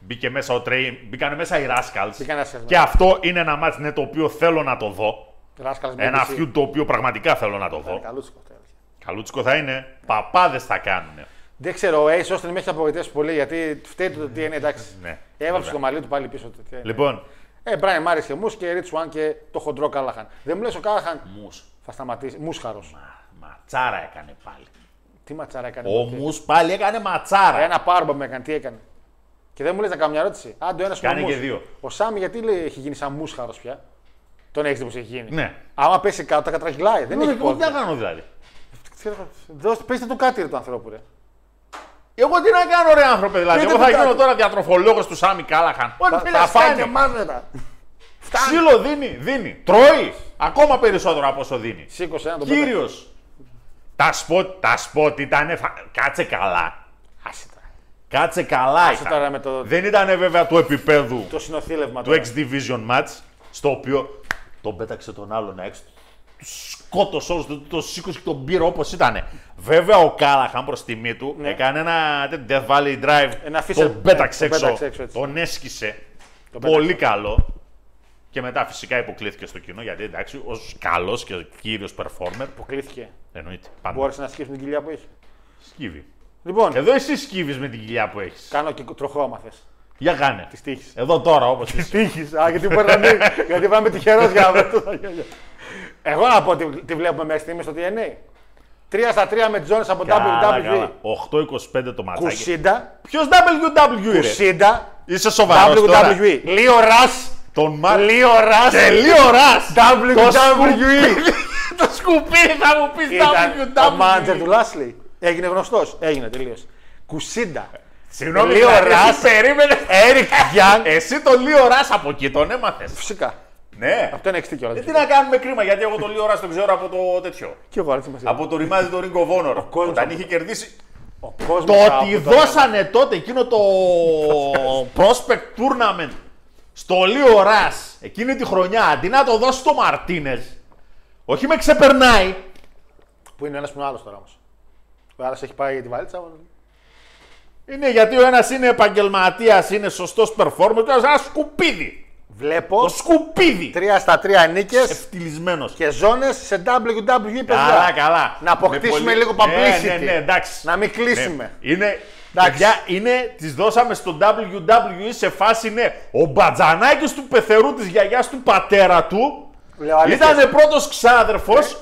μπήκε μέσα ο Τρέι, μπήκαν μέσα οι Rascals. Μπήκαν οι Rascals, Και αυτό είναι ένα μάτς ναι, το οποίο θέλω να το δω. Ράσκαλας με Ένα ABC. feud το οποίο πραγματικά θέλω να το δω. Καλούτσικο, τέλος. Καλούτσικο θα είναι. Παπάδες θα κάνουν. Δεν ξέρω, ο Ace Austin με έχει απογοητεύσει πολύ γιατί φταίει το TNA εντάξει. Ναι. Έβαψε Βέβαια. το μαλλί του πάλι πίσω. Το TNA. Λοιπόν, Ε, Brian Μάρι και Μους και Rich One και το χοντρό Κάλαχαν. Δεν μου λες ο Κάλαχαν Μους. θα σταματήσει. Μούσχαρος. Ματσάρα έκανε πάλι. Τι ματσάρα έκανε. Ο τότε. Μους πάλι έκανε ματσάρα. Ένα πάρμπα με έκανε, τι έκανε; Και δεν μου λες να κάνω μια ερώτηση; Άντε, ο ένας Κάνει και δύο. Ο Σάμι γιατί λέει, έχει γίνει σαν μούσχαρος πια; Τον έχεις δει πώ έχει γίνει; Ναι. Άμα πέσει κάτω, τα κατραγγυλάει. Δεν έχει Εγώ τι πόδια. να κάνω δηλαδή. Δώστε, πέστε το κάτι ρε του ανθρώπου, ρε. Εγώ τι να κάνω, ρε άνθρωπε, δηλαδή. Πείτε Εγώ θα μου γίνω κάτι. τώρα διατροφολόγος του Σάμι Κάλαχαν. Ό,τι Θα, θέλει θα να φάει και κάνει. μάζερα. Ξύλο δίνει, δίνει. Τρώει. Ακόμα περισσότερο από όσο δίνει. Σήκωσε ένα τον Κύριος. Τα σποτ, τα σποτ ήταν. Κάτσε καλά. Άσε τώρα. Κάτσε καλά. Άσε ήταν. τώρα με το- Δεν ήταν βέβαια του επίπεδου Το συνοθήλευμα του τώρα. X Division match, στο οποίο τον πέταξε τον άλλον έξω. Του σκότωσε όλους, τον το σήκωσε και τον πήρε όπως ήταν. Βέβαια ο Κάλαχαν προς τιμή του έκανε ένα τέτοιο Death Valley Drive. Ναι. Ένα Fisher- τον πέταξε τον έξω. πέταξε έξω, έτσι. τον έσκησε. πέταξε. Πολύ καλό. Και μετά φυσικά υποκλήθηκε στο κοινό γιατί εντάξει, ως καλός και κύριος performer. Αποκλήθηκε. Εννοείται. Πάντα. Μπόρεσε να σκύψει την κοιλιά που έχεις. Σκύβει. Λοιπόν, Εδώ εσύ σκύβεις με την κοιλιά που έχεις. κάνω και τροχό άμα θες. Για κάνε. Της τύχης. Εδώ τώρα όπως είσαι. Τύχης. Α, γιατί μπορεί να μην. γιατί πάμε τυχερός για να βρω τα γέλια. Εγώ να πω τι, τι βλέπουμε μέχρι στιγμής στο TNA. 3 στα 3 με τζόνε από Καλά, WWE. καλά. 8-25 το ματσάκι. Κουσίντα. Ποιος WWE είναι. Κουσίντα. Είσαι σοβαρός τώρα. WWE. Λίο Ρας. Τον Μάρ... Λίο Ρας. Τελείω ρας. WWE. Το σκουπίδι θα μου πεις Ήταν ο μάνατζερ του WWE. Λάσλι. Έγινε γνωστός. Έγινε τελείω. Κουσίντα. Συγγνώμη, Λίο δηλαδή, Ρας. εσύ περίμενες. Έρικ Γιάν. Εσύ το Λίο Ρας από εκεί τον έμαθες. Φυσικά. Ναι. Αυτό είναι εξτή κιόλα. Ε, τι να κάνουμε κρίμα, γιατί εγώ το Λίο Ρας τον ξέρω από το τέτοιο. Και εγώ έτσι μας Από το ρημάδι του Ring of Honor. κόσμος Όταν από- είχε κερδίσει. Ο κόσμος Το από ότι το- δώσανε τότε εκείνο το prospect tournament στο Λίο Ρας εκείνη τη χρονιά αντί να το δώσει στο Μαρτίνες, όχι με ξεπερνάει, Που είναι ένας που είναι άλλος τώρα όμως. Ο άλλος έχει πάει για τη βαλίτσα. είναι γιατί ο ένας είναι επαγγελματίας, είναι σωστός performer και ο άλλος ένα σκουπίδι. Βλέπω Το σκουπίδι. 3 στα 3 νίκες Ευτυλισμένος. και ζώνες σε WWE παιδιά. Καλά, καλά. Να αποκτήσουμε Με πολύ- λίγο Ναι, publicity. Ναι, ναι, εντάξει. Να μην κλείσουμε. Ναι. Είναι, Εντάξει. παιδιά, είναι, τις δώσαμε στο WWE σε φάση, ναι, ο Μπατζανάκης του πεθερού της γιαγιάς του πατέρα του Λέω αλήθειες. ήταν πρώτος ξάδερφος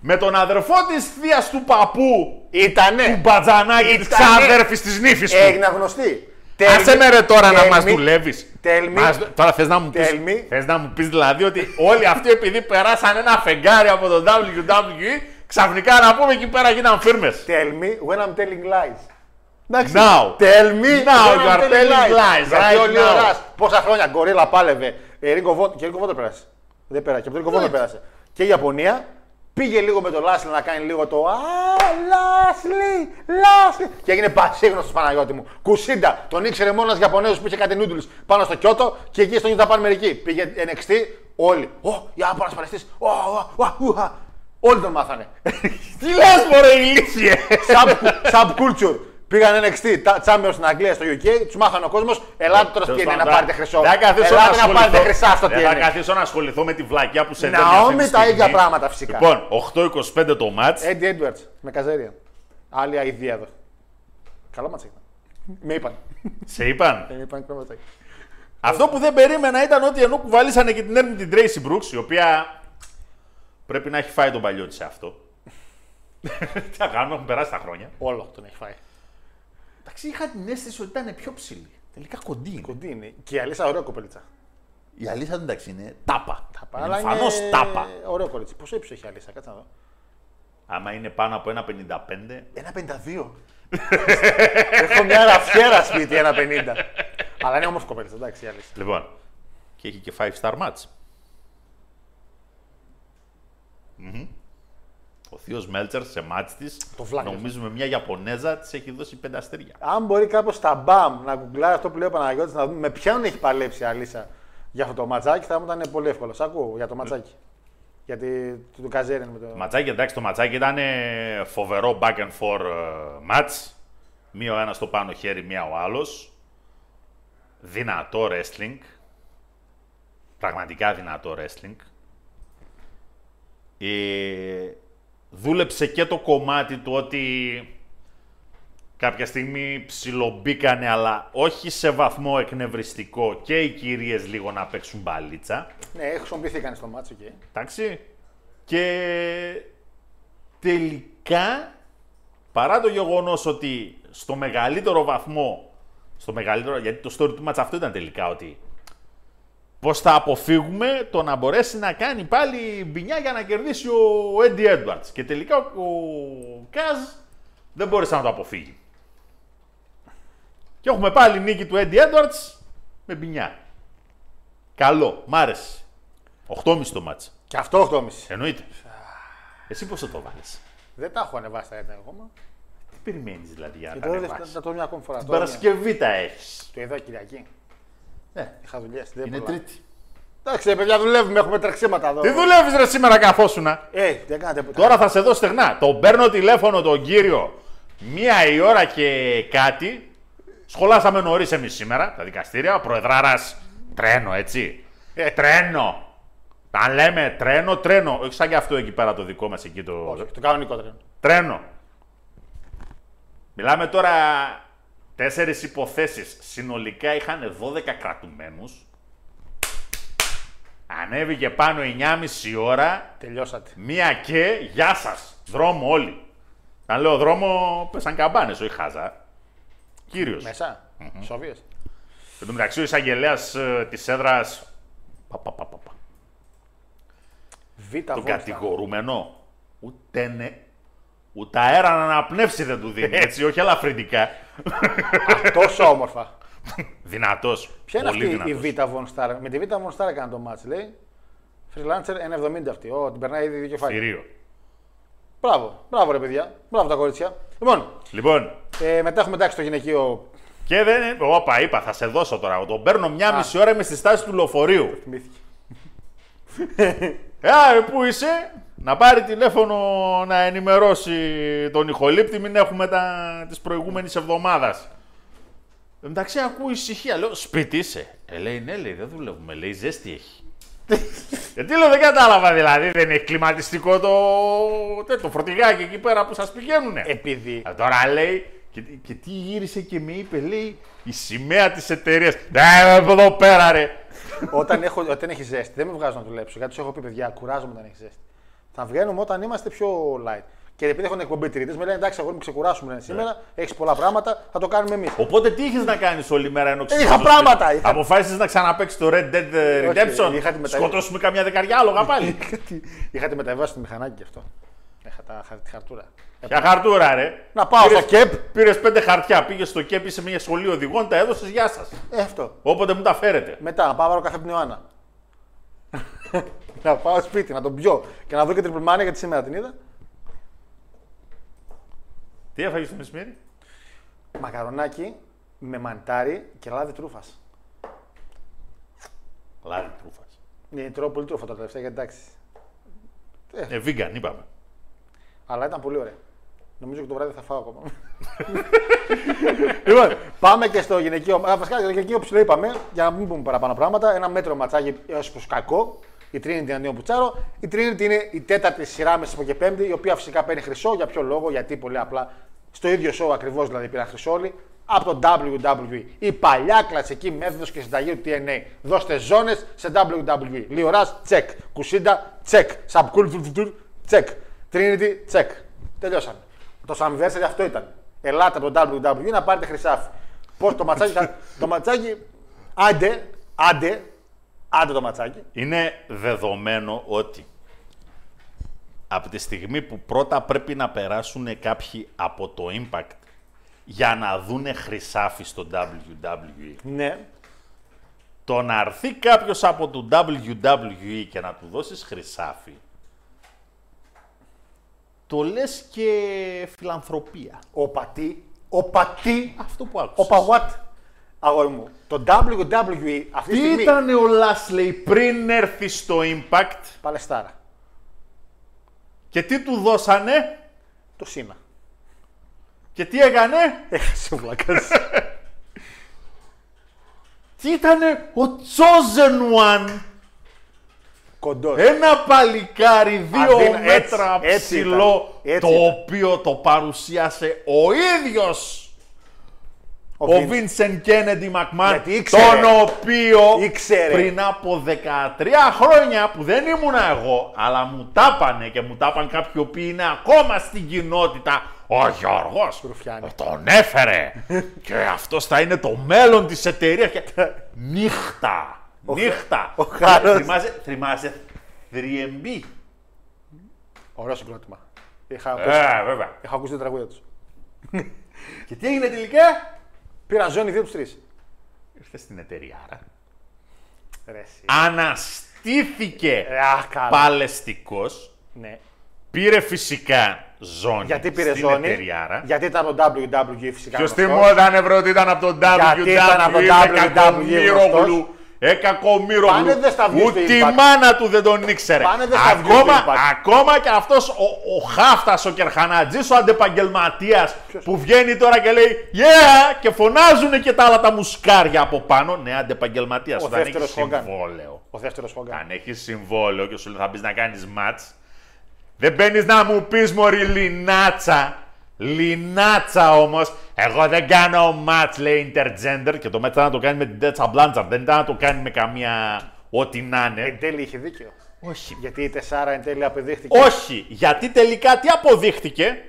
με τον αδερφό της θείας του παππού Ήτανε. του Μπατζανάκη της Ήτανε. ξάδερφης της νύφης του. Έγινε γνωστή. Άσε με ρε τώρα να Tell μας me- δουλεύεις. tell me- Μας- Τώρα θες να μου πεις, tell me- θες να μου πεις δηλαδή ότι όλοι αυτοί επειδή περάσαν ένα φεγγάρι από το WWE ξαφνικά να πούμε εκεί πέρα γίναν φίρμες. Tell me when I'm telling lies. Εντάξει. Now. Tell me Now when you I'm are telling lies, Γιατί right ο Λίο now. Ρας πόσα χρόνια γκορίλα πάλευε. Ε, Ring of Honor- και Ring of Honor πέρασε. Δεν πέρασε. Και από το Ring of Honor πέρασε. Και η Ιαπωνία πήγε λίγο με τον Λάσλι να κάνει λίγο το Α, Λάσλι, Λάσλι. Και έγινε πασίγνωστο Παναγιώτη μου. Κουσίντα. Τον ήξερε μόνο ένας Ιαπωνέζος που είχε κάτι νούντουλς πάνω στο Κιώτο και εκεί στο New Japan μερική. Πήγε NXT όλοι. Ω, Ιάπωνα Παλαιστή. Ω, ω, ω, ουχα. Όλοι τον μάθανε. Τι λες μωρέ ηλίθιε. Sub- Subculture. Πήγαν NXT, τα- Champions στην Αγγλία, στο UK, τους μάχανε ο κόσμος. Ελάτε τώρα στο Τέλος TNA να πάντων, πάρετε χρυσό. Δεν θα καθίσω Ελάτε να ασχοληθώ- πάρετε χρυσά στο Δεν θα TNA. καθίσω να ασχοληθώ με τη βλακιά που σε δένει Naomi αυτή τη τα ίδια στιγμή. πράγματα φυσικά. Λοιπόν, 8-25 το μάτς. Eddie Edwards με καζέρια. Άλλη αηδία εδώ. Καλό μάτσα ήταν. Με είπαν. Σε είπαν. Με είπαν καλό μάτσα. Αυτό που δεν περίμενα ήταν ότι ενώ κουβαλήσανε και την έρμη την Tracy Brooks, η οποία πρέπει να έχει φάει τον παλιό της σε αυτό. Τι να κάνουμε, έχουν περάσει τα χρόνια. Όλο τον έχει φάει. Εντάξει, είχα την αίσθηση ότι ήταν πιο ψηλή. Τελικά κοντή είναι. Κοντή είναι. Και η Αλίσσα ωραία κοπελίτσα. Η αλήθεια εντάξει είναι τάπα. τάπα. Αλλά Είναι εμφανώ τάπα. Ωραίο κορίτσι. Πόσο ύψος έχει η Αλίσσα, κάτσε να δω. Άμα είναι πάνω από ένα 55, Ένα 52. Έχω μια ραφιέρα σπίτι, ένα 50. Αλλά είναι όμω κοπέλα, εντάξει, η Αλίσσα. Λοιπόν, και έχει και 5 star match. Μμμ. Ο θείο Μέλτσερ σε μάτς της, Το βλάκα. νομίζουμε μια Ιαπωνέζα, της έχει δώσει πέντε αστέρια. Αν μπορεί κάπως στα μπαμ να γκουγκλάρει αυτό που λέει ο Παναγιώτης να δούμε με ποιον έχει παλέψει η Αλίσσα για αυτό το ματσάκι, θα μου ήταν πολύ εύκολο. Σ' ακούω για το ματσάκι. Γιατί του, του Καζέριν με το. Ματσάκι, εντάξει, το ματσάκι ήταν ε, φοβερό back and forth ε, match. Μία ο ένας στο πάνω χέρι, μία ο άλλος. Δυνατό wrestling. Πραγματικά δυνατό wrestling. Ε, δούλεψε και το κομμάτι του ότι κάποια στιγμή ψιλομπήκανε, αλλά όχι σε βαθμό εκνευριστικό και οι κυρίες λίγο να παίξουν μπαλίτσα. Ναι, χρησιμοποιηθήκαν στο μάτσο εκεί. Εντάξει. Και τελικά, παρά το γεγονός ότι στο μεγαλύτερο βαθμό, στο μεγαλύτερο, γιατί το story του μάτς αυτό ήταν τελικά ότι πώς θα αποφύγουμε το να μπορέσει να κάνει πάλι μπινιά για να κερδίσει ο Eddie Edwards. Και τελικά ο, ο Κάζ δεν μπόρεσε να το αποφύγει. Και έχουμε πάλι νίκη του Eddie Edwards με μπινιά. Καλό, μ' άρεσε. 8,5 το μάτς. Και αυτό 8,5. Εννοείται. Εσύ πώς θα το βάλεις; Δεν τα έχω ανεβάσει τα έντυπα ακόμα. Τι περιμένεις δηλαδή για να Και τα τώρα ανεβάσεις; θα το δω μια ακόμη φορά. Την Τώρα Παρασκευή τα έχεις. Το είδα Κυριακή. Ναι, Είχα δουλειές. είναι τρίτη. Εντάξει, ρε παιδιά, δουλεύουμε. Έχουμε τρεξίματα εδώ. Τι δουλεύεις ρε σήμερα καθόσουνα. Ε, δεν κάνατε ποτέ. Τώρα θα σε δω στεγνά. Τον παίρνω τηλέφωνο τον κύριο μία η ώρα και κάτι. Σχολάσαμε νωρίς εμείς σήμερα τα δικαστήρια. Ο προεδράρας τρένο, έτσι. Ε, τρένο. Τα λέμε τρένο, τρένο. Όχι σαν και αυτό εκεί πέρα το δικό μας εκεί το. Όχι, το κανονικό τρένο. Τρένο. Μιλάμε τώρα τέσσερις υποθέσεις. Συνολικά είχαν 12 κρατουμένους. Ανέβηκε πάνω 9,5 ώρα. Τελειώσατε. Μία και γεια σας. Δρόμο όλοι. Αν λέω δρόμο, πέσαν καμπάνες, όχι χάζα. Κύριος. Μέσα. Σόβιε. Εν τω μεταξύ, ο εισαγγελέας ε, της έδρας. Πα, πα, πα, πα, πα. Β' Τον Βόλστα. κατηγορούμενο ούτε ναι, ούτε αέρα να αναπνεύσει δεν του δίνει. Έτσι, όχι ελαφρυντικά. Τόσο όμορφα. Δυνατός. Ποια είναι πολύ αυτή δυνατός. η Β' Von Star. Με τη Β' Von Star έκανε το μάτς, λέει. Freelancer 1,70 αυτή. Ω, την περνάει ήδη δύο κεφάλια. Θηρίο. Μπράβο, μπράβο ρε παιδιά. Μπράβο τα κορίτσια. Λοιπόν, Λοιπόν, ε, μετά έχουμε εντάξει το γυναικείο. και δεν είναι. Όπα, είπα, θα σε δώσω τώρα. Τον παίρνω μια μισή ώρα είμαι στη στάση του λεωφορείου. Θυμήθηκε. Ε, α, πού είσαι, να πάρει τηλέφωνο να ενημερώσει τον ηχολήπτη, μην έχουμε τα της προηγούμενης εβδομάδας. Εν μεταξύ ακούω ησυχία, λέω σπίτι είσαι. Ε, λέει ναι, λέει δεν δουλεύουμε, λέει ζέστη έχει. Γιατί λέω δεν κατάλαβα δηλαδή, δεν έχει κλιματιστικό το, τε, το φορτηγάκι εκεί πέρα που σας πηγαίνουνε. Επειδή. Α, τώρα λέει, και, και τι γύρισε και με είπε, λέει, η σημαία της εταιρείας. Ναι, εδώ πέρα ρε. όταν, έχω, όταν έχεις ζέστη, δεν με βγάζω να δουλέψω. Γιατί σου έχω πει, παιδιά, κουράζομαι όταν έχεις ζέστη. Θα βγαίνουμε όταν είμαστε πιο light. Και επειδή έχουν εκπομπή τρίτε, με λένε εντάξει, αγόρι μου ξεκουράσουμε λένε, σήμερα. Έχεις πολλά πράγματα, θα το κάνουμε εμείς. Οπότε τι είχες να κάνεις όλη μέρα ενώ Ε, είχα πράγματα, είχα- Αποφάσισες να ξαναπέξει το Red Dead ε, Όχι, Redemption; είχα τη μετα- Σκοτώσουμε καμιά δεκαριά άλογα πάλι; Είχατε μεταβάσει το μηχανάκι γι' αυτό. Είχα τα, χα- τη χαρτούρα. Για χαρτούρα, ρε. Να πάω στο ΚΕΠ. Πήρες πέντε χαρτιά, πήγες στο ΚΕΠ, είσαι μια σχολή οδηγών, τα έδωσες, γεια σας. Ε, αυτό. Όποτε μου τα φέρετε. Μετά να πάω να πάρω καφέ από την Ιωάννα. να πάω σπίτι, να τον πιω και να δω και την γιατί σήμερα την είδα. Τι έφαγες το μεσημέρι; Μακαρονάκι με μαντάρι και λάδι τρούφας. Λάδι τρούφας. Ναι, τρώω πολύ τρούφα τα τελευταία γιατί εντάξει. Ε, vegan, είπαμε. Αλλά ήταν πολύ ωραία. Νομίζω και το βράδυ θα φάω ακόμα. λοιπόν, πάμε και στο γυναικείο. Α, βασικά, το γυναικείο ψηλό είπαμε, για να μην πούμε παραπάνω πράγματα. Ένα μέτρο ματσάκι έως προς κακό. Η Trinity είναι αντίον Πουτσάρο. Η Trinity είναι η τέταρτη σειρά μέσα από και πέμπτη, η οποία φυσικά παίρνει χρυσό. Για ποιο λόγο, γιατί πολύ απλά στο ίδιο show ακριβώς δηλαδή πήραν χρυσό όλοι. Από το WWE. Η παλιά κλασική μέθοδος και συνταγή του TNA. Δώστε ζώνες σε WWE. Lio Rush, check. Kushida, check. Subculture, check. Trinity, check. Τελειώσαμε. Το Slammiversary αυτό ήταν. Ελάτε από το WWE να πάρετε χρυσάφι. Πώς το ματσάκι. θα- το ματσάκι. Άντε, άντε, άντε το ματσάκι. Είναι δεδομένο ότι από τη στιγμή που πρώτα πρέπει να περάσουν κάποιοι από το Impact για να δούνε χρυσάφι στο WWE, Ναι. το να έρθει κάποιος από το WWE και να του δώσεις χρυσάφι, το λες και φιλανθρωπία. Ο πατή, ο πατή, Αυτό που άκουσες. ο παγουάτ. Αγόρι μου, το WWE αυτή τη Τι στιγμή. ήταν ο Λάσλεϊ πριν έρθει στο Impact; Παλαιστάρα. και τι του δώσανε; Το Σίνα. και τι έκανε. Έχασε ο βλακάς. Τι ήτανε ο Chosen One; Κοντός. Ένα παλικάρι δύο Αντίνα- έτσι, μέτρα έτσι ψηλό, ήταν, το έτσι ήταν. οποίο το παρουσίασε ο ίδιος ο Vince. Βίνσεν Κένεντι Μακμάν, Γιατί ήξερε. τον οποίο Ήξερε. πριν από 13 χρόνια που δεν ήμουνα εγώ, αλλά μου τάπανε και μου τάπαν κάποιοι οποίοι είναι ακόμα στην κοινότητα, ο Γιώργος Ρουφιάνη. τον έφερε και αυτός θα είναι το μέλλον της εταιρείας και νύχτα, νύχτα. ο Χάρος. Θυμάσαι, θυμάσαι 3MB. Ωραίο συγκρότημα. Είχα ακούσει, Ε, βέβαια. είχα ακούσει τα τραγούδια τους. Και τι έγινε τελικά; Πήραν ζώνη δύο τους τρεις. Ήρθε στην εταιρεία, άρα. Ρε, εσύ. Αναστήθηκε Ε, αχ, καλά. παλαιστικός. Ναι. Πήρε φυσικά ζώνη Γιατί πήρε στην ζώνη; εταιρεία. Γιατί ήταν από το WWE φυσικά. Ποιος γνωστός. θυμόταν βρε ότι ήταν από το Γιατί ήταν από το WWE, WWE Κακομύρογλου. γνωστός; Ε, Κακομύρογλου. Πάνε δε στα views Ούτε του η Impact. μάνα του δεν τον ήξερε. Πάνε δε στα views του ακόμα, Impact. ακόμα και αυτός ο, ο Χάφτας, ο Κερχανατζής, ο αντεπαγγελματίας που βγαίνει τώρα και λέει Yeah! και φωνάζουν και τα άλλα τα μουσκάρια από πάνω. Ναι, αντεπαγγελματίας. Ο όταν έχει δεύτερος Hogan. συμβόλαιο. Ο δεύτερος Χόγκαν. Αν έχεις συμβόλαιο και σου λέει θα μπεις να κάνεις ματ, δεν μπαίνεις να μου πεις Μωρή Λινάτσα. Λινάτσα όμως. Εγώ δεν κάνω ματ, λέει intergender. Και το μέτ ήταν να το κάνει με την Τέτσα Μπλάντσαρ. Δεν ήταν να το κάνει με καμία ό,τι να είναι. Εν τέλει είχε δίκιο. Όχι. Γιατί η Τεσάρα εν τέλει απεδείχθηκε. Όχι, γιατί τελικά τι αποδείχτηκε.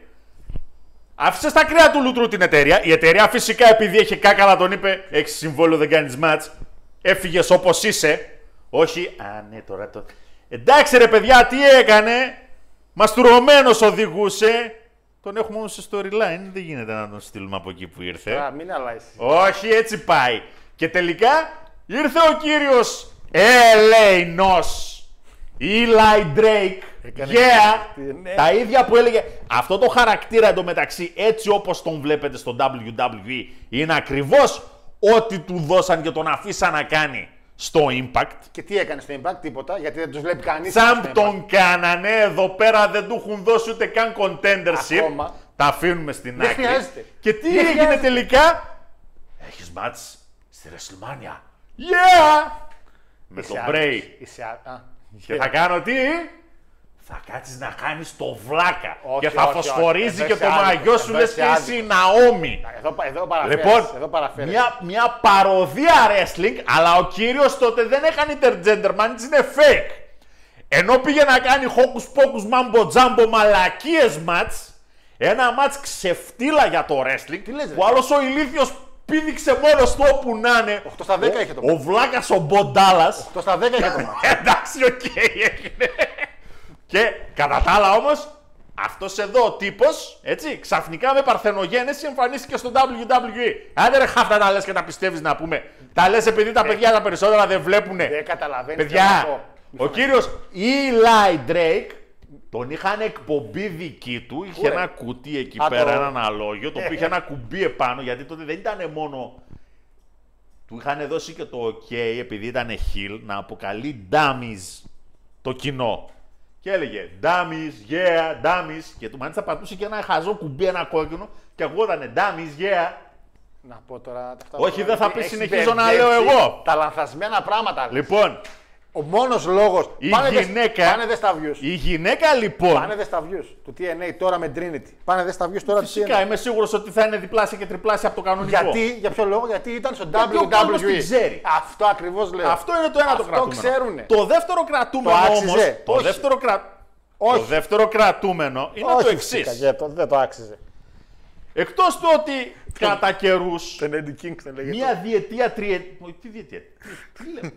Άφησες στα κρύα του λουτρού την εταιρεία. Η εταιρεία φυσικά επειδή έχει κάκαλα τον είπε: Έχεις συμβόλαιο, δεν κάνεις μάτ. Έφυγες όπως είσαι. Όχι, α ναι, τώρα το. Εντάξει ρε παιδιά, τι έκανε; Μαστουρωμένος οδηγούσε. Τον έχουμε όμως σε storyline. Δεν γίνεται να τον στείλουμε από εκεί που ήρθε. Α, μην αλλάζει. Όχι, έτσι πάει. Και τελικά ήρθε ο κύριος Ελέινος Eli Drake. Έκανε Yeah. ναι. Τα ίδια που έλεγε. Αυτό το χαρακτήρα εντωμεταξύ, έτσι όπως τον βλέπετε στο WWE, είναι ακριβώς ό,τι του δώσαν και τον αφήσαν να κάνει στο Impact. Και τι έκανε στο Impact, τίποτα, γιατί δεν τους βλέπει κανείς. Τσάμπ τον κάνανε, εδώ πέρα δεν του έχουν δώσει ούτε καν contendership. Ακόμα. Τα αφήνουμε στην Δεν άκρη. χρειάζεται. Και τι Δεν έγινε χρειάζεται. τελικά; Έχεις μάτς στη WrestleMania. Yeah! Με Είσαι τον άδικος. Bray. Είσαι α- α. Και θα κάνω τι; Θα κάτσεις να κάνεις το βλάκα. Όχι, και θα όχι, φωσφορίζει όχι. και Εδώ το είσαι άδικος, μαγιό σου εδώ λες είσαι και είσαι η άδικος. Ναόμι. Εδώ, εδώ παραφέρεις. Λοιπόν, εδώ παραφέρεις. μια, μια παροδία wrestling, αλλά ο κύριος τότε δεν έκανε intergender man, είναι fake. Ενώ πήγε να κάνει hocus pocus mambo jumbo μαλακίες μάτς, ένα μάτς ξεφτύλα για το wrestling, λες, ρε; που άλλος ο ηλίθιος πήδηξε μόνος του όπου να είναι. 8 στα 10 Ο- είχε το Ο ματς. Βλάκας ο Bo Dallas. Το στα 10 για το μάτι. Εντάξει, οκ, έγινε. Και κατά τα άλλα όμως, αυτός εδώ ο τύπος, έτσι, ξαφνικά με παρθενογένεση εμφανίστηκε στο WWE. Άντε ρε χάφτα τα λες και τα πιστεύεις να πούμε. Τα λες επειδή τα παιδιά τα περισσότερα δεν βλέπουν. Δεν καταλαβαίνεις. Παιδιά, ο κύριος Eli Drake τον είχαν εκπομπή δική του. Είχε ρε; ένα κουτί εκεί Α, πέρα, το- ένα αναλόγιο, το οποίο είχε ένα κουμπί επάνω, γιατί τότε δεν ήταν μόνο. Του είχαν δώσει και το OK, επειδή ήταν heel, να αποκαλεί dummies το κοινό. Και έλεγε dummies, yeah, dummies. Και του μάλιστα πατούσε και ένα χαζό κουμπί, ένα κόκκινο, και ακούγονταν dummies, yeah. Να πω τώρα τα αυτά. Όχι, που- δεν θα πεις, Έχεις συνεχίζω να μπερδέψει λέω εγώ. Τα λανθασμένα πράγματα. λες. Λοιπόν, Ο μόνος λόγος. η πάνε γυναίκα. Δε, πάνε δες στα views. Η γυναίκα λοιπόν. Πάνε δες στα views. Του TNA τώρα με Trinity. Πάνε δες στα views τώρα του Φυσικά, TNA. είμαι σίγουρος ότι θα είναι διπλάσια και τριπλάσια από το κανονικό. Γιατί, για ποιο λόγο, γιατί ήταν στο Γιατί ο κόσμος WWE. την ξέρει. Αυτό ακριβώς λέω. Αυτό είναι το ένα το Αυτό κρατούμενο. ξέρουνε. Το δεύτερο κρατούμενο Το όμω. άξιζε. Το, Όχι. δεύτερο κρα... Όχι. το δεύτερο κρατούμενο είναι το εξής. δεν το άξιζε. Εκτός του ότι κατά καιρούς. Τον Eddie King τον λέγεται. Μία διετία, τριετία. Τι διετία. Τι λέμε;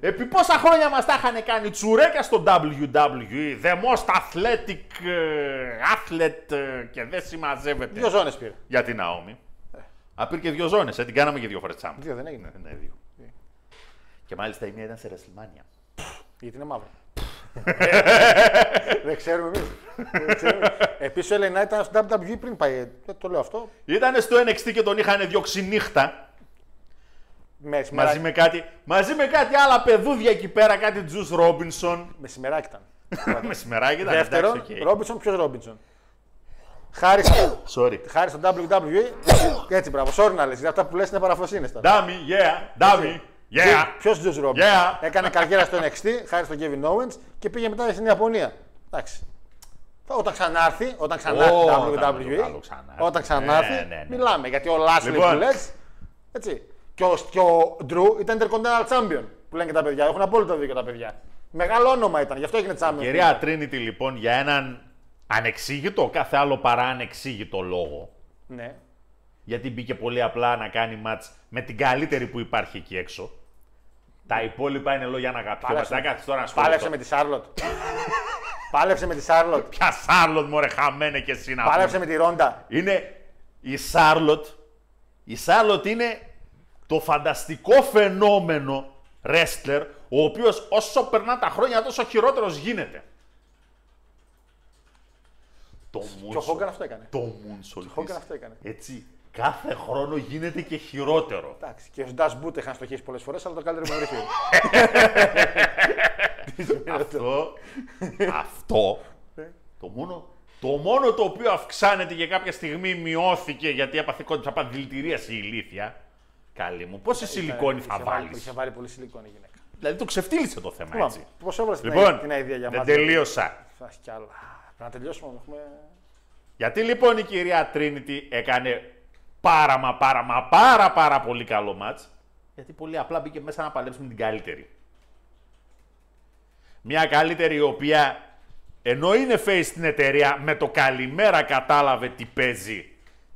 Επί πόσα χρόνια μας τα είχαν κάνει τσουρέκια στο WWE, the most athletic ε, athlete ε, και δεν συμμαζεύεται. Δύο ζώνες πήρε. Για την Ναόμη. Α, πήρε και δύο ζώνες, ε, την κάναμε και δύο φορές champ. Δύο δεν έγινε. Ναι, δύο. Και μάλιστα η μία ήταν σε WrestleMania. Γιατί είναι μαύρο. δεν ξέρουμε εμείς. Επίσης ο LA Knight ήταν στο WWE πριν πάει. Δεν το λέω αυτό. Ήταν στο NXT και τον είχαν διώξει νύχτα. Μεσημεράκι, Μαζί με, κάτι, μαζί με κάτι άλλα παιδούδια εκεί πέρα, κάτι Juice Robinson. μεσημεράκι ήταν. Μεσημεράκι ήταν. Δεύτερον, εντάξει, οκ. Ρόμπινσον, ποιος Ρόμπινσον; Χάρη, στο- Sorry. χάρη στο WWE. Έτσι, μπράβο. Sorry να λες. Για αυτά που λες είναι παραφροσύνε τώρα. Ντάμι, yeah, ντάμι, yeah. Ποιος Τζο Ρόμπινσον; Yeah. Έκανε καριέρα στο NXT, χάρη στον Kevin Owens και πήγε μετά στην Ιαπωνία. Εντάξει. Όταν ξανάρθει, όταν ξανάρθει Ω, το όταν WWE, το ξανάρθει. όταν ξανάρθει, Ναι, ναι, ναι. μιλάμε. Γιατί ο Λάσλι Λοιπόν. που λες, έτσι. Και ο, και ο Drew ήταν Intercontinental Champion, που λένε και τα παιδιά. Έχουν απόλυτο δίκιο τα παιδιά. Μεγάλο όνομα ήταν, γι' αυτό έγινε Champion. Κυρία Trinity λοιπόν για έναν ανεξήγητο, κάθε άλλο παρά ανεξήγητο λόγο. Ναι. Γιατί μπήκε πολύ απλά να κάνει μάτς με την καλύτερη που υπάρχει εκεί έξω. Τα υπόλοιπα είναι λόγια να αγαπιόμαστε. Να κάθεις τώρα να Πάλεψε με τη Σάρλοτ. Πάλεψε με τη Σάρλοτ. Ποια Σάρλοτ μωρέ χαμένε και εσύ να Πάλεψε πούμε. με τη Ρόντα. Είναι η Σάρλοτ. Η Σάρλοτ είναι το φανταστικό φαινόμενο wrestler, ο οποίος όσο περνά τα χρόνια τόσο χειρότερος γίνεται. Το Και ο moonsault- Χόγκαν αυτό έκανε. Το moonsault Χόγκαν της, αυτό έκανε. Έτσι, κάθε χρόνο γίνεται και χειρότερο. Εντάξει, και ο Ντάς Μπούτ είχαν στοχίσει πολλές φορές, αλλά το καλύτερο μου βρήκε. αυτό, αυτό, το μόνο, το μόνο το οποίο αυξάνεται και κάποια στιγμή μειώθηκε γιατί έπαθε κόντυψα από δηλητηρίαση η ηλίθεια. Καλή μου, πόση σιλικόνη θα Είχε βάλει- βάλεις; Είχε βάλει πολύ σιλικόνη η γυναίκα. Δηλαδή το ξεφτύλισε το θέμα έτσι. Πώς έβαλες την, Λοιπόν, την αηδία για δεν μας. τελείωσα. Θα έχει κι άλλα. Πρέπει να τελειώσουμε. να Έχουμε... Γιατί λοιπόν η κυρία Τρίνιτι έκανε πάρα μα πάρα μα πάρα πάρα πολύ καλό μάτς. Γιατί πολύ απλά μπήκε μέσα να παλέψει με την καλύτερη. Μια καλύτερη η οποία ενώ είναι face στην εταιρεία με το καλημέρα κατάλαβε τι παίζει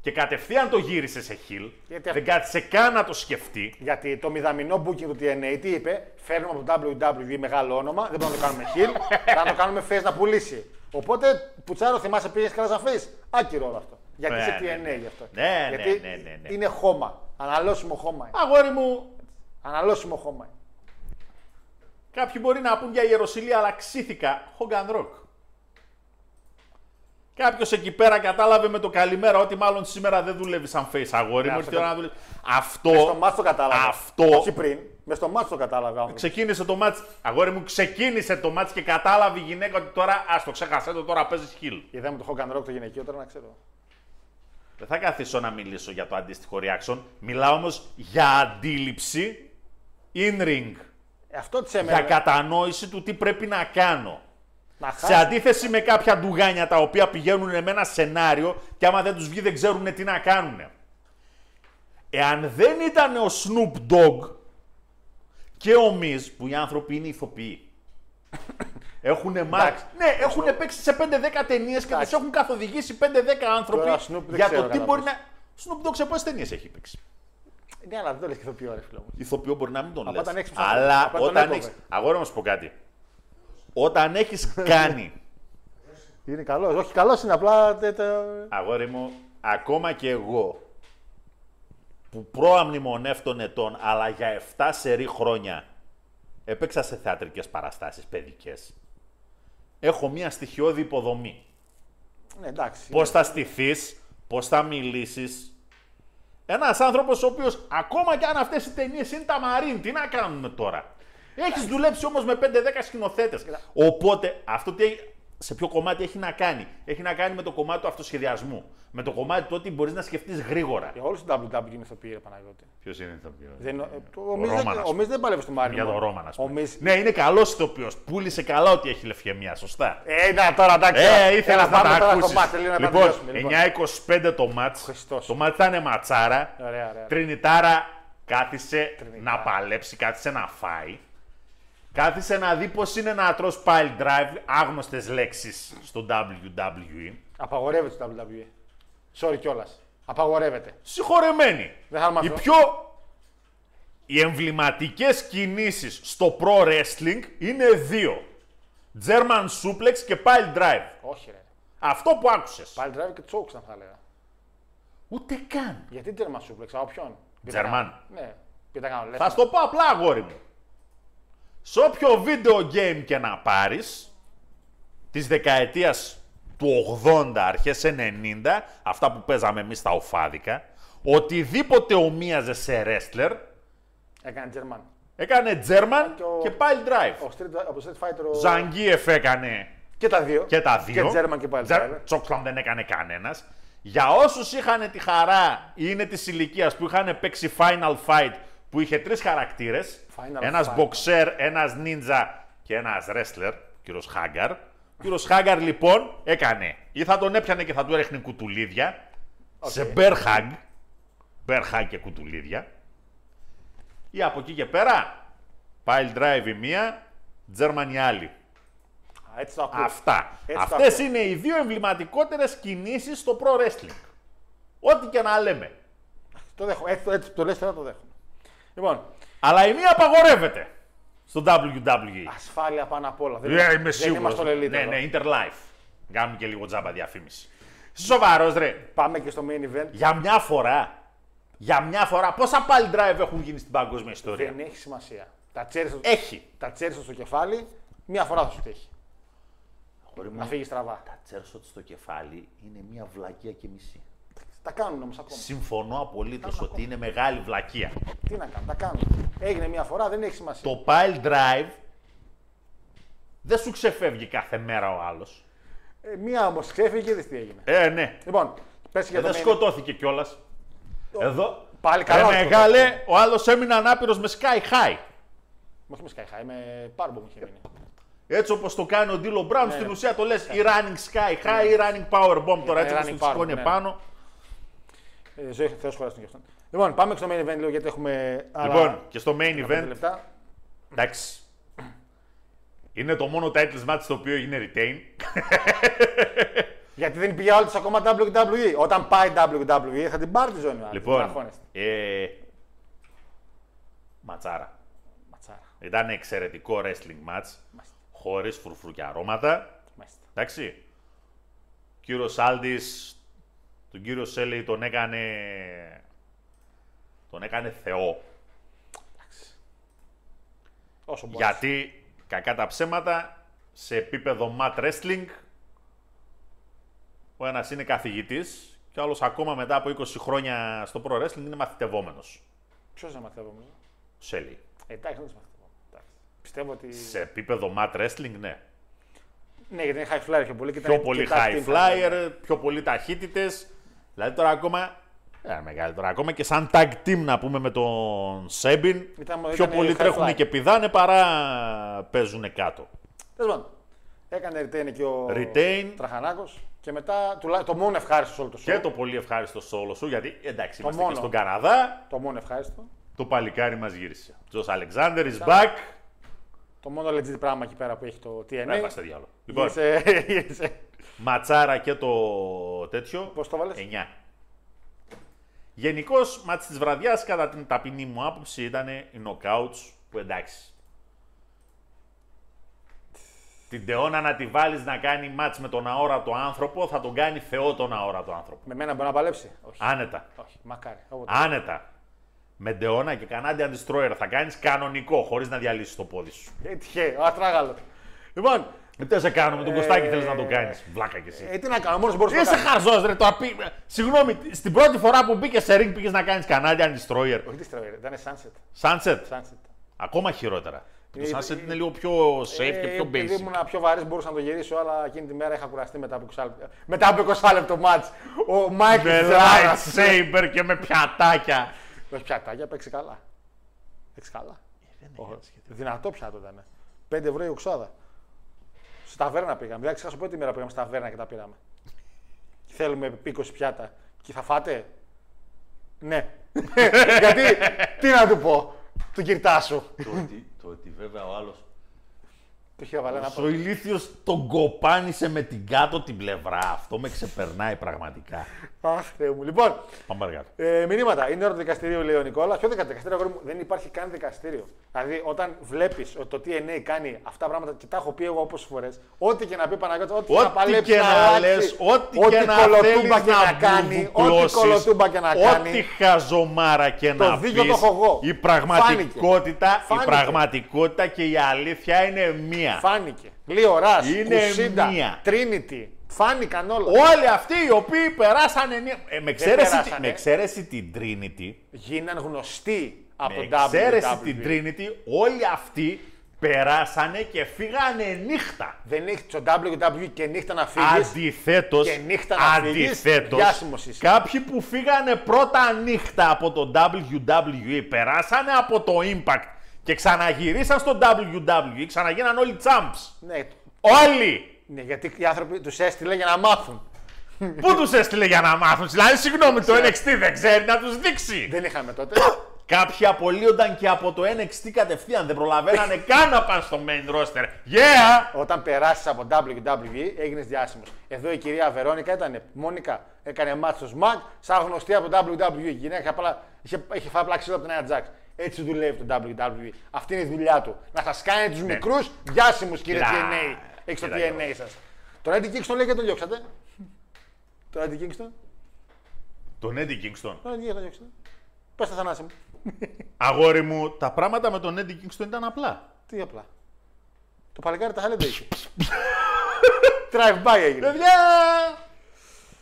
και κατευθείαν το γύρισε σε heel. Γιατί Δεν κάθισε καν να το σκεφτεί. Γιατί το μηδαμινό booking του TNA τι είπε, φέρνουμε από το WWE μεγάλο όνομα, δεν μπορούμε να το κάνουμε heel, θα το κάνουμε face να πουλήσει. Οπότε, Πουτσάρο, θυμάσαι πήγες καλά σαν face. Άκυρο όλο αυτό. Γιατί Ναι, είσαι ναι, TNA ναι. γι' αυτό. Ναι, ναι, Γιατί ναι, ναι, ναι. είναι χώμα. Αναλώσιμο χώμα. είναι. Αγόρι μου, Αναλώσιμο χώμα. είναι. Κάποιοι μπορεί να πούν για Ιεροσιλία, αλλά ξύθηκα. Hogan Rock. Κάποιος εκεί πέρα κατάλαβε με το καλημέρα ότι μάλλον σήμερα δεν δουλεύει σαν face αγόρι μου. Ναι, Ήρθε η αυτό ώρα να δουλεύεις. Αυτό. Μες στο μάτσο το κατάλαβε. Αυτό. Όχι πριν. Με στο μάτσο το κατάλαβε. ο άνθρωπος. Ξεκίνησε το μάτς, αγόρι μου, ξεκίνησε το μάτς και κατάλαβε η γυναίκα ότι τώρα, ας το ξέχασέ το, τώρα παίζεις χιλ. Είδαμε το Hogan Rock το γυναικείο τώρα να ξέρω. Δεν θα καθίσω να μιλήσω για το αντίστοιχο reaction. Μιλάω όμως για αντίληψη in ring. Ε, αυτό της Για έμενε. κατανόηση του τι πρέπει να κάνω. Να Σε χάσει. αντίθεση με κάποια ντουγάνια τα οποία πηγαίνουν με ένα σενάριο και άμα δεν τους βγει δεν ξέρουν τι να κάνουν. Εάν δεν ήταν ο Snoop Dogg και ο Miz, που οι άνθρωποι είναι ηθοποιοί, έχουν μάθει. Ναι, έχουν παίξει σε 5-10 ταινίες και Εντάξει. τους έχουν καθοδηγήσει 5-10 άνθρωποι Τώρα, Snoop δεν για ξέρω το τι κατά μπορεί πόσο. να. Snoop Dogg σε πόσες ταινίες έχει παίξει; Ναι, αλλά δεν το λες και ηθοποιό, ρε φίλο μου. Ηθοποιό μπορεί να μην τον Από λες. όταν έχεις ψάχνει. Αλλά Από όταν όταν έκοβε. έχει. Αγόρι να σου πω κάτι. Όταν έχεις κάνει Είναι καλός. Όχι, καλός είναι απλά. τε- τε- Αγόρι μου, ακόμα και εγώ που προαμνημονεύτων ετών, αλλά για 7 σερή χρόνια έπαιξα σε θεατρικές παραστάσεις παιδικές. Έχω μία στοιχειώδη υποδομή. Ναι, εντάξει. Πώς θα στηθείς, πώς θα μιλήσεις. Ένας άνθρωπος ο οποίος, ακόμα και αν αυτές οι ταινίες είναι τα μαρίν, τι να κάνουμε τώρα; Έχεις δουλέψει όμως με 5-10 σκηνοθέτες. Οπότε, αυτό τι, έχει- σε ποιο κομμάτι έχει να κάνει; Έχει να κάνει με το κομμάτι του αυτοσχεδιασμού. Με το κομμάτι του ότι μπορείς να σκεφτείς γρήγορα. Για όλους του WWE είναι ηθοποιοί, ρε Παναγιώτη. Ποιος είναι το πιο... Δεν, ε, το- ο Ο Μιζ δεν- Ρόμανας. ο Μιζ δεν παλεύει στο Μάρι. Για τον Ρώμα, να Ο πούμε. Μιζ. Ναι, είναι καλός ηθοποιός. Πούλησε καλά ότι έχει λευκαιμία, σωστά. Ε, να, τώρα εντάξει. Ε, ήθελα Έλα, να πάμε τα τώρα στο ακούσεις. μπάσκετ, λίγο να τα Λοιπόν, τελειώσουμε, λοιπόν. 9-25 το μάτς. Χριστός. Το μάτς θα είναι ματσάρα. Ωραία, ωραία. Τρινιτάρα κάθισε να παλέψει, κάθισε να φάει. Κάθισε να δει πώς είναι να τρως pile drive, άγνωστες λέξεις στο WWE. Απαγορεύεται στο WWE. Sorry κιόλας. Απαγορεύεται. Συγχωρεμένοι. Δεν θα Οι μάθω. πιο οι εμβληματικές κινήσεις στο pro wrestling είναι δύο. German suplex και pile drive. Όχι, ρε. Αυτό που άκουσες. Πάλι drive και chokes, θα έλεγα. Ούτε καν. Γιατί German suplex, από ποιον; German. Ναι, πείτε κάνω Θα στο πω απλά αγόρι μου. Σε όποιο video game και να πάρεις, της δεκαετίας του 80, αρχές 90, αυτά που παίζαμε εμείς στα οφάδικα, οτιδήποτε ομοίαζε σε wrestler, Έκανε German. έκανε German Και ο- και pile drive. Ο Street, από Street Fighter. Ο... Ζαγκίεφ έκανε Και τα δύο. και τα δύο. Και German και πάλι. Τζερ- Τσόξλαμ δεν έκανε κανένας. Για όσους είχαν τη χαρά ή είναι της ηλικίας που είχαν παίξει Final Fight που είχε τρεις χαρακτήρες. Final Ένας Fight. boxer, ένας ninja και ένας wrestler, κύριος Χάγκαρ. Ο κύριος Χάγκαρ λοιπόν έκανε ή θα τον έπιανε και θα του έριχνε κουτουλίδια σε bear hug. Bear hug και κουτουλίδια. Ή από εκεί και πέρα, pile drive η μία, German η άλλη. Α, έτσι το ακούω. Αυτά. Έτσι το Αυτές ακούω. είναι οι δύο εμβληματικότερες κινήσεις στο pro wrestling. Ό,τι και να λέμε. Το δέχομαι. Έτσι, έτσι το λες τώρα το δέχομαι. Λοιπόν, Αλλά η μία απαγορεύεται στο WWE. ασφάλεια πάνω απ' όλα. Δεν, Ε, είμαι δεν σίγουρος. είμαστε όλοι elite Ναι, εδώ. ναι, Interlife. Κάνουμε και λίγο τζάμπα διαφήμιση. Σοβαρός ρε. Πάμε και στο main event. Για μια φορά. Για μια φορά. Πόσα πάλι drive έχουν γίνει στην παγκόσμια ιστορία; Δεν έχει σημασία. Τα τσέρισα Έχει. τα τσέρισα στο κεφάλι, μία φορά θα σου τύχει. Χωρί Να φύγεις στραβά. Τα τσέρσοτ στο κεφάλι είναι μια βλακεία και μισή. Τα κάνουν όμως ακόμα. Συμφωνώ απολύτως ότι είναι μεγάλη βλακεία. Τι να κάνουν, τα κάνουν. Έγινε μία φορά, δεν έχει σημασία. Το pile drive δεν σου ξεφεύγει κάθε μέρα ο άλλος. Ε, μία όμως ξέφυγε και δεις τι έγινε. Ε, ναι. Λοιπόν, πες για Ε, το δεν main σκοτώθηκε κιόλας. Εδώ. Πάλι Ρε καλά. μεγάλε, ο άλλος έμεινε ανάπηρος με sky high. Όχι με Sky High, με πάρμπο μου είχε μείνει. Έτσι όπως το κάνει ο Ντίλο Μπράουν, Ναι, στην ναι. ουσία το λες ή running sky high ή running power bomb. Τώρα έτσι running όπω το power σηκώνει bomb, ναι. επάνω. Ε, ζωή Θεός χωράς τον γι' αυτόν. Λοιπόν, πάμε στο main event λίγο γιατί έχουμε. άλλα Λοιπόν, και στο main 15 event, λεπτά. εντάξει. Είναι το μόνο title match το οποίο είναι retain. Γιατί δεν πήγε άλλο ακόμα WWE. Όταν πάει WWE θα την πάρει τη ζώνη. ο άλλος. Δεν λοιπόν, αγχώνεστε. ε, ματσάρα. Ματσάρα. Ήταν εξαιρετικό wrestling match, Μάλιστα. χωρίς φρουφρού και αρώματα. Μάλιστα. Εντάξει. Ο κύριο Σάλτης, τον κύριο Σέλεϊ τον έκανε, τον έκανε θεό. Όσο μπορείς. Γιατί, κακά τα ψέματα, σε επίπεδο mat wrestling, ο ένας είναι καθηγητής και ο άλλος ακόμα μετά από 20 χρόνια στο pro wrestling είναι μαθητευόμενος. Ποιος να μαθαίνω νομίζω. Ο Σέλεϊ. Ε, εντάξει, δεν του μαθαίνω. Εντάξει. Πιστεύω ότι. Σε επίπεδο mat wrestling, ναι. Ναι, γιατί είναι high flyer πιο πολύ. Και πιο ήταν πολύ και tag high team flyer, πιο πολύ ταχύτητες. Δηλαδή τώρα ακόμα. Ε, μεγάλη τώρα ακόμα και σαν tag team να πούμε με τον Σέμπιν. Ήταν- πιο ήταν πολύ high τρέχουν fly. και πηδάνε παρά παίζουν κάτω. Τέλος πάντων. Έκανε retain και ο Retain. Τραχανάκος. Και μετά τουλά- το μόνο ευχάριστο σε όλο το show. Και το πολύ ευχάριστο solo σου γιατί εντάξει Το είμαστε μόνο. και στον Καναδά. Το μόνο ευχάριστο. Το παλικάρι μας γύρισε. Τζος Αλεξάνδρ is back. Το μόνο legit πράγμα εκεί πέρα που έχει το TNA. Ναι, είμαστε διάλογο. Λοιπόν, Γύρισε- γύρισε. Ματσάρα και το τέτοιο. Πώς το βάλες; 9. Γενικώς, μάτς της βραδιάς, κατά την ταπεινή μου άποψη, ήταν οι knockouts που εντάξει. Την Τεώνα να τη βάλεις να κάνει μάτς με τον αόρατο άνθρωπο, θα τον κάνει θεό τον αόρατο άνθρωπο. Με μένα μπορεί να παλέψει; Όχι. Άνετα. Όχι, μακάρι. Όποτε. Άνετα. Με Ντεώνα και Canadian Destroyer θα κάνεις κανονικό, χωρίς να διαλύσεις το πόδι σου. Ε, τυχαίο, ο ατράγαλο. Λοιπόν, Τι σε κάνω με τον Κωστάκη, θέλεις να το κάνεις. Βλάκα κι εσύ. ε, τι να κάνω, μόνος μπορούσα να το Είσαι κάνω. χαρζό, ρε. Το απί... Συγγνώμη, στην πρώτη φορά που μπήκε σε ring πήγες να κάνεις Canadian Destroyer. Όχι τι στραβέρε, ήταν sunset. Sunset. sunset. Ακόμα χειρότερα. Το Ε, Sunset ε, είναι λίγο πιο safe και Ε, πιο επειδή basic. ήμουν πιο βαρύς, μπορούσα να το γυρίσω, αλλά εκείνη τη μέρα είχα κουραστεί μετά από 20 λεπτό. Μετά από 20 λεπτό μάτς. Ο Μάικλ Με Τζάρας. lightsaber και με πιατάκια. Όχι πιατάκια, παίξει καλά. Παίξει καλά. Όχι, Δυνατό πιάτο ήταν. 5 ευρώ η οξάδα. Στα ταβέρνα πήγαμε. Δεν ξεχάσω πρώτη μέρα πήγαμε στα ταβέρνα και τα πήραμε. Και θέλουμε 20 πιάτα. Και θα φάτε; Ναι. Γιατί, τι να του πω, του κυρτά σου. το, ότι, το ότι βέβαια ο άλλος. Του είχε βάλει ένα Ο ηλίθιος τον κοπάνισε με την κάτω την πλευρά. Αυτό με ξεπερνάει πραγματικά. Αχ, Θεέ μου. Λοιπόν, Πάμε παρακάτω. ε, μηνύματα. Είναι ώρα του δικαστηρίου, λέει ο Νικόλα. Ποιο δικα- δικαστήριο, αγόρι μου, δεν υπάρχει καν δικαστήριο. Δηλαδή, όταν βλέπεις ότι το TNA κάνει αυτά τα πράγματα και τα έχω πει εγώ όπως φορές, ό,τι και να πει Παναγιώτης, ό,τι, Ό,τι να παλέψει και να, να αλλάξει, λες, ό,τι και να κολοτούμπα θέλεις και να κάνει, ό,τι μπουρμπουκλώσεις, κολοτούμπα και να Ό,τι κάνει. χαζομάρα και Το να δίκιο πεις, το έχω εγώ. η πραγματικότητα, η Φάνηκε. πραγματικότητα και η αλήθεια είναι μία. Φάνηκε. Λίο Ρας, Είναι Κουσίντα, μία. Τρίνιτι. Φάνηκαν όλα. Όλοι αυτοί οι οποίοι περάσανε. νι- Ε, με, εξαίρεση, τη- περάσανε. με εξαίρεση την Trinity, Γίναν γνωστοί από με το εξαίρεση WWE. την Trinity, όλοι αυτοί περάσανε και φύγανε νύχτα. Δεν έχει το WWE και νύχτα να φύγεις. Αντιθέτως, και νύχτα να φύγεις, αντιθέτως διάσημος είσαι. κάποιοι που φύγανε πρώτα νύχτα από το WWE περάσανε από το Impact και ξαναγυρίσαν στο WWE, ξαναγίναν όλοι champs. Ναι, Όλοι! ναι, γιατί οι άνθρωποι τους έστειλε για να μάθουν. Πού τους έστειλε για να μάθουν, δηλαδή συγγνώμη, το NXT δεν ξέρει να τους δείξει. Δεν είχαμε τότε. Κάποιοι απολύονταν και από το NXT κατευθείαν, δεν προλαβαίνανε καν να πάνε στο main roster. Yeah! Όταν περάσεις από WWE, έγινες διάσημος. Εδώ η κυρία Βερόνικα ήταν Μόνικα, έκανε μάτσος στο SMAC, σαν γνωστή από το WWE. Η γυναίκα απλά, είχε, είχε φάει απλά ξύλο από την Nia Jax. Έτσι δουλεύει το WWE. Αυτή είναι η δουλειά του. Να σας κάνει τους μικρούς διάσημους, κύριε Κοίτα, TNA. Έχεις το Ναι. κοίτα, TNA σας. Τον Eddie Kingston λέει και τον διώξατε. Τον Eddie Kingston. Τον Eddie Kingston. Τον Eddie Kingston διώξατε. Πες τα θανάση μου. Αγόρι μου, τα πράγματα με τον Eddie Kingston ήταν απλά. Τι απλά. Το παλικάρι τα χάλια είχε. Drive by έγινε. Παιδιά,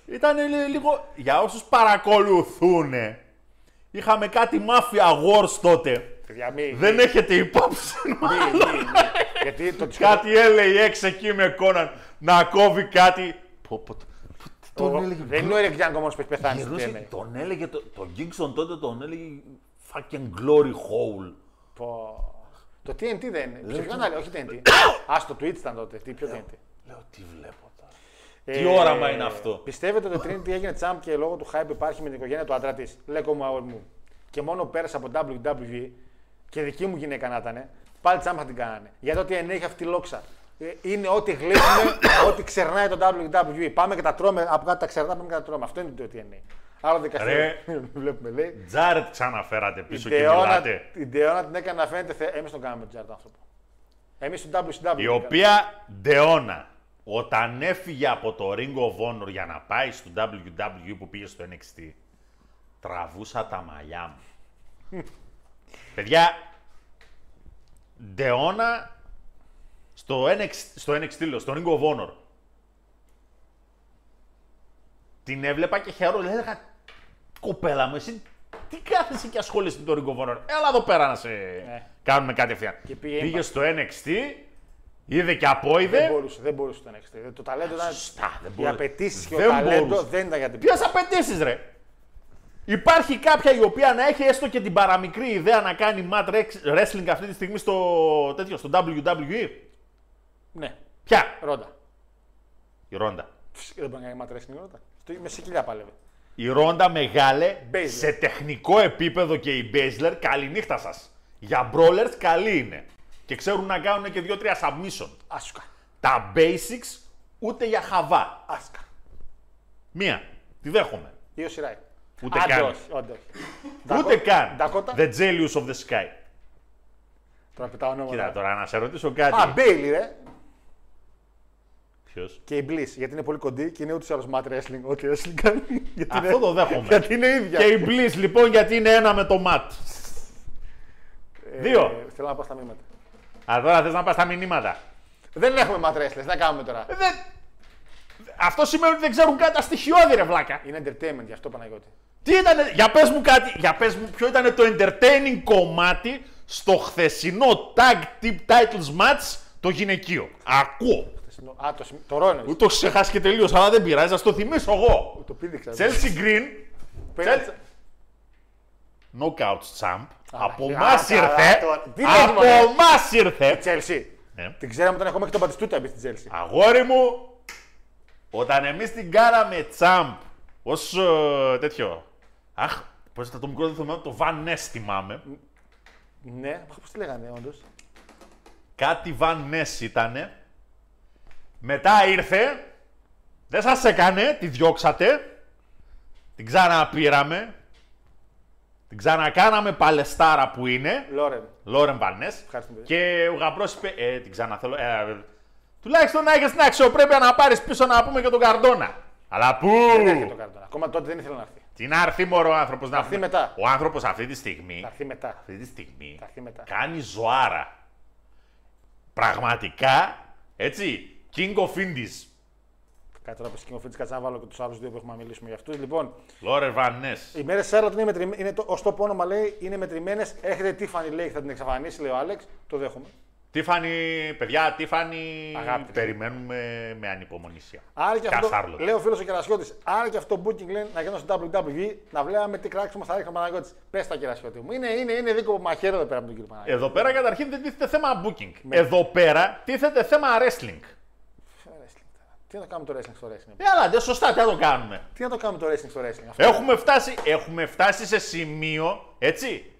ήταν λίγο... Για όσους παρακολουθούν, είχαμε κάτι Mafia Wars τότε. Παιδιά, μη- Δεν έχετε υπόψη μη- μάλλον. μη- μη. Γιατί το Κάτι LAX εκεί με Conan να κόβει κάτι. Πω, πω, το- τον Ο- έλεγε; Δεν είναι ο Eric Young όμως που έχει πεθάνει στο Γυρνούσε, TNA. τον έλεγε, το, τον Kingston τότε τον έλεγε fucking glory hole. Πω. Το TNT δεν είναι. Ψηφιακό κανάλι, όχι TNT. Α, το Twitch ήταν τότε. Τι πιο TNT. Λέω τι βλέπω τώρα. Ε, Τι όραμα είναι αυτό; Πιστεύετε ότι το Trinity έγινε champ και λόγω του hype υπάρχει με την οικογένεια του άντρα της. Λέκο μου, αγόρι μου. Και μόνο πέρασε από WWE και δική μου γυναίκα να ήταν, πάλι champ θα την κάνανε. Γιατί ότι ενέχει αυτή η λόξα. Ε, Είναι ό,τι γλύφουμε, ό,τι ξερνάει το WWE. Πάμε και τα τρώμε, από κάτω τα ξερνάμε, πάμε και τα τρώμε. Αυτό είναι το TNA. Άλλο δικαστήριο. Ρε. Βλέπουμε, λέει. Τζάρετ ξαναφέρατε πίσω Η και Ντεώνα, μιλάτε. η Ντεώνα την έκανε να φαίνεται. Θε... Εμείς τον κάναμε τον Τζάρτ άνθρωπο. Εμείς στον WCW. Η οποία Ντεώνα, όταν έφυγε από το Ring of Honor για να πάει στο WWE που πήγε στο NXT, τραβούσα τα μαλλιά μου. Παιδιά, Ντεώνα στο NXT, στο NXT λέω, στο Ring of Honor. Την έβλεπα και χαίρομαι, έλεγα, κοπέλα μου, εσύ τι κάθεσαι και ασχολείσαι με το Ring of Honor; Έλα εδώ πέρα να σε κάνουμε κατευθείαν. Και πήγε πήγε Impact. στο NXT, είδε και απόειδε. Δεν μπορούσε, δεν μπορούσε το NXT. Το ταλέντο ήταν. Σωστά, δεν Οι μπορούσε. απαιτήσεις και Δεν το ταλέντος μπορούσε. δεν ήταν για την Ποιες απαιτήσεις, ρε; Υπάρχει κάποια η οποία να έχει έστω και την παραμικρή ιδέα να κάνει mat wrestling αυτή τη στιγμή στο, τέτοιο, στο WWE. Ναι, Ποια; Ρόντα. Η Ρόντα. Φυσικά δεν μπορεί να κάνει ματρέ στην Ρόντα. Στο- Με σε κοιλιά πάλευε. Η Ρόντα μεγάλε Baszler. σε τεχνικό επίπεδο και η Μπέζλερ καληνύχτα σας. Για brawlers καλή είναι. Και ξέρουν να κάνουν και δύο-τρία submission. Άσκα. Τα basics ούτε για χαβά. Άσκα. Μία. Τη δέχομαι. Ή ο Σιράι. Ούτε Άντε καν. όχι, άντε όχι. Ούτε Ντακο- καν. Ντακότα. The Jelius of the Sky. Τώρα πετάω ονόματα. Κοίτα τώρα να σε ρωτήσω κάτι. Α, Μπέιλι, ρε. Ποιος; Και η Bliss, γιατί είναι πολύ κοντή και είναι ούτως ή άλλως mat wrestling. Ό,τι wrestling κάνει. Γιατί Αυτό είναι- το δέχομαι. Γιατί είναι ίδια. Και η Bliss λοιπόν γιατί είναι ένα με το ματ. Ε, δύο. Θέλω να πάω στα μήματα. Α, τώρα θες να πας στα μηνύματα. Δεν έχουμε mat wrestling, τι θα κάνουμε τώρα. Ε, δεν... Αυτό σημαίνει ότι δεν ξέρουν κάτι τα στοιχειώδη ρε βλάκα. Είναι entertainment γι' αυτό Παναγιώτη. Τι ήταν, για πες μου κάτι, για πες μου ποιο ήταν το entertaining κομμάτι στο χθεσινό tag tip titles match το γυναικείο. Ακούω. Α, το, σημ- το Ρόνελ. Ούτε το έχω ξεχάσει και τελείως, αλλά δεν πειράζει, να το θυμίσω εγώ. Το πήδηξα. Chelsea Green, Πέτσα. Knockout champ. Από α, εμάς καλά, ήρθε. τώρα. Τι λες, Από μωρέ. εμάς ήρθε. Τσέλσι. Ναι. Την ξέραμε όταν έχουμε και τον Πατιστούτα εμείς στην Τσέλσι. Αγόρι μου, όταν εμείς την κάναμε τσάμπ ως τέτοιο. Αχ, πώς ήταν το μικρό δεν θυμάμαι, το Van Ness θυμάμαι. Ναι, πώς τη λέγανε όντως. Κάτι Van Ness ήτανε. Μετά ήρθε. Δεν σας έκανε, τη διώξατε. Την ξαναπήραμε. Την ξανακάναμε παλαιστάρα που είναι. Λόρεν. Λόρεν Βανές. Ευχαριστούμε. Και ο γαμπρός είπε, ε, την ξαναθέλω. Ε, τουλάχιστον να έχεις την αξιοπρέπεια να πάρεις πίσω να πούμε και τον Καρντόνα. Αλλά πού! Δεν έρχεται το Κάρντονα. Ακόμα τότε δεν ήθελε να έρθει. Τι να έρθει μωρό ο άνθρωπος να έρθει πούμε. μετά. Ο άνθρωπος αυτή τη στιγμή, Θα έρθει μετά. αυτή τη στιγμή Θα έρθει μετά. κάνει ζωάρα. Πραγματικά, έτσι, King of Indies. Κάτι τώρα που σκηνοφίτης, κάτσε να βάλω και τους άλλους δύο που έχουμε να μιλήσουμε για αυτούς. Λοιπόν, Λόρεν Βανές. οι μέρες Σάρλοτ είναι, μετρημέ... είναι το, ως το που όνομα λέει είναι μετρημένες. Έρχεται Τίφανη λέει θα την εξαφανίσει, λέει ο Άλεξ. Το δέχομαι. Τίφανη, παιδιά, Τίφανη, Αγάπη της. περιμένουμε με ανυπομονησία. Άρα και Κα αυτό, Charlotte. λέει ο φίλος ο Κερασιώτης, άρα και αυτό το booking λέει να γίνω στο WWE, να βλέπαμε τι κράξιμο θα ρίχνει ο Παναγιώτης. Πες τα Κερασιώτη μου. Είναι, είναι, είναι δίκο μαχαίρι εδώ πέρα από τον κύριο Παναγιώτη. Εδώ πέρα καταρχήν δεν τίθεται θέμα booking. Εδώ πέρα τίθεται θέμα wrestling. Wrestling τώρα. Τι να το κάνουμε το wrestling στο wrestling; Ε, αλλά δεν σωστά, τι να το κάνουμε; Τι να το κάνουμε το wrestling στο wrestling. Αυτό; Έχουμε φτάσει, έχουμε φτάσει σε σημείο, έτσι,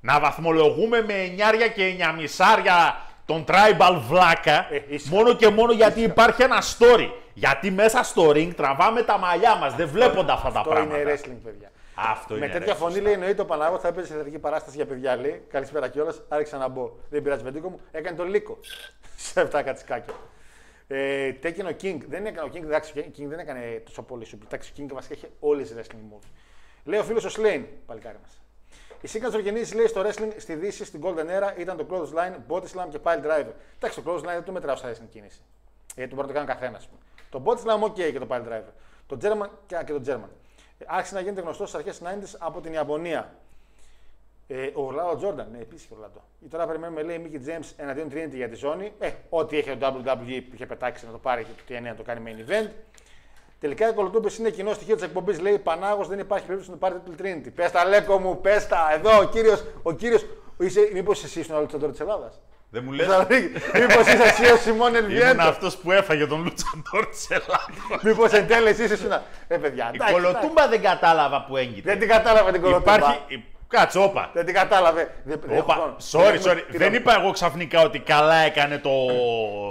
να βαθμολογούμε με εννιάρια και εννιαμισάρια τον tribal βλάκα, Ε, ήσυχα. μόνο και μόνο γιατί υπάρχει ένα story. Γιατί μέσα στο ring τραβάμε τα μαλλιά μας, δεν βλέπονται αυτά τα Αυτό πράγματα. είναι wrestling, παιδιά. Αυτό Με είναι τέτοια wrestling. φωνή λέει εννοείται ο Παναγιώτη θα παίζει σε θεατρική παράσταση για παιδιά. Λέει καλησπέρα κιόλας. Άρχισα να μπω. Δεν πειράζει, βεντίκο μου. Έκανε τον λύκο. σε αυτά κατσικάκια. Ε, Tekken ο King. Δεν έκανε ο King, εντάξει, ο King δεν έκανε τόσο πολύ σου. Εντάξει, ο King βασικά είχε όλες τι wrestling moves. Λέει ο φίλος ο Slane, παλικάρι μας. Η signature γεννήση λέει στο wrestling στη Δύση, στην Golden Era, ήταν το clothesline, body slam και pile driver. Εντάξει, το clothesline δεν το μετράω στα wrestling κίνηση. Γιατί το μπορεί να το κάνει καθένας. Το body slam, ok και το pile driver. Το German και, και το German. Ε, Άρχισε να γίνεται γνωστό στις αρχές 90 από την Ιαπωνία. Ε, ο Ορλάντο Τζόρνταν, ναι, επίσης και ο Ορλάντο. Τώρα περιμένουμε, λέει, Μίκη Τζέιμς εναντίον Trinity για τη ζώνη. Ε, ό,τι έχει το WWE που είχε πετάξει να το πάρει και το TNA να το κάνει main event. Τελικά οι κολοτούπε είναι κοινό στοιχείο της εκπομπής. Λέει Πανάγος δεν υπάρχει περίπτωση να πάρει το Trinity. Πες τα, Λέκο μου, πες τα. Εδώ ο κύριος. Ο κύριος, Μήπως εσύ ήσουν ο Λουτσαντόρ της Ελλάδας; Δεν μου λες, Μήπως είσαι εσύ ο Σιμών ήμουν Ελβιέντο; αυτός που έφαγε τον Λουτσαντόρ της Ελλάδος. Μήπως εν τέλει εσύ ήσουν. Ε, παιδιά. Η εντάξει, εντάξει. κολοτούμπα δεν κατάλαβα που έγκυται. Δεν την κατάλαβε την κολοτούμπα. Υπάρχει, κάτσε, όπα. Δεν την κατάλαβε. Δεν, δεν έχω Όπα, χρόνο. sorry, Δεν sorry. έχω- Δεν είπα εγώ ξαφνικά ότι καλά έκανε το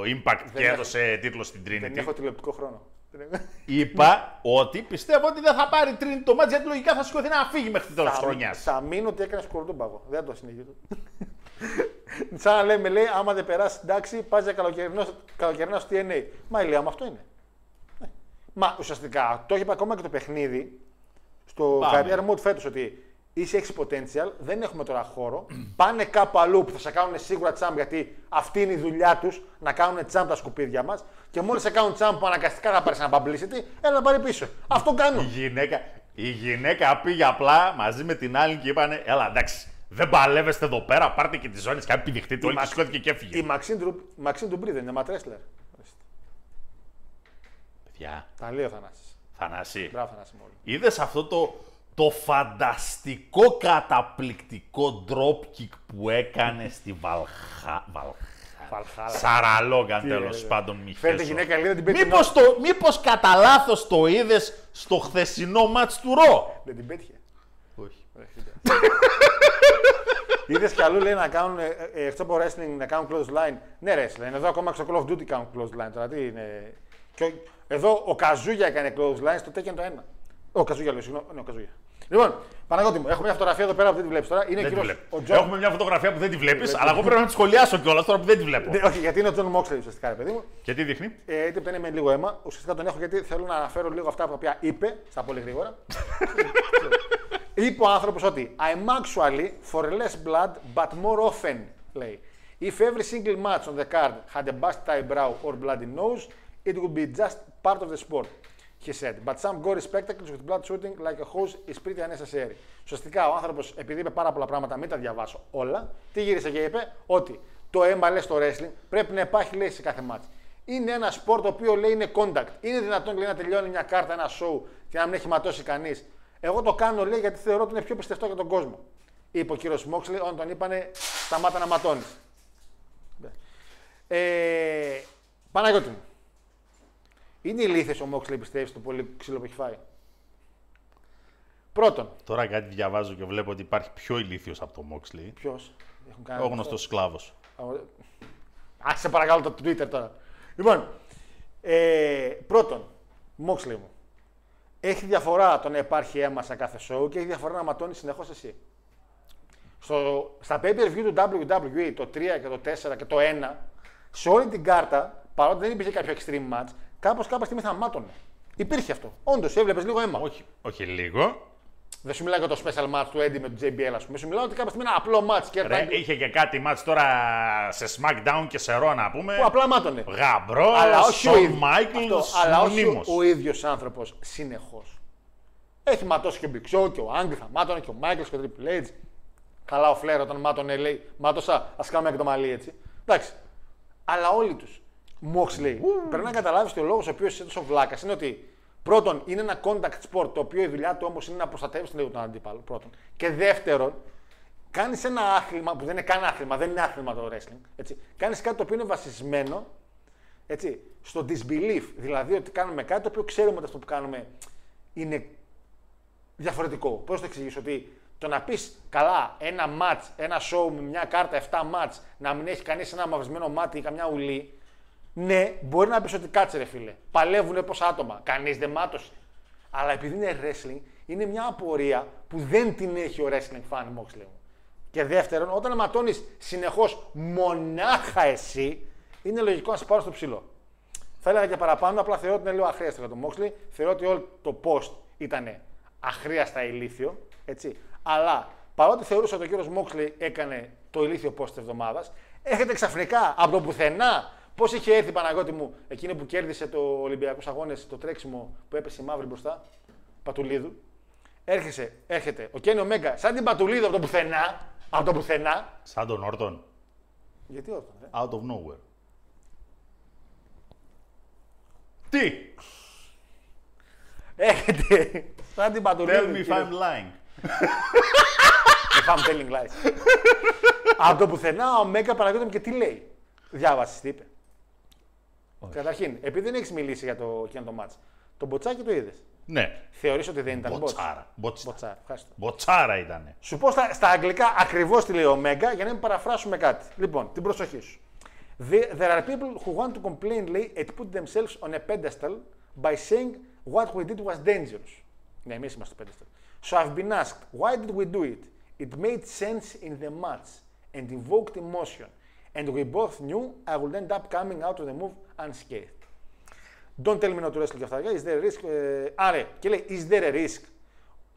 impact και έχω- έδωσε τίτλο στην Δεν Trinity. έχω τηλεοπτικό χρόνο. Δεν έχω- Είπα ότι πιστεύω ότι δεν θα πάρει Trinity το μάτς γιατί λογικά θα σηκωθεί να φύγει μέχρι το τέλος της Θα- χρονιάς. Θα μείνω ότι έκανε σκορδούμπαγο. Δεν το συνεχίζω. Σαν να λέμε, λέει, άμα δεν περάσει την τάξη, πας για καλοκαιρινό, καλοκαιρινός στο TNA. Μα η άμα αυτό είναι. Ναι. Μα ουσιαστικά το έχει πει ακόμα και το παιχνίδι στο Πάμε. career mode φέτος ότι είσαι έχει potential, δεν έχουμε τώρα χώρο. πάνε κάπου αλλού που θα σε κάνουν σίγουρα τσάμπ γιατί αυτή είναι η δουλειά τους να κάνουν τσάμπ τα σκουπίδια μας. Και μόλις σε κάνουν τσάμπ που αναγκαστικά θα πάρεις ένα publicity, έλα να πάρει πίσω. Αυτό Η κάνουν. γυναίκα, η γυναίκα πήγε απλά μαζί με την άλλη και είπανε: Έλα, εντάξει, δεν παλεύεστε εδώ πέρα, πάρτε και τη ζώνη και πηδηχτείτε. Όλοι και Μαξ- σηκώθηκε και έφυγε. Η Μαξίν Ντρου- Μαξίν Ντουμπρί δεν είναι ματρέσλερ. Παιδιά, Τα λέει ο Θανάσης. Θανάση, Μπράβο, Θανάση μου. είδες αυτό το, το φανταστικό καταπληκτικό drop kick που έκανε στη Βαλχά. Βαλχά. Valhalla. Sarah Logan Τι τέλος είναι, πάντων, μη Φέρτε χέσω. γυναίκα λίγο, την πέτυχε. Μήπως, το, μήπως κατά λάθος το είδες στο χθεσινό ματς του Raw; Δεν την πέτυχε. Όχι. Είδες κι αλλού λέει να κάνουν, ε, ε, εκτός από wrestling, να κάνουν clothesline. Ναι, wrestling. Εδώ ακόμα στο Call of Duty κάνουν clothesline. Τώρα τι είναι. Και ο- εδώ ο Καζούγια έκανε clothesline στο Tekken το 1. Ο Καζούγια λέω, συγγνώμη. Ναι, ο Καζούγια. Λοιπόν, Παναγιώτη μου, έχουμε μια φωτογραφία εδώ πέρα που δεν τη βλέπεις τώρα. Είναι Δεν ο τη κύριος- βλέπω. ο Τζον. Έχουμε μια φωτογραφία που δεν τη βλέπεις, αλλά εγώ πρέπει να τη σχολιάσω κιόλας τώρα που δεν τη βλέπω. Ναι, όχι, γιατί είναι ο Τζον Μόξλεϊ ουσιαστικά, ρε παιδί μου. Και τι δείχνει; Ε, είτε που είναι με λίγο αίμα. Ουσιαστικά τον έχω γιατί θέλω να αναφέρω λίγο αυτά τα οποία είπε, στα πολύ γρήγορα. είπε ο άνθρωπος ότι I'm actually for less blood but more often, λέει. If every single match on the card had a busted eyebrow or bloody nose, it would be just part of the sport. He said, but some gory spectacles with blood shooting like a hose is pretty unnecessary. Ουσιαστικά ο άνθρωπος, επειδή είπε πάρα πολλά πράγματα, μην τα διαβάσω όλα, τι γύρισε και είπε, ότι το αίμα λέει στο wrestling πρέπει να υπάρχει λέει σε κάθε μάτς. Είναι ένα σπορ το οποίο λέει είναι contact. Είναι δυνατόν λέει, να τελειώνει μια κάρτα, ένα show και να μην έχει ματώσει κανείς. Εγώ το κάνω λέει γιατί θεωρώ ότι είναι πιο πιστευτό για τον κόσμο. Είπε ο κύριος Μόξλι, όταν τον είπανε σταμάτα να ματώνεις. Ε, Παναγιώτη μου. Είναι ηλίθιο ο Μόξλι πιστεύεις στο πολύ ξύλο που έχει φάει; Πρώτον, Τώρα κάτι διαβάζω και βλέπω ότι υπάρχει πιο ηλίθιος από το Moxley. ποιος; Ο γνωστός σκλάβος. σε παρακαλώ το Twitter τώρα. Λοιπόν, ε, πρώτον, Moxley μου. Έχει διαφορά το να υπάρχει αίμα σε κάθε show και έχει διαφορά να ματώνεις συνεχώς εσύ. Στο, στα pay per view του WWE, το 3 και το 4 και το 1, σε όλη την κάρτα, παρότι δεν υπήρχε κάποιο extreme match, κάπως κάποια στιγμή θα μάτωνε. Υπήρχε αυτό. Όντως, έβλεπες λίγο αίμα. Όχι, όχι λίγο. Δεν σου μιλάω για το special match του Eddie με τον JBL, ας πούμε. Σου μιλάω ότι κάποια στιγμή είναι ένα απλό match και Ρε, είχε και κάτι μάτς τώρα σε SmackDown και σε Raw να πούμε. που απλά μάτωνε. Γαμπρό, αλλά όχι ο Shawn ίδιος, Michaels, αυτό, αλλά όχι μονίμως. ο, ο ίδιος άνθρωπος συνεχώς. Έχει ματώσει και ο Big Show και ο Άγγλ θα μάτωνε και ο Michaels και ο Triple H. Καλά ο Φλερ όταν μάτωνε λέει μάτωσα, ας κάνουμε και το μαλλί έτσι. Εντάξει. Αλλά όλοι τους. Moxley. Πρέπει να καταλάβεις ότι ο λόγος ο οποίος είσαι τόσο βλάκας είναι ότι πρώτον είναι ένα contact sport το οποίο η δουλειά του όμως είναι να προστατεύεις λίγο τον αντίπαλο. Πρώτον. Και δεύτερον, κάνεις ένα άθλημα που δεν είναι καν άθλημα, δεν είναι άθλημα το wrestling. Έτσι. Κάνεις κάτι το οποίο είναι βασισμένο έτσι, στο disbelief. Δηλαδή ότι κάνουμε κάτι το οποίο ξέρουμε ότι αυτό που κάνουμε είναι διαφορετικό. Πώς το εξηγήσω, ότι το να πεις καλά ένα match, ένα show με μια κάρτα 7 match, να μην έχει κανείς ένα μαυρισμένο μάτι ή καμιά ουλή, ναι, μπορεί να πεις ότι κάτσε ρε φίλε. Παλεύουν πόσα άτομα. Κανείς δεν μάτωσε. Αλλά επειδή είναι wrestling, είναι μια απορία που δεν την έχει ο wrestling fan Moxley μου. Και δεύτερον, όταν ματώνεις συνεχώς μονάχα εσύ, είναι λογικό να σε πάρω στο ψηλό. Θα έλεγα και παραπάνω, απλά θεωρώ ότι είναι λίγο αχρίαστο για τον Moxley. Θεωρώ ότι όλο το post ήταν αχρίαστα ηλίθιο. Έτσι. Αλλά παρότι θεωρούσα ότι ο κύριος Moxley έκανε το ηλίθιο post της εβδομάδας, έρχεται ξαφνικά από το πουθενά. Πώς είχε έρθει η Παναγώτη μου εκείνη που κέρδισε το Ολυμπιακού Αγώνες, το τρέξιμο που έπεσε η μαύρη μπροστά, Πατουλίδου; Έρχεσαι, έρχεται ο Κένιο Μέγκα σαν την Πατουλίδου από το πουθενά. Από το πουθενά. Σαν τον Όρτον. Γιατί όχι, ρε; Out of nowhere. Τι! Έρχεται σαν την Πατουλίδου. Tell me if κύριε. I'm lying. If I'm telling lies. Από το πουθενά ο Μέγκα παραγγέλνει μου και τι λέει; Διάβασες τι είπε; Καταρχήν, επειδή δεν έχεις μιλήσει για το, εκείνο το μάτς, το μποτσάκι το είδες. Ναι. Θεωρείς ότι δεν ήταν bots; Μποτσάρα. Μποτσα- Μποτσάρα. Ευχαριστώ. Μποτσάρα ήτανε. Σου πω στα, στα αγγλικά ακριβώς τι λέει ο Μέγκα για να μην παραφράσουμε κάτι. Λοιπόν, την προσοχή σου. The- There are people who want to complain lay and put themselves on a pedestal by saying what we did was dangerous. Ναι, εμείς είμαστε στο pedestal. So I've been asked, why did we do it? It made sense in the match and invoked emotion. And we both knew I would end up coming out of the move unscathed. Don't tell me not to wrestle και αυτά. Is there a risk? Ε, άρα, και λέει, is there a risk?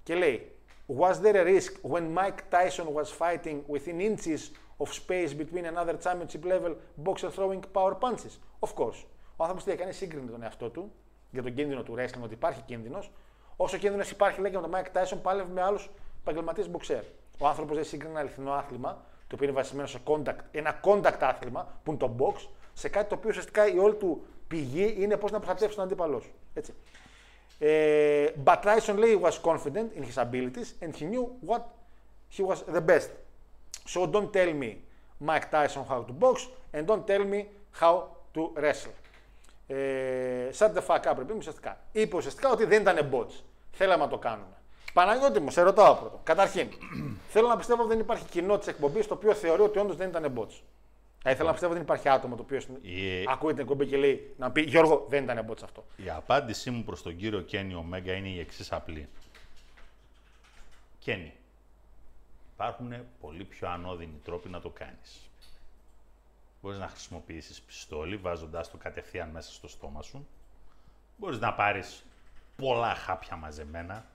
Και λέει, was there a risk when Mike Tyson was fighting within inches of space between another championship level boxer throwing power punches? Of course. Ο άνθρωπος τι έκανε, σύγκρινε τον εαυτό του για τον κίνδυνο του wrestling, ότι υπάρχει κίνδυνος. Όσο κίνδυνο υπάρχει, λέει και με τον Mike Tyson, πάλευε με άλλου επαγγελματίε boxer. Ο άνθρωπο δεν σύγκρινε ένα αληθινό άθλημα, το οποίο είναι βασισμένο σε contact, ένα contact άθλημα, που είναι το box, σε κάτι το οποίο ουσιαστικά η όλη του πηγή είναι πώς να προστατεύσει τον αντίπαλό σου. Έτσι. Ε, but Tyson λέει was confident in his abilities and he knew what he was the best. So don't tell me Mike Tyson how to box and don't tell me how to wrestle. Ε, shut the fuck up, ρε παιδί μου, ουσιαστικά. Είπε ουσιαστικά ότι δεν ήταν bots. Θέλαμε να το κάνουμε. Παναγιώτη μου, σε ρωτάω πρώτο. Καταρχήν, θέλω να πιστεύω ότι δεν υπάρχει κοινό της εκπομπής το οποίο θεωρεί ότι όντως δεν ήταν bots. Θα ήθελα να πιστεύω ότι δεν υπάρχει άτομο το οποίο Ε, ακούει την εκπομπή και λέει να πει Γιώργο, δεν ήταν bots αυτό. Η απάντησή μου προς τον κύριο Κένι Ομέγκα είναι η εξής απλή. Κένι, υπάρχουν πολύ πιο ανώδυνοι τρόποι να το κάνεις. Μπορείς να χρησιμοποιήσεις πιστόλι βάζοντάς το κατευθείαν μέσα στο στόμα σου. Μπορείς να πάρεις πολλά χάπια μαζεμένα.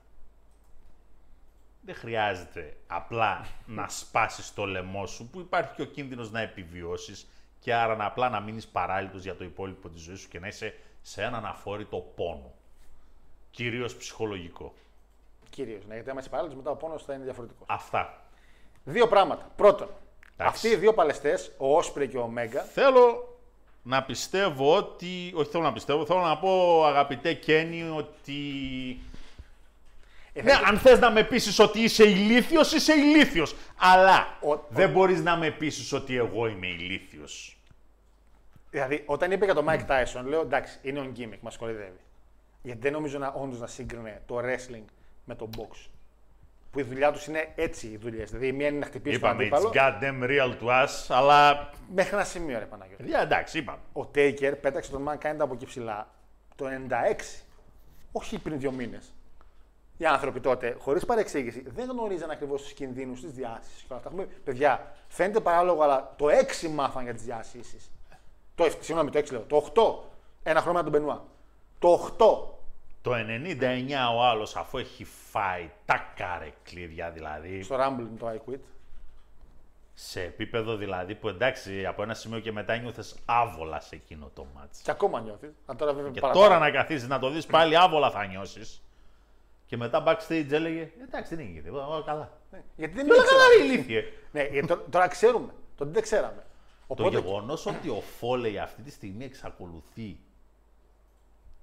Δεν χρειάζεται απλά να σπάσεις το λαιμό σου, που υπάρχει και ο κίνδυνος να επιβιώσεις και άρα να απλά να μείνεις παράλυτος για το υπόλοιπο της ζωής σου και να είσαι σε έναν αφόρητο πόνο. Κυρίως ψυχολογικό. Κυρίως. Ναι, γιατί άμα είσαι παράλληλο, μετά ο πόνος θα είναι διαφορετικός. Αυτά. Δύο πράγματα. Πρώτον, Εντάξει. αυτοί οι δύο παλαιστές, ο Όσπρε και ο Μέγκα, Θέλω να πιστεύω ότι... Όχι θέλω να πιστεύω, θέλω να πω αγαπητέ Κένι ότι... ε, Ναι, αν θες να με πείσεις ότι είσαι ηλίθιος, είσαι ηλίθιος. Αλλά Ο- δεν μπορείς να με πείσεις ότι εγώ είμαι ηλίθιος. Δηλαδή, όταν είπε για τον Mike Tyson, λέω εντάξει, είναι on gimmick, μας κοροϊδεύει. Γιατί δεν νομίζω να όντως να σύγκρινε το wrestling με το box. που η δουλειά τους είναι έτσι οι δουλειές. Δηλαδή, η μία είναι να χτυπήσει τον Είπαμε, it's αντίπαλο. goddamn real to us, αλλά. Μέχρι ένα σημείο, ρε Παναγιώτη. Παιδιά, εντάξει, είπαμε. Ο Τέικερ πέταξε τον Mankind από εκεί ψηλά το 96. Όχι πριν δύο μήνες. Οι άνθρωποι τότε, χωρίς παρεξήγηση, δεν γνωρίζαν ακριβώς τους κινδύνους της διάσησης. Και όλα αυτά. Έχουμε- Παιδιά, φαίνεται παράλογο, αλλά το 6 μάθαν για τις διασήσει. Το, εφ- συγγνώμη, το 6 λέω. Το 8, ένα χρόνο με τον Μπενουά. Το 8, Το 99 ο άλλος, αφού έχει φάει τα καρεκλίδια δηλαδή, στο Rumble είναι το I quit. σε επίπεδο δηλαδή που εντάξει από ένα σημείο και μετά νιώθες άβολα σε εκείνο το μάτς. Και ακόμα νιώθεις. Αν τώρα βέβαια Και παραπάνω. τώρα να καθίσεις να το δεις πάλι άβολα θα νιώσεις. Και μετά backstage έλεγε Εντάξει, δεν έγινε τίποτα. όλα Καλά. Ναι, Γιατί δεν Και όλα ήξερα. καλά, ρε ηλίθιε. Ναι, γιατί τώρα, τώρα ξέρουμε. Τότε δεν ξέραμε. Το Οπότε, γεγονός ότι ο Φόλεϊ αυτή τη στιγμή εξακολουθεί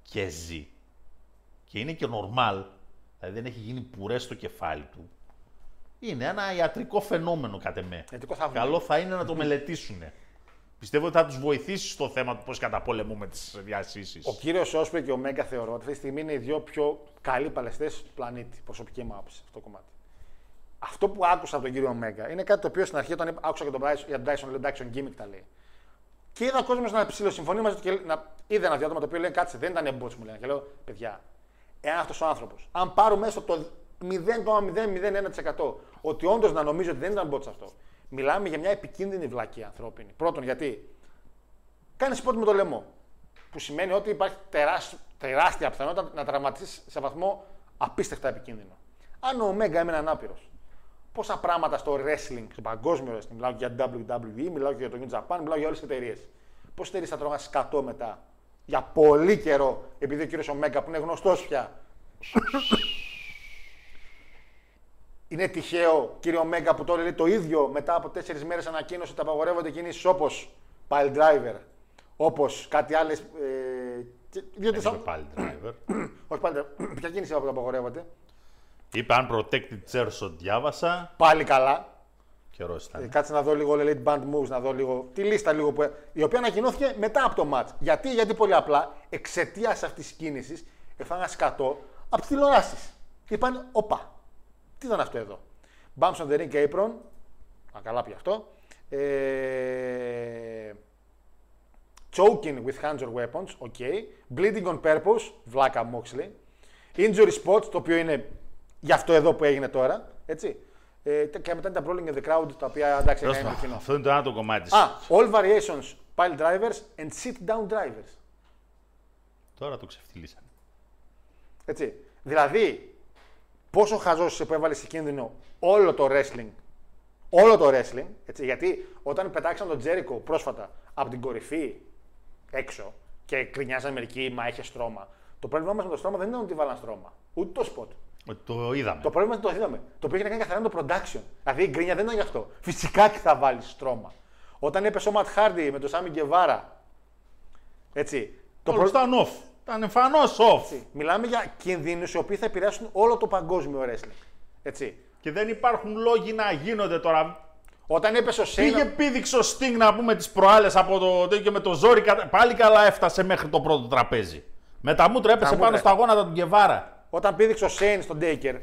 και ζει και είναι και normal, δηλαδή δεν έχει γίνει πουρέ στο κεφάλι του, είναι ένα ιατρικό φαινόμενο κατ' εμέ. Ιατρικό θαύμα. Καλό θα είναι να το μελετήσουν. Πιστεύω ότι θα τους βοηθήσει στο θέμα του πώς καταπολεμούμε τις διασύσεις. Ο κύριος Όσπρε και ο Μέγκα θεωρώ ότι αυτή τη στιγμή είναι οι δύο πιο καλοί παλαιστές του πλανήτη. Προσωπική μου άποψη αυτό το κομμάτι. Αυτό που άκουσα από τον κύριο Μέγκα είναι κάτι το οποίο στην αρχή όταν είπα- άκουσα και τον Bryson, για τον Dyson, λέει Dyson Gimmick τα λέει. Και είδα κόσμος να ψηλοσυμφωνεί μαζί του και να, είδα ένα διάτομα το οποίο λέει κάτσε, δεν ήταν εμπότσι μου λένε. Και λέω, παιδιά, εάν αυτός ο άνθρωπος, αν πάρουμε έστω το 0,001% ότι όντως να νομίζω ότι δεν ήταν μπότσα αυτό, μιλάμε για μια επικίνδυνη βλακή ανθρώπινη. Πρώτον, γιατί κάνεις σπότ με το λαιμό. Που σημαίνει ότι υπάρχει τεράσ- τεράστια πιθανότητα να τραυματίσεις σε βαθμό απίστευτα επικίνδυνο. Αν ο Μέγκα έμενε ανάπηρος, πόσα πράγματα στο wrestling, στο παγκόσμιο wrestling, μιλάω και για WWE, μιλάω και για το New Japan, μιλάω για όλες τις εταιρείες. Πόσε εταιρείε θα τρώγαν σκατό μετά για πολύ καιρό, επειδή ο κύριος Μέγκα που είναι γνωστός πια. Είναι τυχαίο, κύριο Μέγκα, που τώρα λέει το ίδιο μετά από τέσσερις μέρες ανακοίνωσε ότι απαγορεύονται κινήσει όπω pile driver, όπως κάτι άλλες. Ε, και- διότι Δεν θα- είπε πάλι driver. όχι pile driver. Ποια κίνηση είπα που απαγορεύονται. Είπε unprotected chairs ό,τι διάβασα. Πάλι καλά. Καιρός Ε, ήταν. κάτσε να δω λίγο Elite Band Moves, να δω λίγο τη λίστα λίγο που. η οποία ανακοινώθηκε μετά από το match. Γιατί, γιατί πολύ απλά εξαιτίας αυτής της κίνησης έφαγαν σκατό από τις τηλεοράσεις. Και είπαν, Οπα, τι ήταν αυτό εδώ; Bumps on the ring apron. Α, καλά πια αυτό. Ε, choking with hands or weapons, ok. Bleeding on purpose, βλάκα Moxley. Injury spots, το οποίο είναι για αυτό εδώ που έγινε τώρα, έτσι. Ε, και μετά είναι τα brawling in the crowd, τα οποία εντάξει είναι Δώσ' το. κοινό. Αυτό είναι το ένα το κομμάτι. της. Α, all variations, pile drivers and sit down drivers. Τώρα το ξεφτυλίσανε. Έτσι. Δηλαδή, πόσο χαζός είσαι που έβαλες σε κίνδυνο όλο το wrestling. Όλο το wrestling. Έτσι, γιατί όταν πετάξαν τον Τζέρικο πρόσφατα από την κορυφή έξω και κρινιάζαν μερικοί, μα είχε στρώμα. Το πρόβλημά μας με το στρώμα δεν ήταν ότι βάλαν στρώμα. Ούτε το spot. Ότι το είδαμε. Το πρόβλημα είναι ότι το είδαμε. Το οποίο είχε να κάνει καθαρά με το production. Δηλαδή η γκρίνια δεν ήταν γι' αυτό. Φυσικά και θα βάλεις στρώμα. Όταν έπεσε ο Ματ Χάρντι με τον Σάμι Γκεβάρα. Έτσι. Το Όλο ήταν off. Ήταν εμφανώς off. Μιλάμε για κινδύνους οι οποίοι θα επηρεάσουν όλο το παγκόσμιο wrestling. Έτσι. Και δεν υπάρχουν λόγοι να γίνονται τώρα. Όταν έπεσε ο Σέιν. Πήγε πήδηξε ο Sting να πούμε τις προάλλες από το τέτοιο με το ζόρι. κατα- Πάλι καλά έφτασε μέχρι το πρώτο τραπέζι. Με τα μούτρα έπεσε μούτρα. πάνω στα γόνατα του Γκεβάρα. Όταν πήδηξε ο Σέιν στον Τέικερ,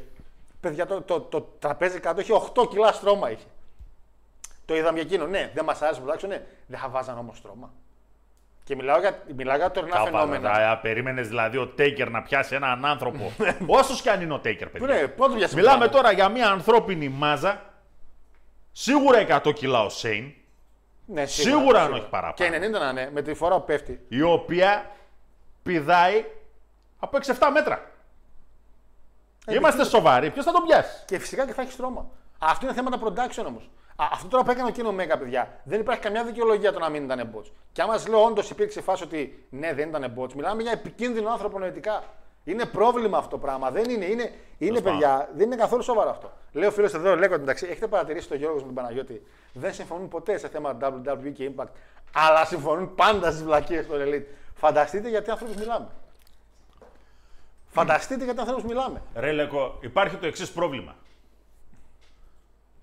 παιδιά, το, το, το, τραπέζι κάτω είχε 8 κιλά στρώμα. Είχε. Το είδαμε για εκείνο. Ναι, δεν μας άρεσε το production, ναι. Δεν θα βάζαν όμως στρώμα. Και μιλάω για, μιλάω για τωρινά φαινόμενα. Κάπα, περίμενες δηλαδή ο Τέικερ να πιάσει έναν άνθρωπο. Όσο κι αν είναι ο Τέικερ, παιδιά. Ναι, πότε πιάσε Μιλάμε πράγμα. τώρα για μια ανθρώπινη μάζα. Σίγουρα 100 κιλά ο Σέιν. Ναι, Σίγουρα αν όχι παραπάνω. Και 90 να είναι, με τη φορά που πέφτει. Η οποία πηδάει από 6-7 μέτρα. Ε, Είμαστε σοβαροί. Ποιος θα τον πιάσει; Και φυσικά και θα έχει στρώμα. Αυτό είναι θέματα production όμως. Αυτό τώρα που έκανε ο Κίνο Μέγα, παιδιά, δεν υπάρχει καμιά δικαιολογία το να μην ήταν bots. Και άμα σα λέω όντως υπήρξε φάση ότι ναι, δεν ήταν bots, μιλάμε για επικίνδυνο άνθρωπο νοητικά. Είναι πρόβλημα αυτό το πράγμα. Δεν είναι, είναι, είναι Σωστά. παιδιά, δεν είναι καθόλου σοβαρό αυτό. Λέω ο φίλο εδώ, λέγω εντάξει, έχετε παρατηρήσει τον Γιώργο με τον Παναγιώτη. Δεν συμφωνούν ποτέ σε θέματα WWE και Impact, αλλά συμφωνούν πάντα στις βλακίες των Elite. Φανταστείτε γιατί άνθρωπου μιλάμε. Φανταστείτε γιατί ανθρώπους μιλάμε. Ρε Λεκό, υπάρχει το εξής πρόβλημα.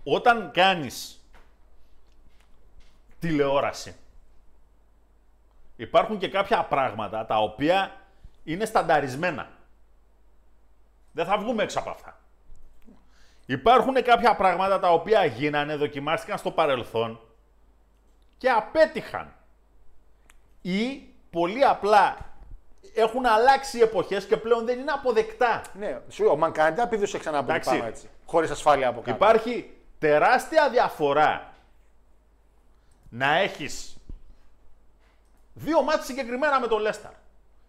Όταν κάνεις τηλεόραση, υπάρχουν και κάποια πράγματα τα οποία είναι στανταρισμένα. Δεν θα βγούμε έξω από αυτά. Υπάρχουν κάποια πράγματα τα οποία γίνανε, δοκιμάστηκαν στο παρελθόν και απέτυχαν. Ή πολύ απλά έχουν αλλάξει οι εποχές και πλέον δεν είναι αποδεκτά. Ναι, σου λέω, ο Μανκάντα πήδωσε ξανά από Εντάξει. πάνω έτσι. Χωρίς ασφάλεια από κάτω. Υπάρχει τεράστια διαφορά να έχεις δύο μάτια συγκεκριμένα με τον Λέσταρ.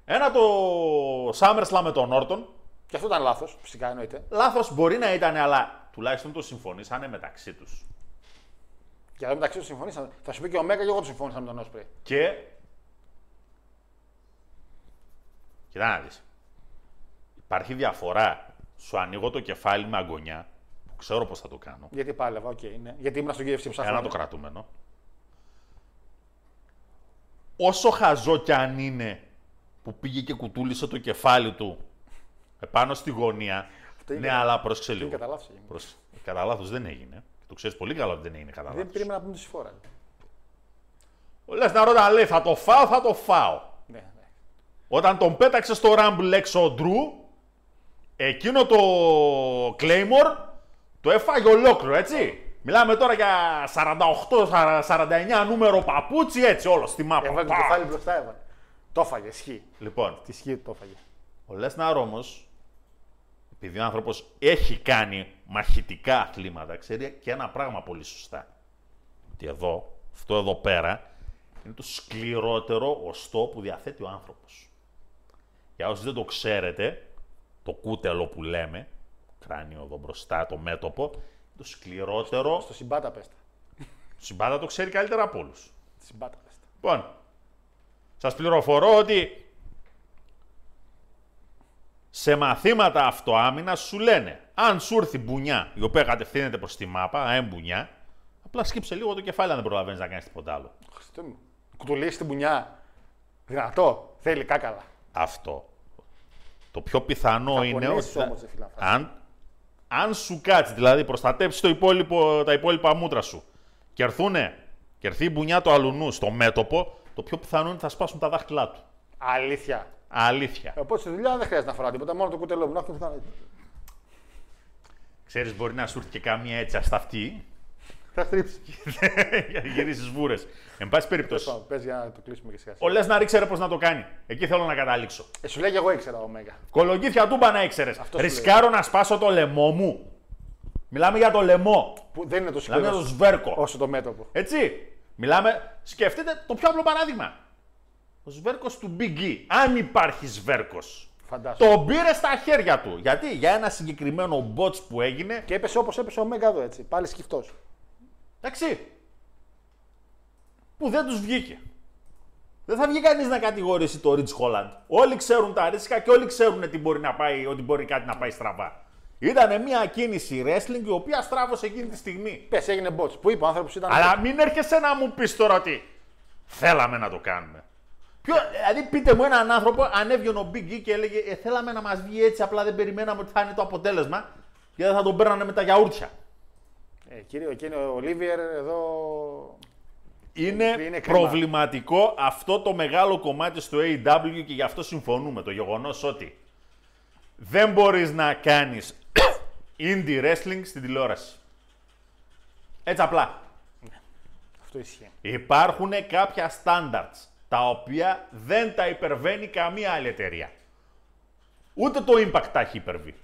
Ένα το SummerSlam με τον Όρτον. Και αυτό ήταν λάθος, φυσικά εννοείται. Λάθος μπορεί να ήταν, αλλά τουλάχιστον το συμφωνήσανε μεταξύ τους. Και εδώ μεταξύ τους συμφωνήσαμε. Θα σου πει και ο Μέγα και εγώ τους συμφώνησα με τον Όσπρι. Και... Κοίτα να δεις. Υπάρχει διαφορά. Σου ανοίγω το κεφάλι με αγωνιά, που ξέρω πώς θα το κάνω. Γιατί πάλευα, οκ, ναι. Γιατί ήμουν στο UFC ψάχνω. Ένα το κρατούμενο. Όσο χαζό κι αν είναι που πήγε και κουτούλησε το κεφάλι του επάνω στη γωνία. είναι Ναι, κατά- αλλά πρόσεξε είναι λίγο. κατά λάθος έγινε. Προς... Κατά λάθος δεν έγινε. Το ξέρεις πολύ καλά ότι δεν έγινε κατά Δεν λάθος. περίμενα να πούμε τη φορά. Ο Λέσναρ όταν λέει θα το φάω, θα το φάω. Ναι, ναι. Όταν τον πέταξε στο Rumble έξω ο Ντρου, εκείνο το Claymore το έφαγε ολόκληρο, έτσι. Μιλάμε τώρα για 48-49 νούμερο παπούτσι, έτσι όλο στη μάπα. Έβαλε το Πα! κεφάλι μπροστά, έβαλε. Το έφαγε, ισχύει. Λοιπόν, Τη ισχύει το έφαγε. ο Λέσναρ όμως, επειδή ο άνθρωπος έχει κάνει μαχητικά αθλήματα, ξέρει και ένα πράγμα πολύ σωστά. Ότι εδώ, αυτό εδώ πέρα, είναι το σκληρότερο οστό που διαθέτει ο άνθρωπος. Για όσοι δεν το ξέρετε, το κούτελο που λέμε, κράνιο εδώ μπροστά, το μέτωπο, το σκληρότερο. Στο συμπάτα πέστα. Ο Συμπάτα το ξέρει καλύτερα από όλους. Συμπάτα πέστα. Λοιπόν, σας πληροφορώ ότι σε μαθήματα αυτοάμυνα σου λένε αν σου έρθει μπουνιά η οποία κατευθύνεται προς τη μάπα, αέμ μπουνιά, απλά σκύψε λίγο το κεφάλι αν δεν προλαβαίνεις να κάνεις τίποτα άλλο. Χριστέ μου. Κουτουλήσεις την πουνιά. Δυνατό. Θέλει κάκαλα. Αυτό. Το πιο πιθανό Θα είναι ότι πονέσεις θα- όμως, ρε φίλε, αυτά. αν, αν σου κάτσει, δηλαδή προστατέψεις το υπόλοιπο, τα υπόλοιπα μούτρα σου και έρθουνε, και έρθει η μπουνιά του αλουνού στο μέτωπο, το πιο πιθανό είναι ότι θα σπάσουν τα δάχτυλά του. Αλήθεια. Αλήθεια. Οπότε στη δουλειά δεν χρειάζεται να φοράω τίποτα. Μόνο το κουτελό μου. Να έχω κάνει. Ξέρεις, μπορεί να σου έρθει και κάμια έτσι ασταυτή Θα στρίψει. για να γυρίσεις βούρες. Εν πάση περιπτώσει, Πες για να το κλείσουμε και σιγά. ο Λέσναρ ήξερε πώς να το κάνει. Εκεί θέλω να καταλήξω. Ε, σου λέει και εγώ ήξερα ο Μέγα. Κολογγίθια τούμπα να ήξερες. Αυτό σου Ρισκάρω να σπάσω το λαιμό μου. Μιλάμε για το λαιμό. Που δεν είναι το Μιλάμε για σκληρός το σβέρκο. όσο το μέτωπο. Έτσι. Μιλάμε. Σκεφτείτε το πιο απλό παράδειγμα. Ο σβέρκος του Big E. Αν υπάρχει σβέρκος. Φαντάζομαι. Τον πήρε στα χέρια του. Γιατί; Για ένα συγκεκριμένο bots που έγινε. Και έπεσε όπως έπεσε ο Μέγα εδώ έτσι. Πάλι σκυφτός. Εντάξει. Που δεν τους βγήκε. Δεν θα βγει κανείς να κατηγορήσει το Rich Holland. Όλοι ξέρουν τα ρίσκα και όλοι ξέρουν τι μπορεί να πάει, ότι μπορεί κάτι να πάει στραβά. Ήταν μια κίνηση wrestling η οποία στράβωσε εκείνη τη στιγμή. Πες έγινε bots. Που είπε ο άνθρωπος ήταν. Αλλά μην έρχεσαι να μου πεις τώρα ότι θέλαμε να το κάνουμε. Ποιο, δηλαδή, πείτε μου έναν άνθρωπο, αν έβγαινε ο Big E και έλεγε ε, Θέλαμε να μας βγει έτσι, απλά δεν περιμέναμε ότι θα είναι το αποτέλεσμα. Και δεν θα τον παίρνανε με τα γιαούρτια. Ε, κύριο, εκείνο ο Ολίβιερ εδώ. Είναι, Είναι κρίμα. προβληματικό αυτό το μεγάλο κομμάτι στο AEW και γι' αυτό συμφωνούμε. Το γεγονός ότι δεν μπορείς να κάνεις indie wrestling στην τηλεόραση. Έτσι απλά. Αυτό ισχύει. Υπάρχουν κάποια standards τα οποία δεν τα υπερβαίνει καμία άλλη εταιρεία. Ούτε το Impact τα έχει υπερβεί.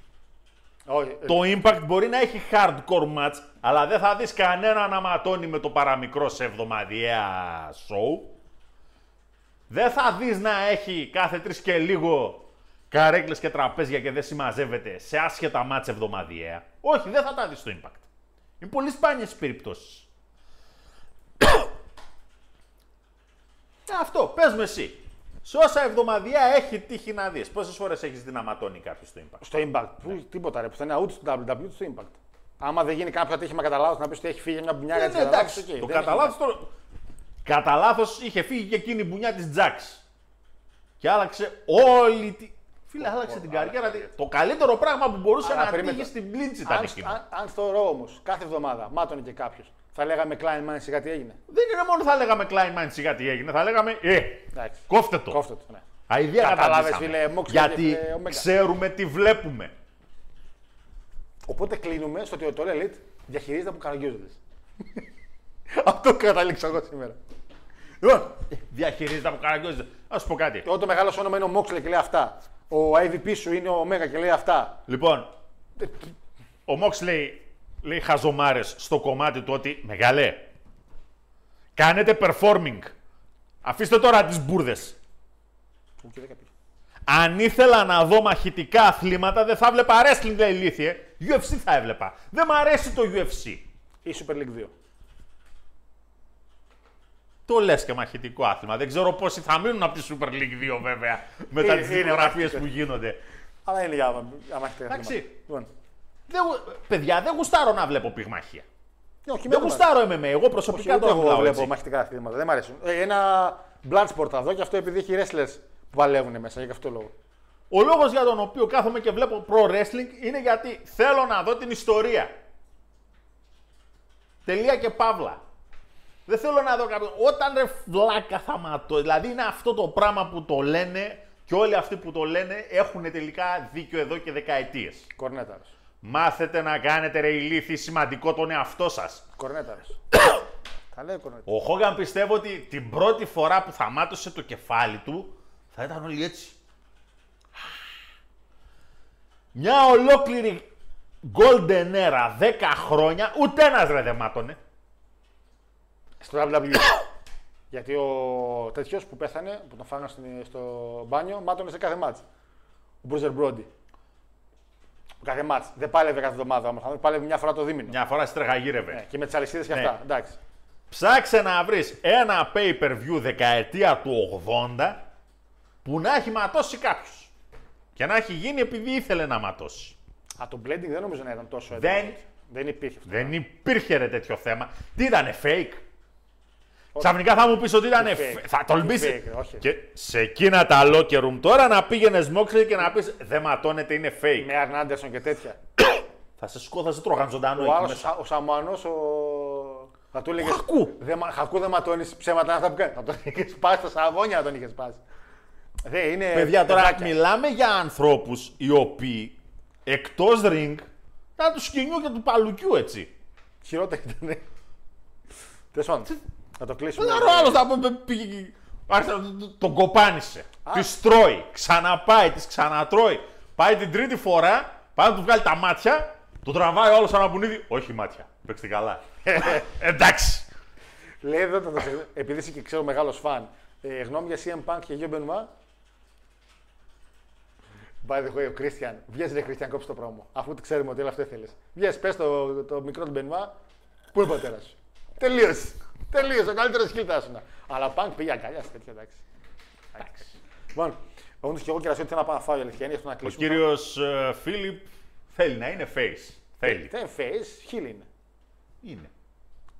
Όχι, ε, Το Impact μπορεί να έχει hardcore match, αλλά δεν θα δεις κανένα να ματώνει με το παραμικρό σε εβδομαδιαία show. Δεν θα δεις να έχει κάθε τρεις και λίγο καρέκλες και τραπέζια και δεν συμμαζεύεται σε άσχετα μάτς εβδομαδιαία. Όχι, δεν θα τα δεις στο Impact. Είναι πολύ σπάνιες οι περιπτώσεις. Ε, αυτό, πες μου εσύ. Σε όσα εβδομαδιαία έχει τύχει να δεις. Πόσες φορές έχεις δει να ματώνει κάποιος στο Impact; στο Impact. Που, τίποτα ρε. Πουθενά ούτε στο WWE ούτε στο Impact. Άμα δεν γίνει κάποιο ατύχημα κατά λάθος να πεις ότι έχει φύγει μια μπουνιά για Ναι, τι ναι, εντάξει. το κατά λάθος το... Κατά λάθος είχε φύγει και εκείνη η μπουνιά της Τζάξ. Και άλλαξε όλη τη... Φίλε, άλλαξε την καριέρα. της. Το καλύτερο πράγμα που μπορούσε Αλλά να περίμενε. τύχει στην πλήντση ήταν Αν, εκείνο. αν, αν στο ρο όμως κάθε εβδομάδα μάτωνε και κάποιος, θα λέγαμε Klein Man σιγά τι έγινε. Δεν είναι μόνο θα λέγαμε Klein Mind σιγά τι έγινε. Θα λέγαμε Ε, Εντάξει. κόφτε το. Κόφτε το. Ναι. Αηδία Κατάλαβες, καταντήσαμε. φίλε, Moxley Γιατί και, ε, Omega. ξέρουμε τι βλέπουμε. Οπότε κλείνουμε στο ότι το All Elite διαχειρίζεται από καραγκιόζητε. Αυτό κατάληξα εγώ σήμερα. Λοιπόν, Διαχειρίζεται από καραγκιόζητε. Α σου πω κάτι. εγώ το μεγάλο σου όνομα είναι ο Moxley και λέει αυτά. Ο IVP σου είναι ο Omega και λέει αυτά. Λοιπόν, ο Μόξ λέει, λέει χαζομάρες στο κομμάτι του ότι μεγάλε, κάνετε performing. Αφήστε τώρα τις μπουρδες. Ου, και δέκα πήγε. Αν ήθελα να δω μαχητικά αθλήματα, δεν θα έβλεπα wrestling, λέει ηλίθιε. UFC θα έβλεπα. Δεν μ' αρέσει το UFC. Ή Super League 2. Το λες και μαχητικό άθλημα. Δεν ξέρω πόσοι θα μείνουν από τη Super League 2 βέβαια. Μετά Είναι- τις είναι δικογραφίες μαχητικό. που γίνονται. Αλλά είναι για για μαχητικά Εντάξει. Θέματα. Λοιπόν, Δεν, γου- παιδιά, δεν γουστάρω να βλέπω πυγμαχία. ναι, όχι, Δεν εμένα μου γουστάρω MMA. Εγώ Όχι, προσωπικά ούτε το εγώ μιλάω βλέπω έτσι. μαχητικά αθλήματα. Δεν μ' αρέσουν. Ε, ένα Bloodsport θα δω και αυτό επειδή έχει wrestlers που παλεύουν μέσα για αυτό το λόγο. Ο λόγος για τον οποίο κάθομαι και βλέπω pro wrestling είναι γιατί θέλω να δω την ιστορία. Τελεία και παύλα. Δεν θέλω να δω κάποιον. Όταν ρε βλάκα θα ματώ. Δηλαδή είναι αυτό το πράγμα που το λένε και όλοι αυτοί που το λένε έχουν τελικά δίκιο εδώ και δεκαετίες. Κορνέταρος. Μάθετε να κάνετε ρε ηλίθιοι σημαντικό τον εαυτό σας. Κορνέταρο. Τα λέει ο Κορνέταρο. Ο Χόγκαν πιστεύω ότι την πρώτη φορά που θα μάτωσε το κεφάλι του θα ήταν όλοι έτσι. Μια ολόκληρη golden era, 10 χρόνια, ούτε ένας ρε δεν μάτωνε. Στο WWE. Γιατί ο τέτοιος που πέθανε, που τον φάγανε στην- στο μπάνιο, μάτωνε σε κάθε μάτς. Ο Μπρούζερ Μπρόντι. Κάθε μάτς. Δεν πάλευε κάθε εβδομάδα όμω. Πάλευε μια φορά το δίμηνο. Μια φορά στρεγαγύρευε. Ναι, και με τις αλυσίδες και Ναι. αυτά. Εντάξει. Ψάξε να βρεις ένα pay-per-view δεκαετία του 80 που να έχει ματώσει κάποιος. Και να έχει γίνει επειδή ήθελε να ματώσει. Α, το blending δεν νομίζω να ήταν τόσο Δεν- έντονο. Δεν υπήρχε αυτό. Δεν υπήρχε ρε τέτοιο θέμα. Τι ήτανε fake; Ξαφνικά θα μου πεις ότι ήταν Τι fake. fake. Θα Τι τολμήσει. fake, όχι. Και σε εκείνα τα locker room τώρα να πήγαινε Moxley και να πεις δεν ματώνεται, είναι fake. Με Αρν Άντερσον και τέτοια. Θα σε σκό, θα σε τρώγαν ζωντανό Ο εκεί άλλος, μέσα. ο Σαμουανός, ο. Θα του έλεγες. Χακού. Δεν, μα- χακού δεν ματώνεις ψέματα είναι αυτά που κάνει. Θα τον είχες σπάσει τα σαγόνια να τον είχες σπάσει. Δεν είναι. Παιδιά, τώρα παιδάκια. μιλάμε για ανθρώπους οι οποίοι εκτός ring ήταν τους σκηνιού και του παλουκιού έτσι. Χειρότερο ήταν. Τέλος πάντων. Θα το κλείσουμε. Δεν ο άλλο θα πούμε πήγε. άρχισε να τον- τον- Τον κοπάνισε. Τη τρώει. Ξαναπάει, τη ξανατρώει. Πάει την τρίτη φορά, πάει να του βγάλει τα μάτια, το τραβάει ο άλλο σαν απουνίδι. Όχι μάτια. Παίξτε καλά. Εντάξει. Λέει εδώ, θα το σε- επειδή είσαι και ξέρω μεγάλος φαν, ε, γνώμη για CM Punk και Γιο Μπενουά. By the way, ο Christian. Βγες ρε Christian, κόψε το πρόμο. Αφού ξέρουμε ότι όλο αυτό ήθελε. Βγες, πες το, το μικρό του Μπενουά. Πού είναι ο πατέρας σου; Τελείωσε. Τελείωσε. Ο καλύτερος χιλ θα ήσουν. Αλλά Punk πήγε αγκαλιά σε τέτοια εντάξει. Εντάξει. Λοιπόν, όντω και εγώ και θέλω να πάω να φάω η αλήθεια είναι, αυτό να Ο κλείσουμε. κύριος Φίλιπ θέλει να είναι face. Θέλει. Δεν είναι face, χιλ είναι. Είναι.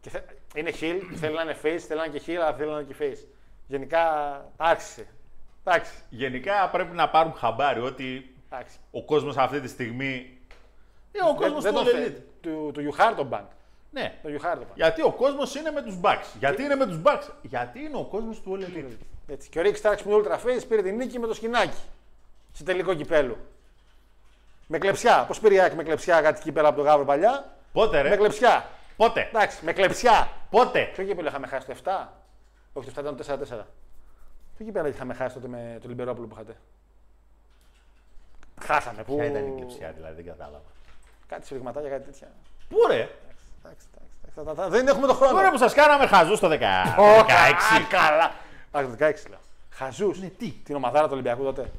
Και θε... Είναι heel, θέλει να είναι face, θέλει να είναι και heel, αλλά θέλει να είναι και face. Γενικά άρχισε. Εντάξει. Γενικά πρέπει να πάρουν χαμπάρι ότι εντάξει. ο κόσμος αυτή τη στιγμή. Είναι ο κόσμος Δεν, του δεν το All θε... Elite. Του, του You Hard Bank. Ναι. Το You Hard Bank. Γιατί ο κόσμος είναι με τους Bucks. Γιατί είναι με τους Bucks. Γιατί είναι ο κόσμος του All Elite. Έτσι. Και ο Rick Starks που είναι Ultra Face πήρε την νίκη με το σκηνάκι. Σε τελικό κυπέλου. Με κλεψιά. Πώς πήρε η Άκη με κλεψιά κάτι κύπελα από το Γάβρο παλιά; Πότε ρε. Με κλεψιά. Πότε. Εντάξει, με κλεψιά. Πότε. Ποιο κύπελο είχαμε χάσει το 7. Όχι, το 7 ήταν το 4-4. Ποιο κύπελο είχαμε χάσει τότε με το Λιμπερόπουλο που είχατε; Χάσαμε. Που... Ποια ήταν η κλεψιά δηλαδή, δεν κατάλαβα. Κάτι σφιγματάκια, κάτι τέτοια. Πού ρε. Εντάξει, εντάξει, εντάξει. Θα- θα- θα- Δεν έχουμε το χρόνο. Πού ρε που σας κάναμε χαζούς το 10 Ω, 16. καλά. Α, το 16 λέω. Χαζούς. Ναι, τι; Την ομαδάρα του Ολυμπιακού τότε.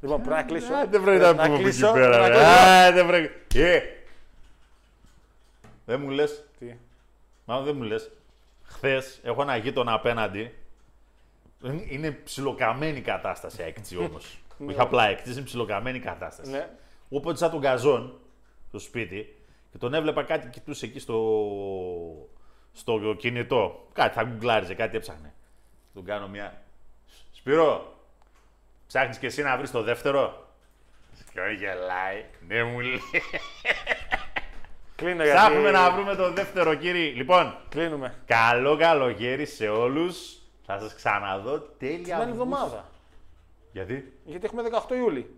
Λοιπόν, πρέπει να κλείσω. Ε, Δεν πρέπει να πούμε εκεί κλείσω, πέρα. να ρε. κλείσω. Α, Δεν πρέπει. Ε. Δεν μου λε. Τι; Μάλλον δεν μου λες. Χθες έχω ένα γείτονα απέναντι. Είναι- Είναι ψιλοκαμένη η κατάσταση έκτη όμως. Όχι απλά έκτη, είναι ψιλοκαμένη η κατάσταση. Ναι. Όποτε σαν τον Καζόν στο σπίτι και τον έβλεπα κάτι κοιτούσε εκεί στο, στο κινητό. Κάτι θα γκουγκλάριζε, κάτι έψαχνε. Τον κάνω μια. Σπύρο, ψάχνεις και εσύ να βρεις το δεύτερο; Και γελάει. Ναι, μου λέει. Κλείνω γιατί. Ψάχνουμε να βρούμε το δεύτερο, κύριε. Λοιπόν, Κλείνουμε. καλό καλοκαίρι σε όλους. Θα σας ξαναδώ τέλεια. Την άλλη Αυγούστου. εβδομάδα. Γιατί; Γιατί έχουμε 18 Ιούλη.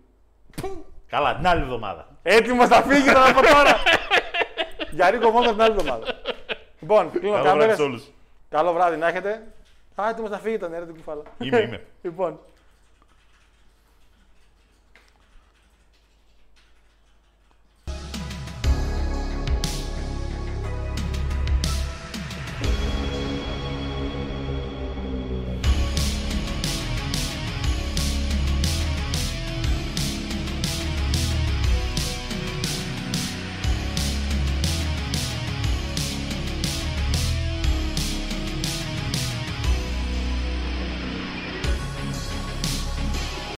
Καλά, την άλλη εβδομάδα. Έτοιμος να φύγει τώρα από τώρα. Για Ρίκο μόνο την άλλη εβδομάδα. Λοιπόν, κλείνω Καλό βράδυ κάμερες. σε όλους. Καλό βράδυ να έχετε. Α, έτοιμο να φύγει τον ρε την κουφάλα. Είμαι, είμαι. Λοιπόν,